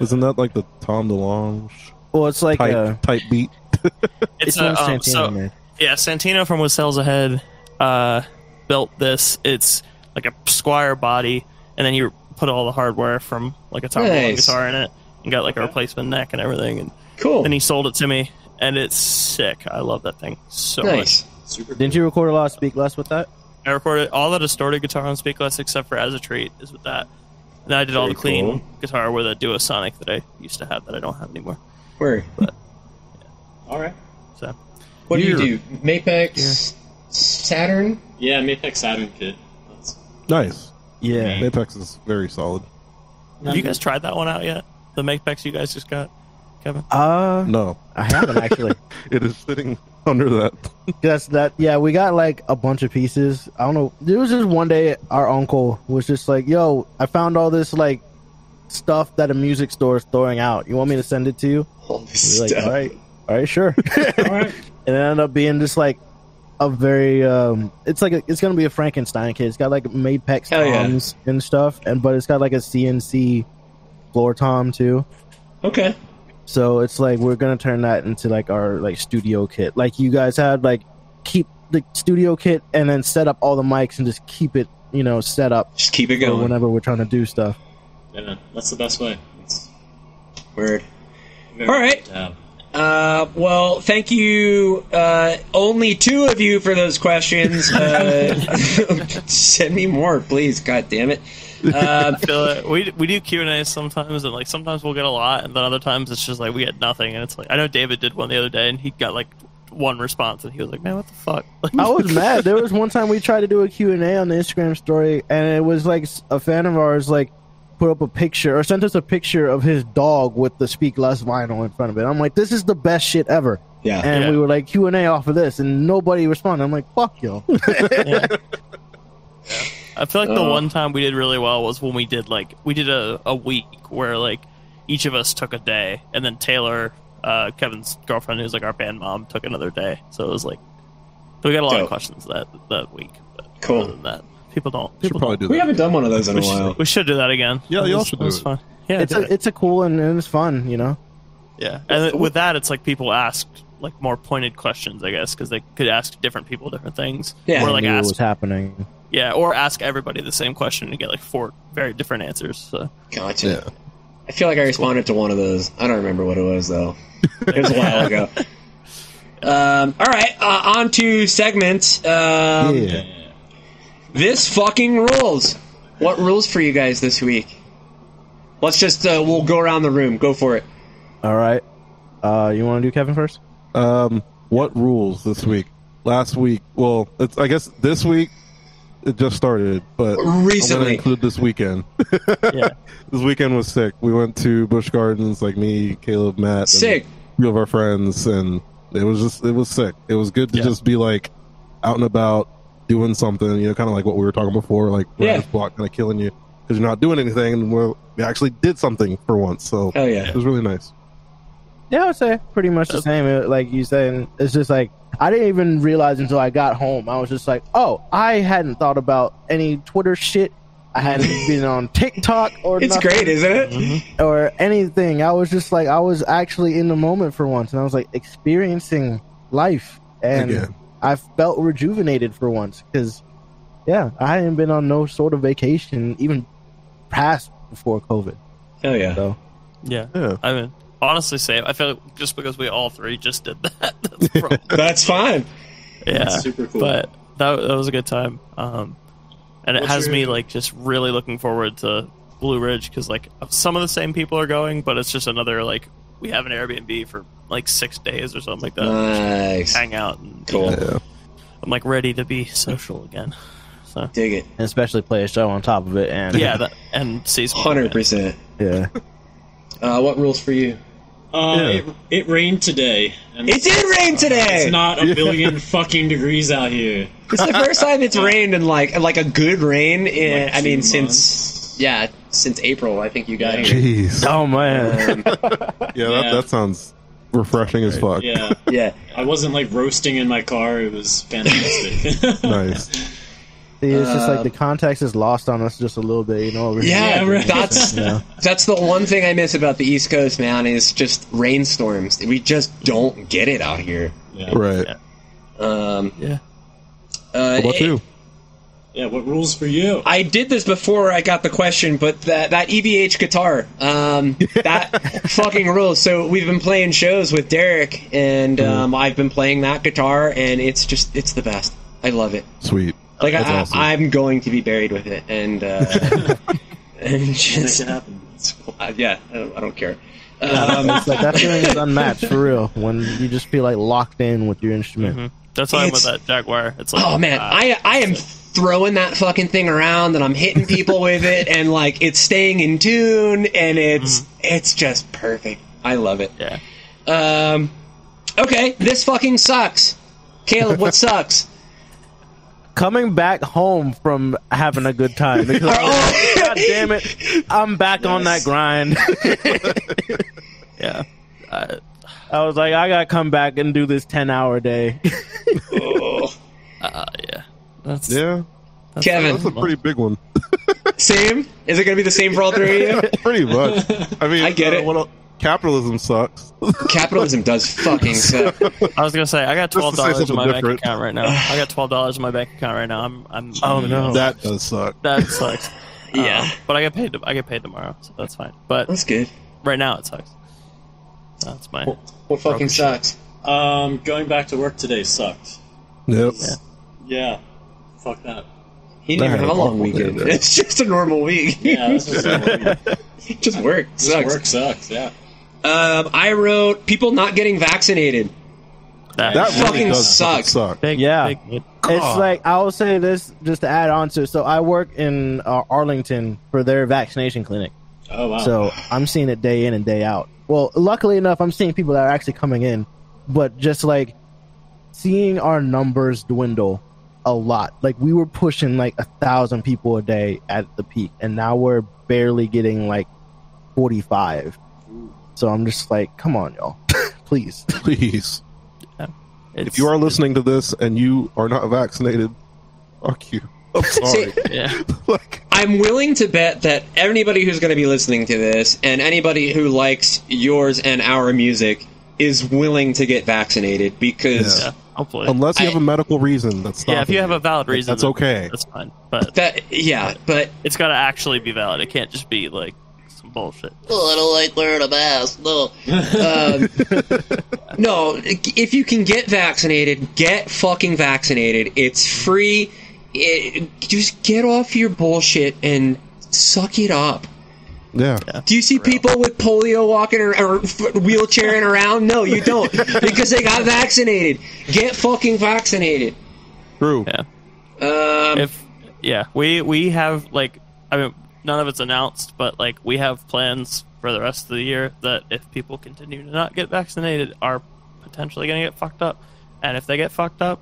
Isn't that like the Tom DeLonge Well, it's like type uh, type beat? it's It's, a, um, Santino, so man. Yeah, Santino from With Sales Ahead uh, built this. It's like a Squier body, and then he put all the hardware from like a Tom DeLonge guitar in it, and got like a replacement neck and everything. And Cool. then he sold it to me, and it's sick. I love that thing so nice. Super. Didn't you record a lot of Speak Less with that? Much. I recorded all the distorted guitar on Speak Less except for As a Treat is with that. And then I did all the clean cool. guitar with a Duosonic that I used to have that I don't have anymore. Word. All right. So What do you do? Mapex Saturn? Yeah, Mapex Saturn kit. That's, Nice. Yeah. Mapex is very solid. have you guys tried that one out yet? The Mapex you guys just got? Kevin? Uh, No, I haven't actually. it is sitting under that. That's that. Yeah, we got like a bunch of pieces. I don't know. There was just one day our uncle was just like, "Yo, I found all this like stuff that a music store is throwing out. You want me to send it to you?" All We this like, stuff. "All right, all right, sure." All right. and it ended up being just like a very um it's like a, it's gonna be a frankenstein kit it's got like mapex Hell yeah. and stuff and but it's got like a cnc floor tom too Okay. So it's like we're gonna turn that into like our like studio kit like you guys had like keep the studio kit and then set up all the mics and just keep it you know set up Just keep it going. whenever we're trying to do stuff Yeah, that's the best way. It's Word. very All right. good. Uh, well, thank you, uh, only two of you for those questions. Uh, send me more, please. God damn it. Uh, I we we do Q and A sometimes, and like sometimes we'll get a lot, and then other times it's just like we get nothing, and it's like I know David did one the other day, and he got like one response, and he was like, "Man, what the fuck?" Like, I was mad. There was one time we tried to do a Q&A on the Instagram story and it was like a fan of ours like put up a picture or sent us a picture of his dog with the Speak Less vinyl in front of it. I'm like, this is the best shit ever. yeah. And Yeah. we were like Q&A off of this and nobody responded. I'm like, fuck yo. I feel like the Uh. one time we did really well was when we did like we did a, a week where like each of us took a day, and then Taylor, uh, Kevin's girlfriend, who's like our band mom, took another day. So it was like so we got a lot Dope. of questions that that week. But Cool. Other than that, people don't. Should People probably don't. do We haven't done one of those in a We while. should, we should do that again. Yeah, y'all was- should it was do it. fun. Yeah, it's a, it. it's a cool and, and it's fun, you know. yeah. And then with that, it's like people asked like more pointed questions, I guess, because they could ask different people different things. Yeah. or like what ask was happening. Yeah, or ask everybody the same question and get like four very different answers. So Gotcha. Yeah. I feel like I responded to one of those. I don't remember what it was though. It was a while ago. Um, all right, uh, on to segments. Um, yeah. This fucking rules. What rules for you guys this week? Let's just uh, we'll go around the room. Go for it. All right. Uh, you want to do Kevin first? Um, what rules this week? Last week, well, it's I guess this week it just started, but Recently. include this weekend. yeah, this weekend was sick. We went to Busch Gardens, like me, Caleb, Matt, and Sick. a few of our friends, and it was just it was sick. It was good to Yeah. just be like out and about doing something, you know, kind of like what we were talking before, like Yeah. writer's block kind of killing you because you're not doing anything, and we're, we actually did something for once. So oh yeah. it was really nice. Yeah, I would say pretty much the same. Uh, like you said, it's just like I didn't even realize until I got home. I was just like, oh, I hadn't thought about any Twitter shit. I hadn't been on TikTok or It's nothing, great, isn't it? Mm-hmm. or anything. I was just like, I was actually in the moment for once, and I was like experiencing life, and Again. I felt rejuvenated for once because, yeah, I hadn't been on no sort of vacation even past before COVID. Hell yeah. So yeah. Yeah. I mean, honestly, say I feel like just because we all three just did that. That's the. That's fine. yeah, That's super cool. but that that was a good time. Um, and it What's has your- me like just really looking forward to Blue Ridge because like some of the same people are going, but it's just another like we have an Airbnb for like six days or something like that. Nice. Hang out and Cool. Yeah. I'm like ready to be social again. So Dig it. and especially play a show on top of it, and yeah, that, and see Hundred percent. yeah. Uh, what rules for you? Uh, Yeah. it, it rained today. And It did rain today. It's not a billion fucking degrees out here. It's the first time it's rained in like like a good rain. In, Like I mean, two since yeah, since April. I think you got Yeah. here. Jeez. Oh man, Um, Yeah, that, Yeah. that sounds refreshing as fuck. Yeah, yeah. I wasn't like roasting in my car. It was fantastic. Nice. See, it's just like the context is lost on us just a little bit, you know. over. Yeah, Yeah, right. that's Yeah. that's the one thing I miss about the East Coast, man. Is just rainstorms. We just don't get it out here. yeah. Right. Yeah. Um, Yeah. uh, What about you? yeah. What rules for you? I did this before I got the question, but that that EVH guitar, um, that fucking rules. So we've been playing shows with Derek, and Mm-hmm. um, I've been playing that guitar, and it's just it's the best. I love it. Sweet. Like That's I, awesome. I'm going to be buried with it, and uh, and just it happen. uh, yeah, I don't, I don't care. Um, It's like that feeling is unmatched for real when you just feel like locked in with your instrument. Mhm. That's why I'm with that Jaguar. It's like oh man, ah, I I am throwing that fucking thing around, and I'm hitting people with it, and like it's staying in tune, and it's Mm-hmm. it's just perfect. I love it. Yeah. Um, okay, this fucking sucks. Caleb, what sucks? Coming back home from having a good time because I was like, God damn it, I'm back on that grind. Yeah. Uh, I was like, I gotta come back and do this ten hour day. Oh. uh, yeah. That's Yeah, Kevin, that's a pretty big one. same? Is it going to be the same for all three of you? pretty much. I mean, I get uh, it. What el- capitalism sucks. Capitalism does fucking suck. I was gonna say I got twelve dollars in something my bank account right now. I got twelve dollars in my bank account right now. I'm I'm Oh, no. that does suck. That sucks. Yeah. Um, but I get paid. I get paid tomorrow, so that's fine. But That's good. right now it sucks. That's my. What fucking sucks? Um, going back to work today sucked. Yep. Yeah. Yeah. Fuck that. He didn't even have a long weekend. It's just a normal week. Yeah, this is this just work. Sucks. work sucks. Yeah. Um, I wrote people not getting vaccinated. That, That Fucking really does sucks. Suck. big, Yeah. big, big- It's like I will say this just to add on to. it. So I work in uh, Arlington for their vaccination clinic. Oh wow. So I'm seeing it day in and day out. Well, luckily enough, I'm seeing people that are actually coming in, but just like seeing our numbers dwindle a lot. Like we were pushing like a thousand people a day at the peak, and now we're barely getting like 45. So I'm just like, come on, y'all, please. Please, it's, if you are listening to this and you are not vaccinated, fuck you. I'm sorry. yeah, like, I'm willing to bet that anybody who's going to be listening to this and anybody who likes yours and our music is willing to get vaccinated because Yeah. yeah, hopefully. unless you have a medical reason, that's yeah, if you have a valid reason, that's okay. That's fine, but that yeah, but it's got to actually be valid. It can't just be like some bullshit. oh, I don't like wearing a mask. No, um, no. If you can get vaccinated, get fucking vaccinated. It's free. It, just get off your bullshit and suck it up. yeah. Do you see people with polio walking or, or wheelchairing around? No, you don't, because they got vaccinated. Get fucking vaccinated. True. Yeah. Um, if yeah we we have like i mean none of it's announced but like we have plans for the rest of the year that if people continue to not get vaccinated are potentially going to get fucked up and if they get fucked up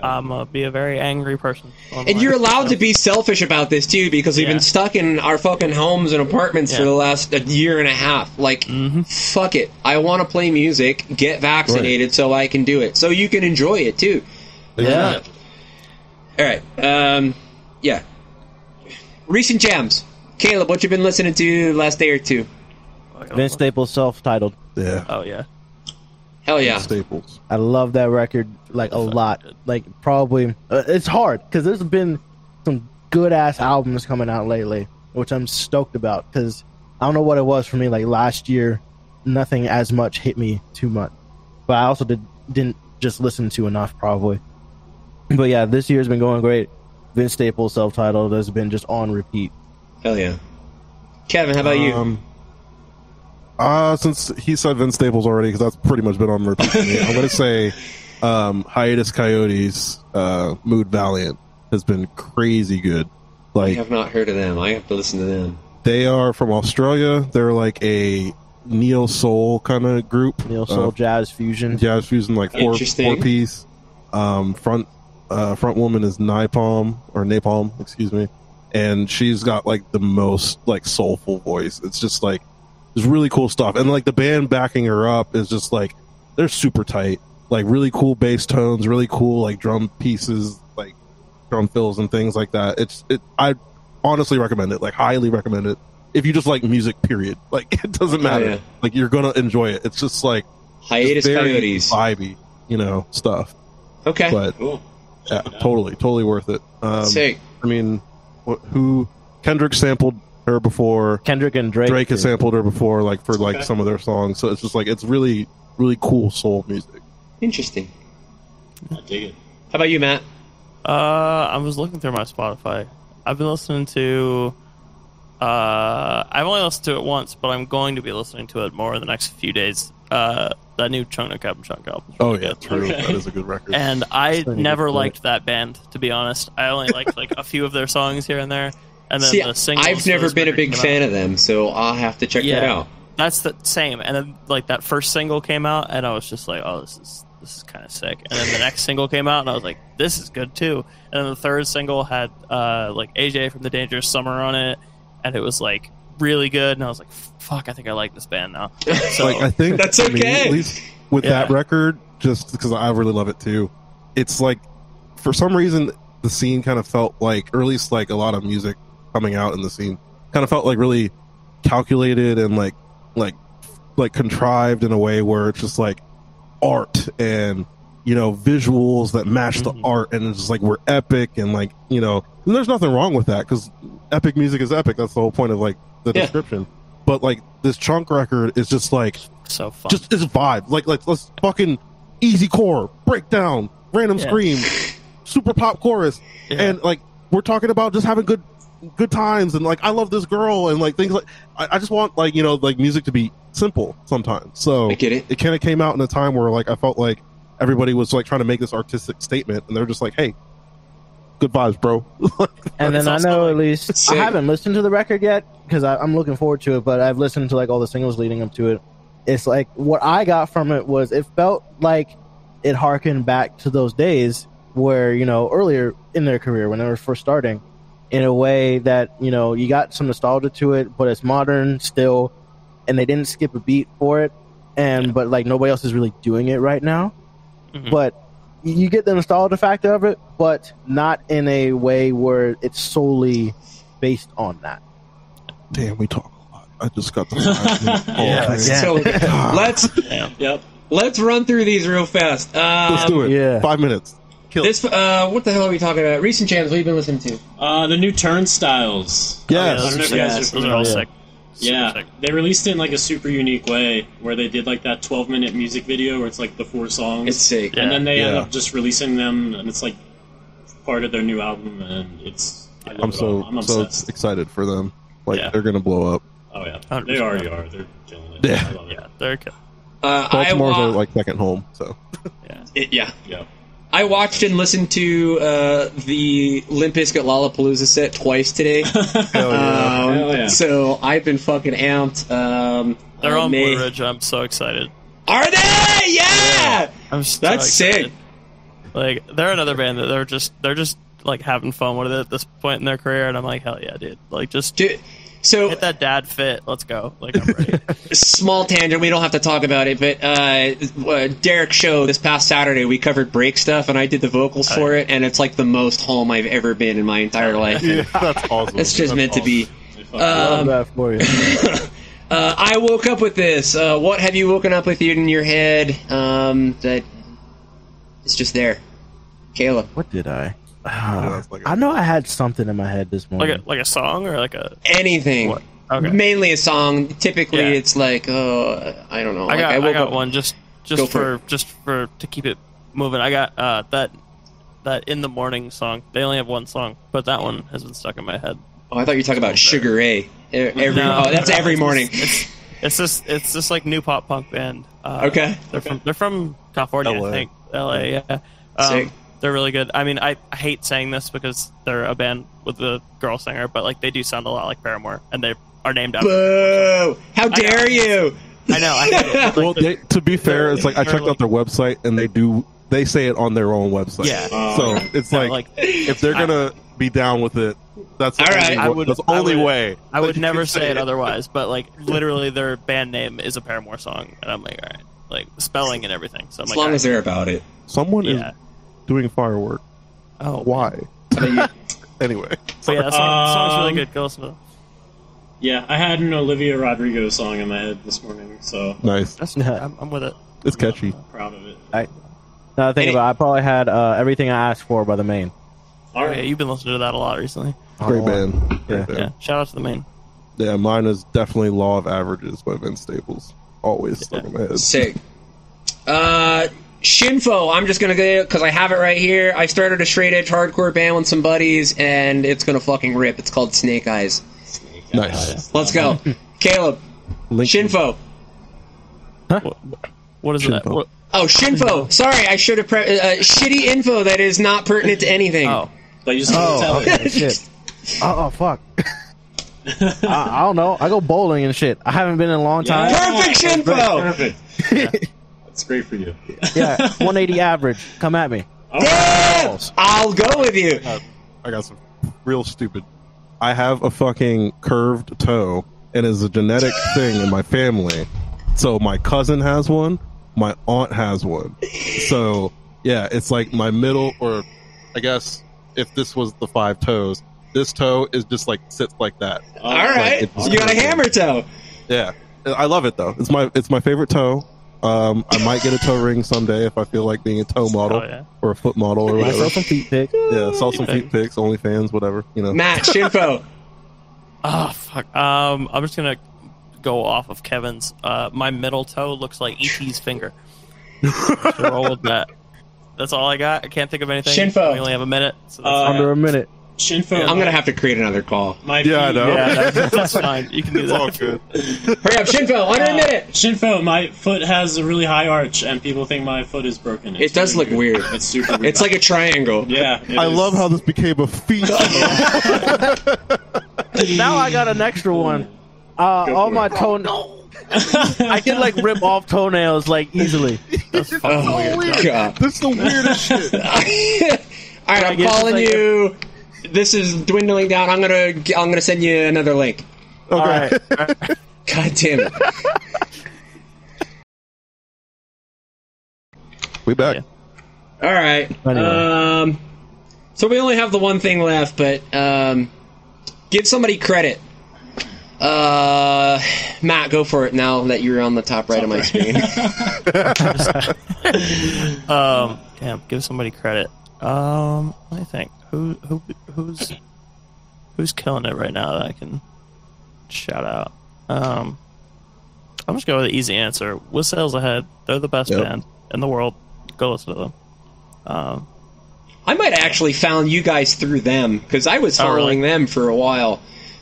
i'm gonna be a very angry person online. and you're allowed So, to be selfish about this too, because we've Yeah. been stuck in our fucking homes and apartments for the last a year and a half. Like, Mhm. fuck it. I want to play music. Get vaccinated so I can do it. So you can enjoy it too. Yeah. All right. Um, yeah. Recent jams. Caleb, what you been listening to the last day or two? Vince Staples self-titled. Yeah. oh yeah Hell yeah. Staples. I love that record like a lot. Like probably uh, it's hard because there's been some good ass albums coming out lately, which I'm stoked about. Because I don't know what it was for me. Like last year, nothing as much hit me too much, but I also did didn't just listen to enough probably. But yeah, this year's been going great. Vince Staples self-titled has been just on repeat. Hell yeah. Kevin, how about you? Um, uh, since he said Vince Staples already, because that's pretty much been on repeat for me, I'm going to say um, Hiatus Kaiyote's, uh, Mood Valiant has been crazy good. Like, I Like, have not heard of them. I have to listen to them. they are from Australia. They're like a neo soul kind of group. Neo Soul Uh, Jazz Fusion. jazz fusion, like four four piece. Um, front uh, front woman is Napalm or Nai Palm, excuse me, and she's got like the most like soulful voice. It's just like it's really cool stuff, and like the band backing her up is just like they're super tight, like really cool bass tones, really cool like drum pieces, like drum fills and things like that. It's it. I honestly recommend it, like highly recommend it. If you just like music, period, like it doesn't Oh, matter. yeah. Like you're gonna enjoy it. It's just like Hiatus just Kaiyote's. vibey, you know, stuff. Okay. But Cool. yeah, Check it out. totally, totally worth it. Um, Sick. I mean, who Kendrick sampled her before. Kendrick and Drake. Drake has sampled her before, like for like Okay. some of their songs. So it's just like it's really, really cool soul music. Interesting. I dig it. How about you, Matt? Uh, I was looking through my Spotify. I've been listening to. Uh, I've only listened to it once, but I'm going to be listening to it more in the next few days. Uh, that new Chona Cap Chunk album. Oh yeah, true. Okay. That is a good record. And I Pretty never liked that band, to be honest. I only liked like a few of their songs here and there. And then See, the singles I've never been a big fan out. of them, so I'll have to check that out. that's the same. And then like that first single came out, and I was just like, oh, this is this is kind of sick. And then the next single came out, and I was like, this is good too. And then the third single had uh, like AJ from the Dangerous Summer on it, and it was like really good. And I was like, fuck, I think I like this band now. So like I think That's to me, okay. at least with Yeah. that record, just because I really love it too. It's like for some reason the scene kind of felt like, or at least like a lot of music coming out in the scene, kind of felt like really calculated and like like like contrived in a way where it's just like art and you know visuals that match the Mhm. art and it's just like we're epic and like you know and there's nothing wrong with that because epic music is epic that's the whole point of like the Yeah. description but like this chunk record is just like so fun. just it's a vibe. Like like let's fucking easy core, breakdown, random Yeah. scream, super pop chorus, Yeah. and like we're talking about just having good good times and like I love this girl and like things like I, I just want like you know like music to be simple sometimes. So I get it. it kind of came out in a time where like I felt like everybody was like trying to make this artistic statement and they're just like, hey, good vibes, bro. And It's then I know like, at least Sick. I haven't listened to the record yet because I'm looking forward to it. But I've listened to like all the singles leading up to it. It's like what I got from it was it felt like it harkened back to those days where you know earlier in their career when they were first starting, in a way that you know you got some nostalgia to it, but it's modern still, and they didn't skip a beat for it. And but like nobody else is really doing it right now. Mhm. But you get the nostalgia factor of it, but not in a way where it's solely based on that. Damn, we talk a lot. I just got the five minute call, Yeah, yeah. So let's Damn. Yep. let's run through these real fast. Um, Let's do it. yeah. Five minutes. Kill. This uh, what the hell are we talking about? Recent jams. What have you been listening to? Uh, the new Turnstiles. Yes. I don't those, are, you yeah, guys those are all Yeah. sick. Super Yeah, sick. they released it in like a super unique way where they did like that 12 minute music video where it's like the four songs. It's sick. Yeah. and then they end up just releasing them, and it's like part of their new album, and it's. I love I'm it so all. I'm so obsessed. excited for them. Like Yeah. they're gonna blow up. oh yeah, 100%. they already are. They're killing it. Yeah. I love it. Yeah, they're good. Uh, I Baltimore's wa- are like second home. So Yeah. it- yeah. Yeah. I watched and listened to uh, the Limp Bizkit Lollapalooza set twice today. hell Um, Hell yeah. So I've been fucking amped. Um, They're on May- Blue Ridge. I'm so excited. Are they? Yeah. I'm so That's excited. sick. Like they're another band that they're just they're just like having fun with it at this point in their career, and I'm like, hell yeah, dude! Like just Dude, so hit that dad fit. Let's go. Like I'm ready. small tangent. We don't have to talk about it, but uh, uh, Derek's show this past Saturday, we covered break stuff, and I did the vocals for it, and it's like the most home I've ever been in my entire life. yeah, that's awesome. It's just That's meant to be. They fucking- Love Um, that for you. Uh, I woke up with this. Uh, what have you woken up with in your head um, that is just there? Caleb. What did I? that's like a- I know I had something in my head this like morning. a like a song or like a Anything. what? Okay. Mainly a song. Typically, Yeah. it's like, oh, I don't know. I Like, got I, woke got up- one just just for for, just for to keep it moving. I got uh that that in the morning song. They only have one song, but that one has been stuck in my head. Oh, I thought you were talking about Sugar Ray. E- Every, No, oh, that's no, every morning. It's, it's this it's this like new pop punk band. Uh, Okay. They're from they're from California, LA. I think. LA, yeah. Um, Sick. They're really good. I mean, I, I hate saying this because they're a band with a girl singer, but like they do sound a lot like Paramore, and they are named after. Boo! How know. dare you? I know. I hate. Like, well, they, to be fair, it's like I checked like- out their website and they do they say it on their own website. Yeah. Uh, so it's like, like if they're gonna be down with it, that's the All only, I would- that's the I only would- way. I would never can say it otherwise, but like literally their band name is a Paramore song, and I'm like, all right, like spelling and everything. So I'm As like, long all as they're about it. Someone yeah. is doing firework. Oh, Why? anyway, But yeah, that song, the song's really Um, good. Go listen to it. Yeah, I had an Olivia Rodrigo song in my head this morning, so nice. That's, I'm, I'm with it. It's catchy. I'm proud of it. now I think Any- about, it, I probably had uh, everything I asked for by the Maine. All Oh, yeah, you've been listening to that a lot recently. Great band. Great Yeah. band. Yeah, shout out to the Maine. Yeah, mine is definitely Law of Averages by Vince Staples. Always stuck in my head. Sick. Uh, Shinfo. I'm just gonna go because I have it right here. I started a straight edge hardcore band with some buddies, and it's gonna fucking rip. It's called Snake Eyes. Nice. Let's go, Caleb. Link- Shinfo. What, what is that? What, Oh, Shinfo. Sorry, I should have. Pre- uh, shitty info that is not pertinent to anything. oh, But you just need to Oh, tell okay, it. shit. Oh, oh, fuck. I, I don't know. I go bowling and shit. I haven't been in a long time. Perfect Shinfo. Perfect. Yeah. That's great for you. Yeah, 180 average. Come at me. Oh, Damn! I'll go with you. I got some real stupid. I have a fucking curved toe, and it's a genetic thing in my family. So my cousin has one, my aunt has one. So yeah, it's like my middle, or I guess if this was the five toes, this toe is just like sits like that. All right, it's- you got a hammer toe. Yeah, I love it though. It's my it's my favorite toe. Um, I might get a toe ring someday if I feel like being a toe model Oh, yeah. or a foot model or I whatever. sell some feet pics. Yeah, sell some feet pics, OnlyFans, whatever. You know. Matt Shinfo. Oh fuck. Um, I'm just gonna go off of Kevin's. Uh, my middle toe looks like ET's finger. Just roll with that. That's all I got. I can't think of anything. Shinfo. We only have a minute. So that's Uh, Under a minute. Shinfo. I'm gonna have to create another call. My Yeah, I know. yeah, that's, that's fine. You can do It's all that. good. Hurry up, Shinfo, under a Uh, minute. Shinfo, my foot has a really high arch, and people think my foot is broken. It's It does really look weird. It's super weird. It's like a triangle. yeah. it I is. love how this became a feat. Now I got an extra one. Uh, Go all my it. toe. I can like rip off toenails like easily. Oh, God. this is the weirdest shit. All right, I'm calling like you. This is dwindling down. I'm gonna I'm gonna send you another link. All right. God damn it. We back. Yeah. All right. Anyway. Um, so we only have the one thing left, but um, give somebody credit. Uh, Matt, go for it now that you're on the top right of my screen. Um, damn. Give somebody credit. Um, let me think. Who who who's who's killing it right now that I can shout out? Um, I'm just going with the easy answer. With Sales Ahead, they're the best Yep. band in the world. Go listen to them. Um, I might have actually found you guys through them because I was Oh, really? following them for a while.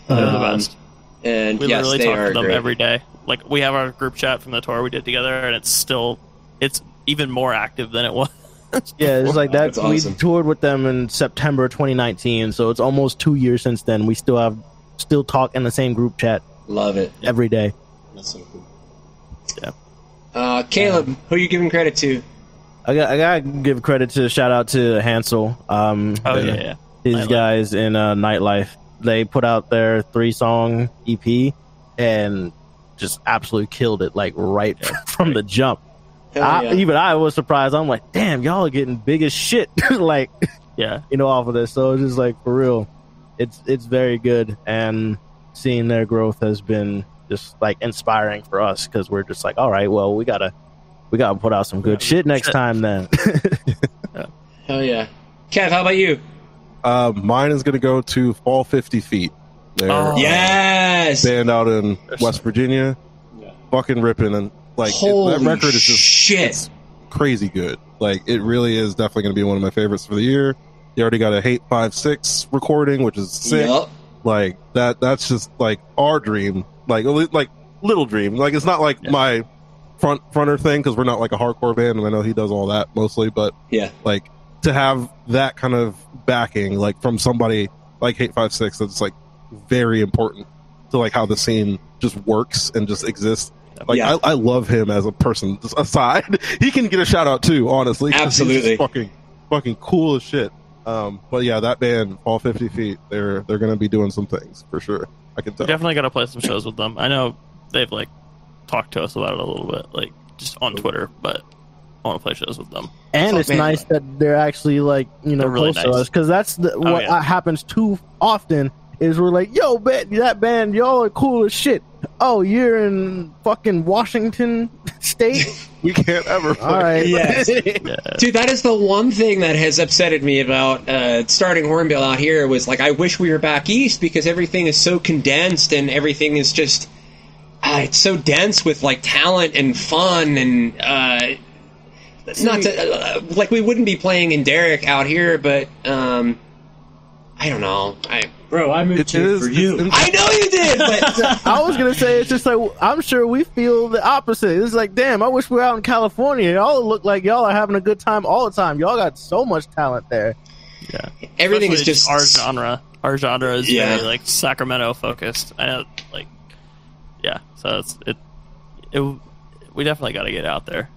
they're the Um, best. And We yes, literally they talk are to them great. every day. Like we have our group chat from the tour we did together, and it's still it's even more active than it was. Yeah, it's like that. That's awesome. We toured with them in September 2019, so it's almost two years since then. We still have still talk in the same group chat Love it. every day. That's so cool. Yeah. Uh, Caleb, who are you giving credit to? I got I gotta give credit to shout out to Hansel. Um, Oh the- yeah, yeah. his Nightlife. guys in uh, Nightlife. They put out their three song EP and just absolutely killed it, like right from the jump. Hell I, yeah. Even I was surprised. I'm like, damn, y'all are getting big as shit, like Yeah, you know, off of this. So it's just like for real, it's it's very good, and seeing their growth has been just like inspiring for us because we're just like, all right, well, we gotta we gotta put out some good shit next Shit. time then. Hell yeah. Kev, how about you? Uh, mine is going to go to Fall 50 Feet. They're Oh. Yes. band out in West Virginia. Yeah. Fucking ripping and like it- that record is just shit. crazy good. Like it really is definitely going to be one of my favorites for the year. You already got a Hate Five Six recording, which is sick. Yup. Like that. That's just like our dream. Like like little dream. Like it's not like Yeah. my front fronter thing because we're not like a hardcore band, and I know he does all that mostly. But Yeah. like to have that kind of backing, like from somebody like Hate Five Six, that's like very important to like how the scene just works and just exists. Like Yeah. I, I love him as a person. Aside, he can get a shout out too. Honestly, 'cause he's Absolutely. fucking fucking cool as shit. Um, but yeah, that band, all fifty feet, they're they're gonna be doing some things for sure. I can tell. definitely got to play some shows with them. I know they've like talked to us about it a little bit, like just on Twitter, but I want to play shows with them. and Oh, it's man. nice that they're actually like you know really close to us because that's the, what yeah. uh, happens too often is we're like yo bet that band y'all are cool as shit oh you're in fucking washington state We can't ever. Play. all right Yes. Yeah, Dude, that is the one thing that has upsetted me about uh, starting Hornbill out here was like I wish we were back east because everything is so condensed and everything is just uh, it's so dense with like talent and fun and uh, not to, uh, like we wouldn't be playing in Derek out here, but um, I don't know. I Bro, I moved It here is. for you. I know you did, but i was gonna say it's just like i'm sure we feel the opposite it's like damn i wish we were out in california y'all look like y'all are having a good time all the time y'all got so much talent there Yeah. everything is just our genre. Our genre is Yeah. very like Sacramento focused. I know, like, yeah. So it's it. It we definitely got to get out there.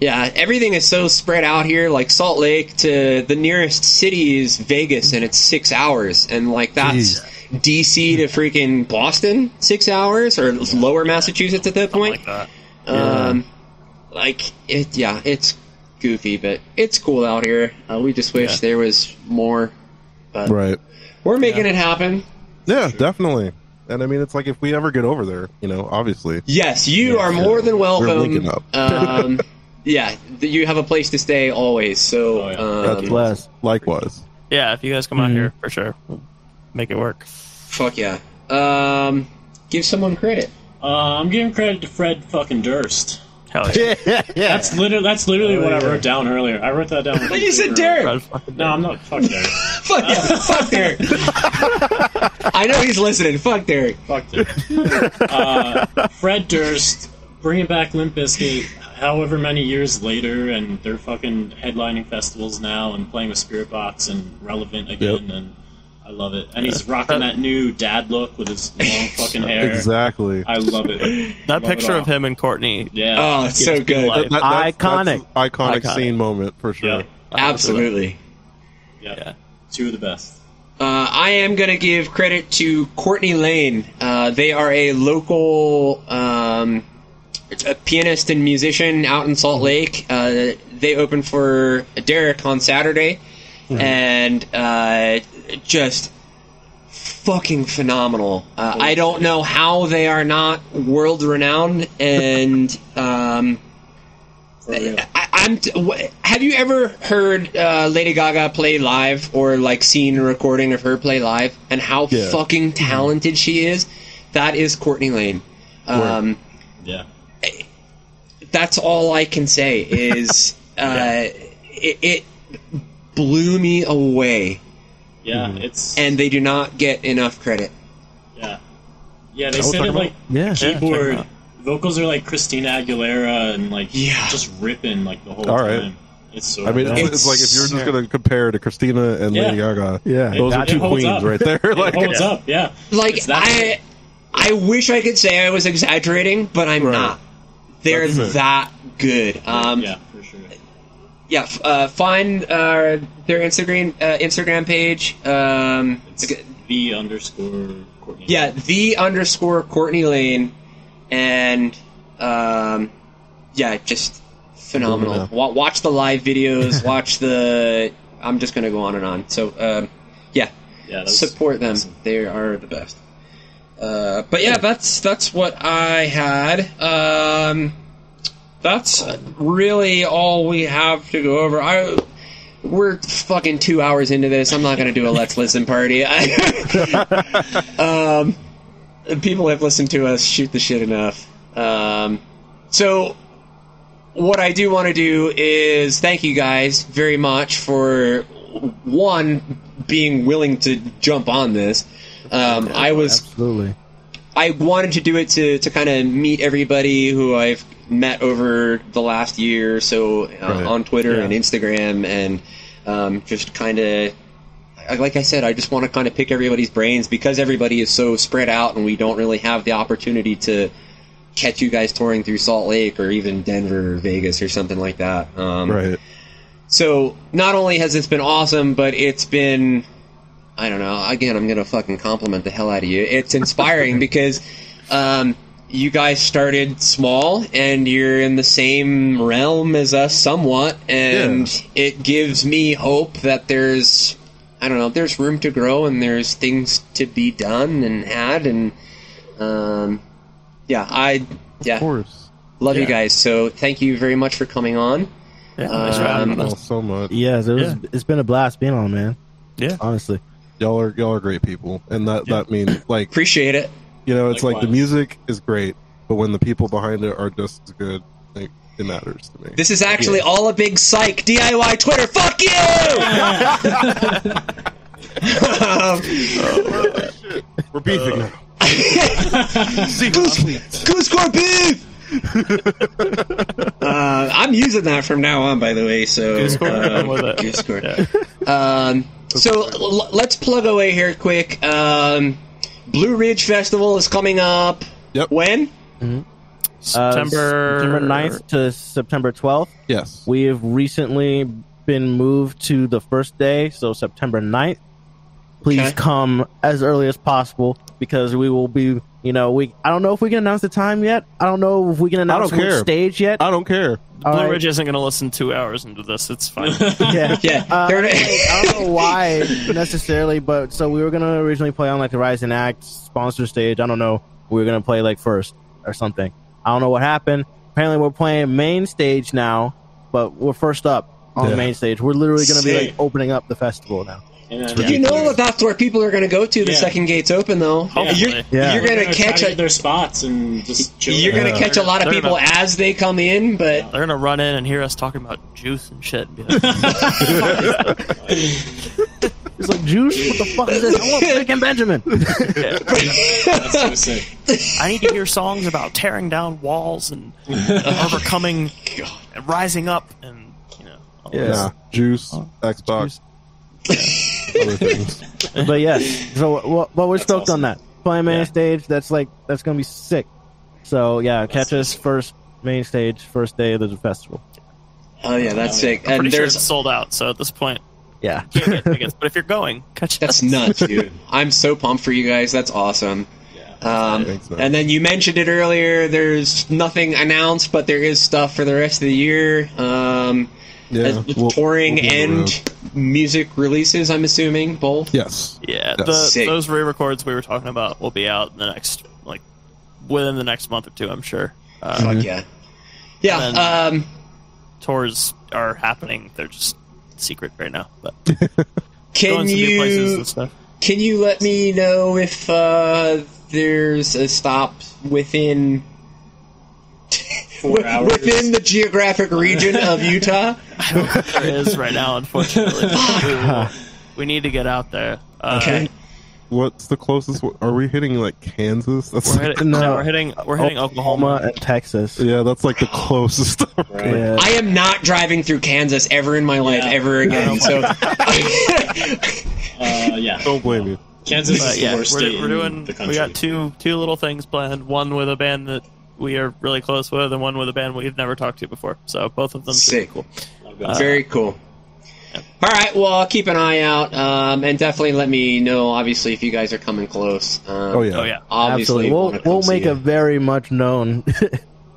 Yeah, everything is so spread out here. Like Salt Lake to the nearest city is Vegas, and it's six hours, and like that's DC to freaking Boston, six hours, or lower Massachusetts at that point. Like that. Um, like it, yeah, it's goofy, but it's cool out here. Uh, we just wish Yeah. there was more, but Right. we're making it happen. Yeah, definitely. And I mean, it's like if we ever get over there, you know, obviously. Yes, you are more than welcome. We're welcome. linking up. um, yeah, you have a place to stay always. So, Oh, yeah. um, That's Bless. Likewise. Yeah, if you guys come out Mhm. here for sure, we'll make it work. fuck yeah. Um, give someone credit. Uh, I'm giving credit to Fred fucking Durst. Hell yeah. yeah, yeah. That's literally that's literally Oh, what I wrote down earlier. I wrote that down. But you said Derek. Fred No, I'm not. Fuck Derek. Fuck yeah, fuck Derek. I know he's listening. Fuck Derek. Fuck Derek. Uh, Fred Durst bringing back Limp Bizkit. However many years later, and they're fucking headlining festivals now and playing with Spiritbox and Relevant again, and I love it. And he's rocking that new dad look with his long fucking hair. Exactly. I love it. That Love picture all. of him and Courtney. Yeah. Oh, it's so good. life. That- that's- Iconic. that's iconic, Iconic. scene moment for sure. Yeah. Absolutely. yeah. Yeah. Two of the best. Uh, I am going to give credit to Courtney Lane. Uh, they are a local um, a pianist and musician out in Salt Lake. Uh, they opened for Derek on Saturday, and uh, just fucking phenomenal. Uh, I don't know how they are not world renowned, and um, I, I'm. T- have you ever heard uh, Lady Gaga play live, or like seen a recording of her play live, and how Yeah. fucking talented she is? That is Courtney Lane. Um, Yeah. That's all I can say. Is uh, it, it blew me away, Yeah. It's and they do not get enough credit. yeah. Yeah. They That said it like Yeah. keyboard out. vocals are like Christina Aguilera and like Yeah. just ripping like the whole All right. time. It's so. I mean, it's, It's- it's like if you're just going to compare to Christina and Yeah. Lady Gaga, Yeah. those are two queens up. right there. it like, holds up. Yeah. Like It's that I, I wish I could say I was exaggerating, but I'm Right. not. They're that good. Um, yeah, for sure. yeah, uh, find uh, their Instagram uh, Instagram page. Um, It's the underscore Courtney. yeah, the underscore Courtney Lane, and um, yeah, just phenomenal. Yeah. Wa- watch the live videos. watch the. I'm just gonna go on and on. So um, yeah, yeah. Support them. awesome. They are the best. Uh, but yeah, that's that's what I had. Um, that's really all we have to go over. I we're fucking two hours into this. I'm not gonna do a let's listen party. Um, people have listened to us shoot the shit enough. Um, so what I do want to do is thank you guys very much for one being willing to jump on this. Um, I was Absolutely. I wanted to do it to, to kind of meet everybody who I've met over the last year or so uh, Right. on Twitter Yeah. and Instagram, and um, just kind of, like I said, I just want to kind of pick everybody's brains because everybody is so spread out, and we don't really have the opportunity to catch you guys touring through Salt Lake or even Denver or Vegas or something like that. Um, right. so not only has this been awesome, but it's been I don't know. Again, I'm gonna fucking compliment the hell out of you. It's inspiring because um, you guys started small and you're in the same realm as us somewhat, and it gives me hope that there's I don't know, there's room to grow and there's things to be done and had and um, yeah, I yeah Of course. love you guys. So thank you very much for coming on. Yeah, Um, Oh, so much. Yes, it was. Yeah. It's been a blast being on, man. Yeah. Honestly. Y'all are y'all are great people, and that that means like Appreciate it. you know, it's like the music is great, but when the people behind it are just as good, like it matters to me. This is actually all a big psych DIY Twitter. Fuck you! Um, We're beefing now. Goose Goose Core beef. Uh, I'm using that from now on, by the way. So Goose Court, uh, I'm with it. Goose Court. Yeah. Um, so l- let's plug away here quick. Um, Blue Ridge Festival is coming up. Yep. When? Uh, September September 9th to September 12th. Yes. We have recently been moved to the first day, so September 9th. Please Okay. come as early as possible because we will be, you know, we I don't know if we can announce the time yet. I don't know if we can announce don't which care. stage yet. I don't care. All Blue right. Ridge isn't going to listen two hours into this. It's fine. yeah. Yeah. Uh, I don't know why necessarily, but so we were gonna originally play on like the Rising Act sponsor stage. I don't know. We were gonna play like first or something. I don't know what happened. Apparently, we're playing main stage now, but we're first up on Yeah. the main stage. We're literally gonna be like opening up the festival now. And then you know that that's where people are going to go to the Yeah. second gates open, though. Hopefully. You're, Yeah. you're going to catch a, their spots and just chill. you're going to Yeah. catch a lot of They're people gonna- as they come in, but They're going to run in and hear us talking about juice and shit. And be like, It's like juice. What the fuck is this? I want Frank and Benjamin. That's so sick. I need to hear songs about tearing down walls and overcoming and rising up and, you know. all Yeah. Nah. Juice, Xbox, other things. but yes, so well, well we're stoked awesome. on that. Playing main Yeah. stage. That's like that's gonna be sick. So yeah, catch us first main stage, first day of the festival. oh yeah, that's sick. I'm And pretty sure there's it's sold out. So at this point, Yeah. tickets. But if you're going, catch that's us. nuts, dude. I'm so pumped for you guys. That's awesome. Yeah. Um, Thanks, and then you mentioned it earlier. There's nothing announced, but there is stuff for the rest of the year. Um, Yeah. uh, we'll- touring we'll and around. music releases. I'm assuming both. Yes. Yeah, That's the, those re-records we were talking about will be out in the next, like, within the next month or two. I'm sure. Uh, Fuck yeah, yeah. And Um, tours are happening. They're just secret right now. But can going to new places you and stuff. can you let me know if uh, there's a stop within Four wi- hours. within the geographic region of Utah? There is right now, unfortunately. we, we need to get out there. Uh, Okay. What's the closest? Are we hitting like Kansas? That's We're hitting, No. no, we're hitting. We're hitting Oklahoma Oklahoma. and Texas. yeah, that's like the closest. Right. Yeah. I am not driving through Kansas ever in my life Yeah. ever again. So Uh, yeah. Don't blame me. Kansas But is the yeah, worst we're, state we're doing. in the We got two two little things planned. One with a band that we are really close with, and one with a band we've never talked to before. So both of them should Sick. cool. Uh, Very cool. All right, well, I'll keep an eye out, um, and definitely let me know. Obviously, if you guys are coming close. Um, Oh yeah. Oh yeah. Obviously, Absolutely. We'll wanna we'll make you. it very much known if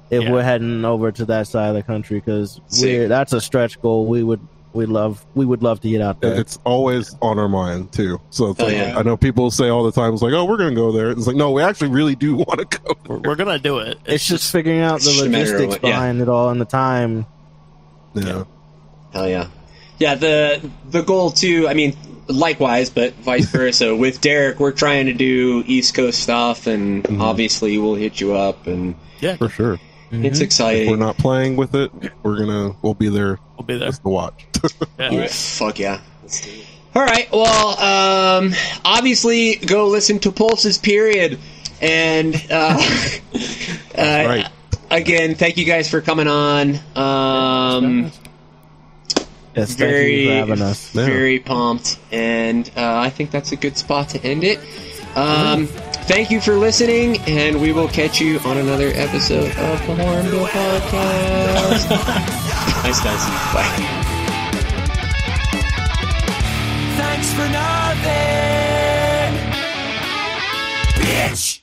Yeah. we're heading over to that side of the country because Sick. that's a stretch goal. We would we love we would love to get out there. It's always on our mind too. So it's Oh, like yeah. I know people say all the time, it's like, oh, we're gonna go there. It's like, no, we actually really do want to go. We're, we're gonna do it. It's just figuring out the It's just a matter of logistics what- yeah. behind it all and the time. Yeah. Hell yeah, yeah. The the goal too. I mean, likewise, but vice versa. With Derek, we're trying to do East Coast stuff, and Mm-hmm. obviously, we'll hit you up, and yeah. For sure. It's If exciting. we're not playing with it, we're gonna we'll be there We'll be there. just to watch. Yeah. Yeah, Fuck yeah. Let's do it. All right. Well, um, obviously, go listen to Pulses. Period. And uh, uh, right. again, thank you guys for coming on. Um, Yes, thank very, you for having us. Yeah. very pumped, and uh, I think that's a good spot to end it. Um, Thank you for listening, and we will catch you on another episode of the Hornbill Podcast. nice guys. Bye. Thanks for nothing, bitch.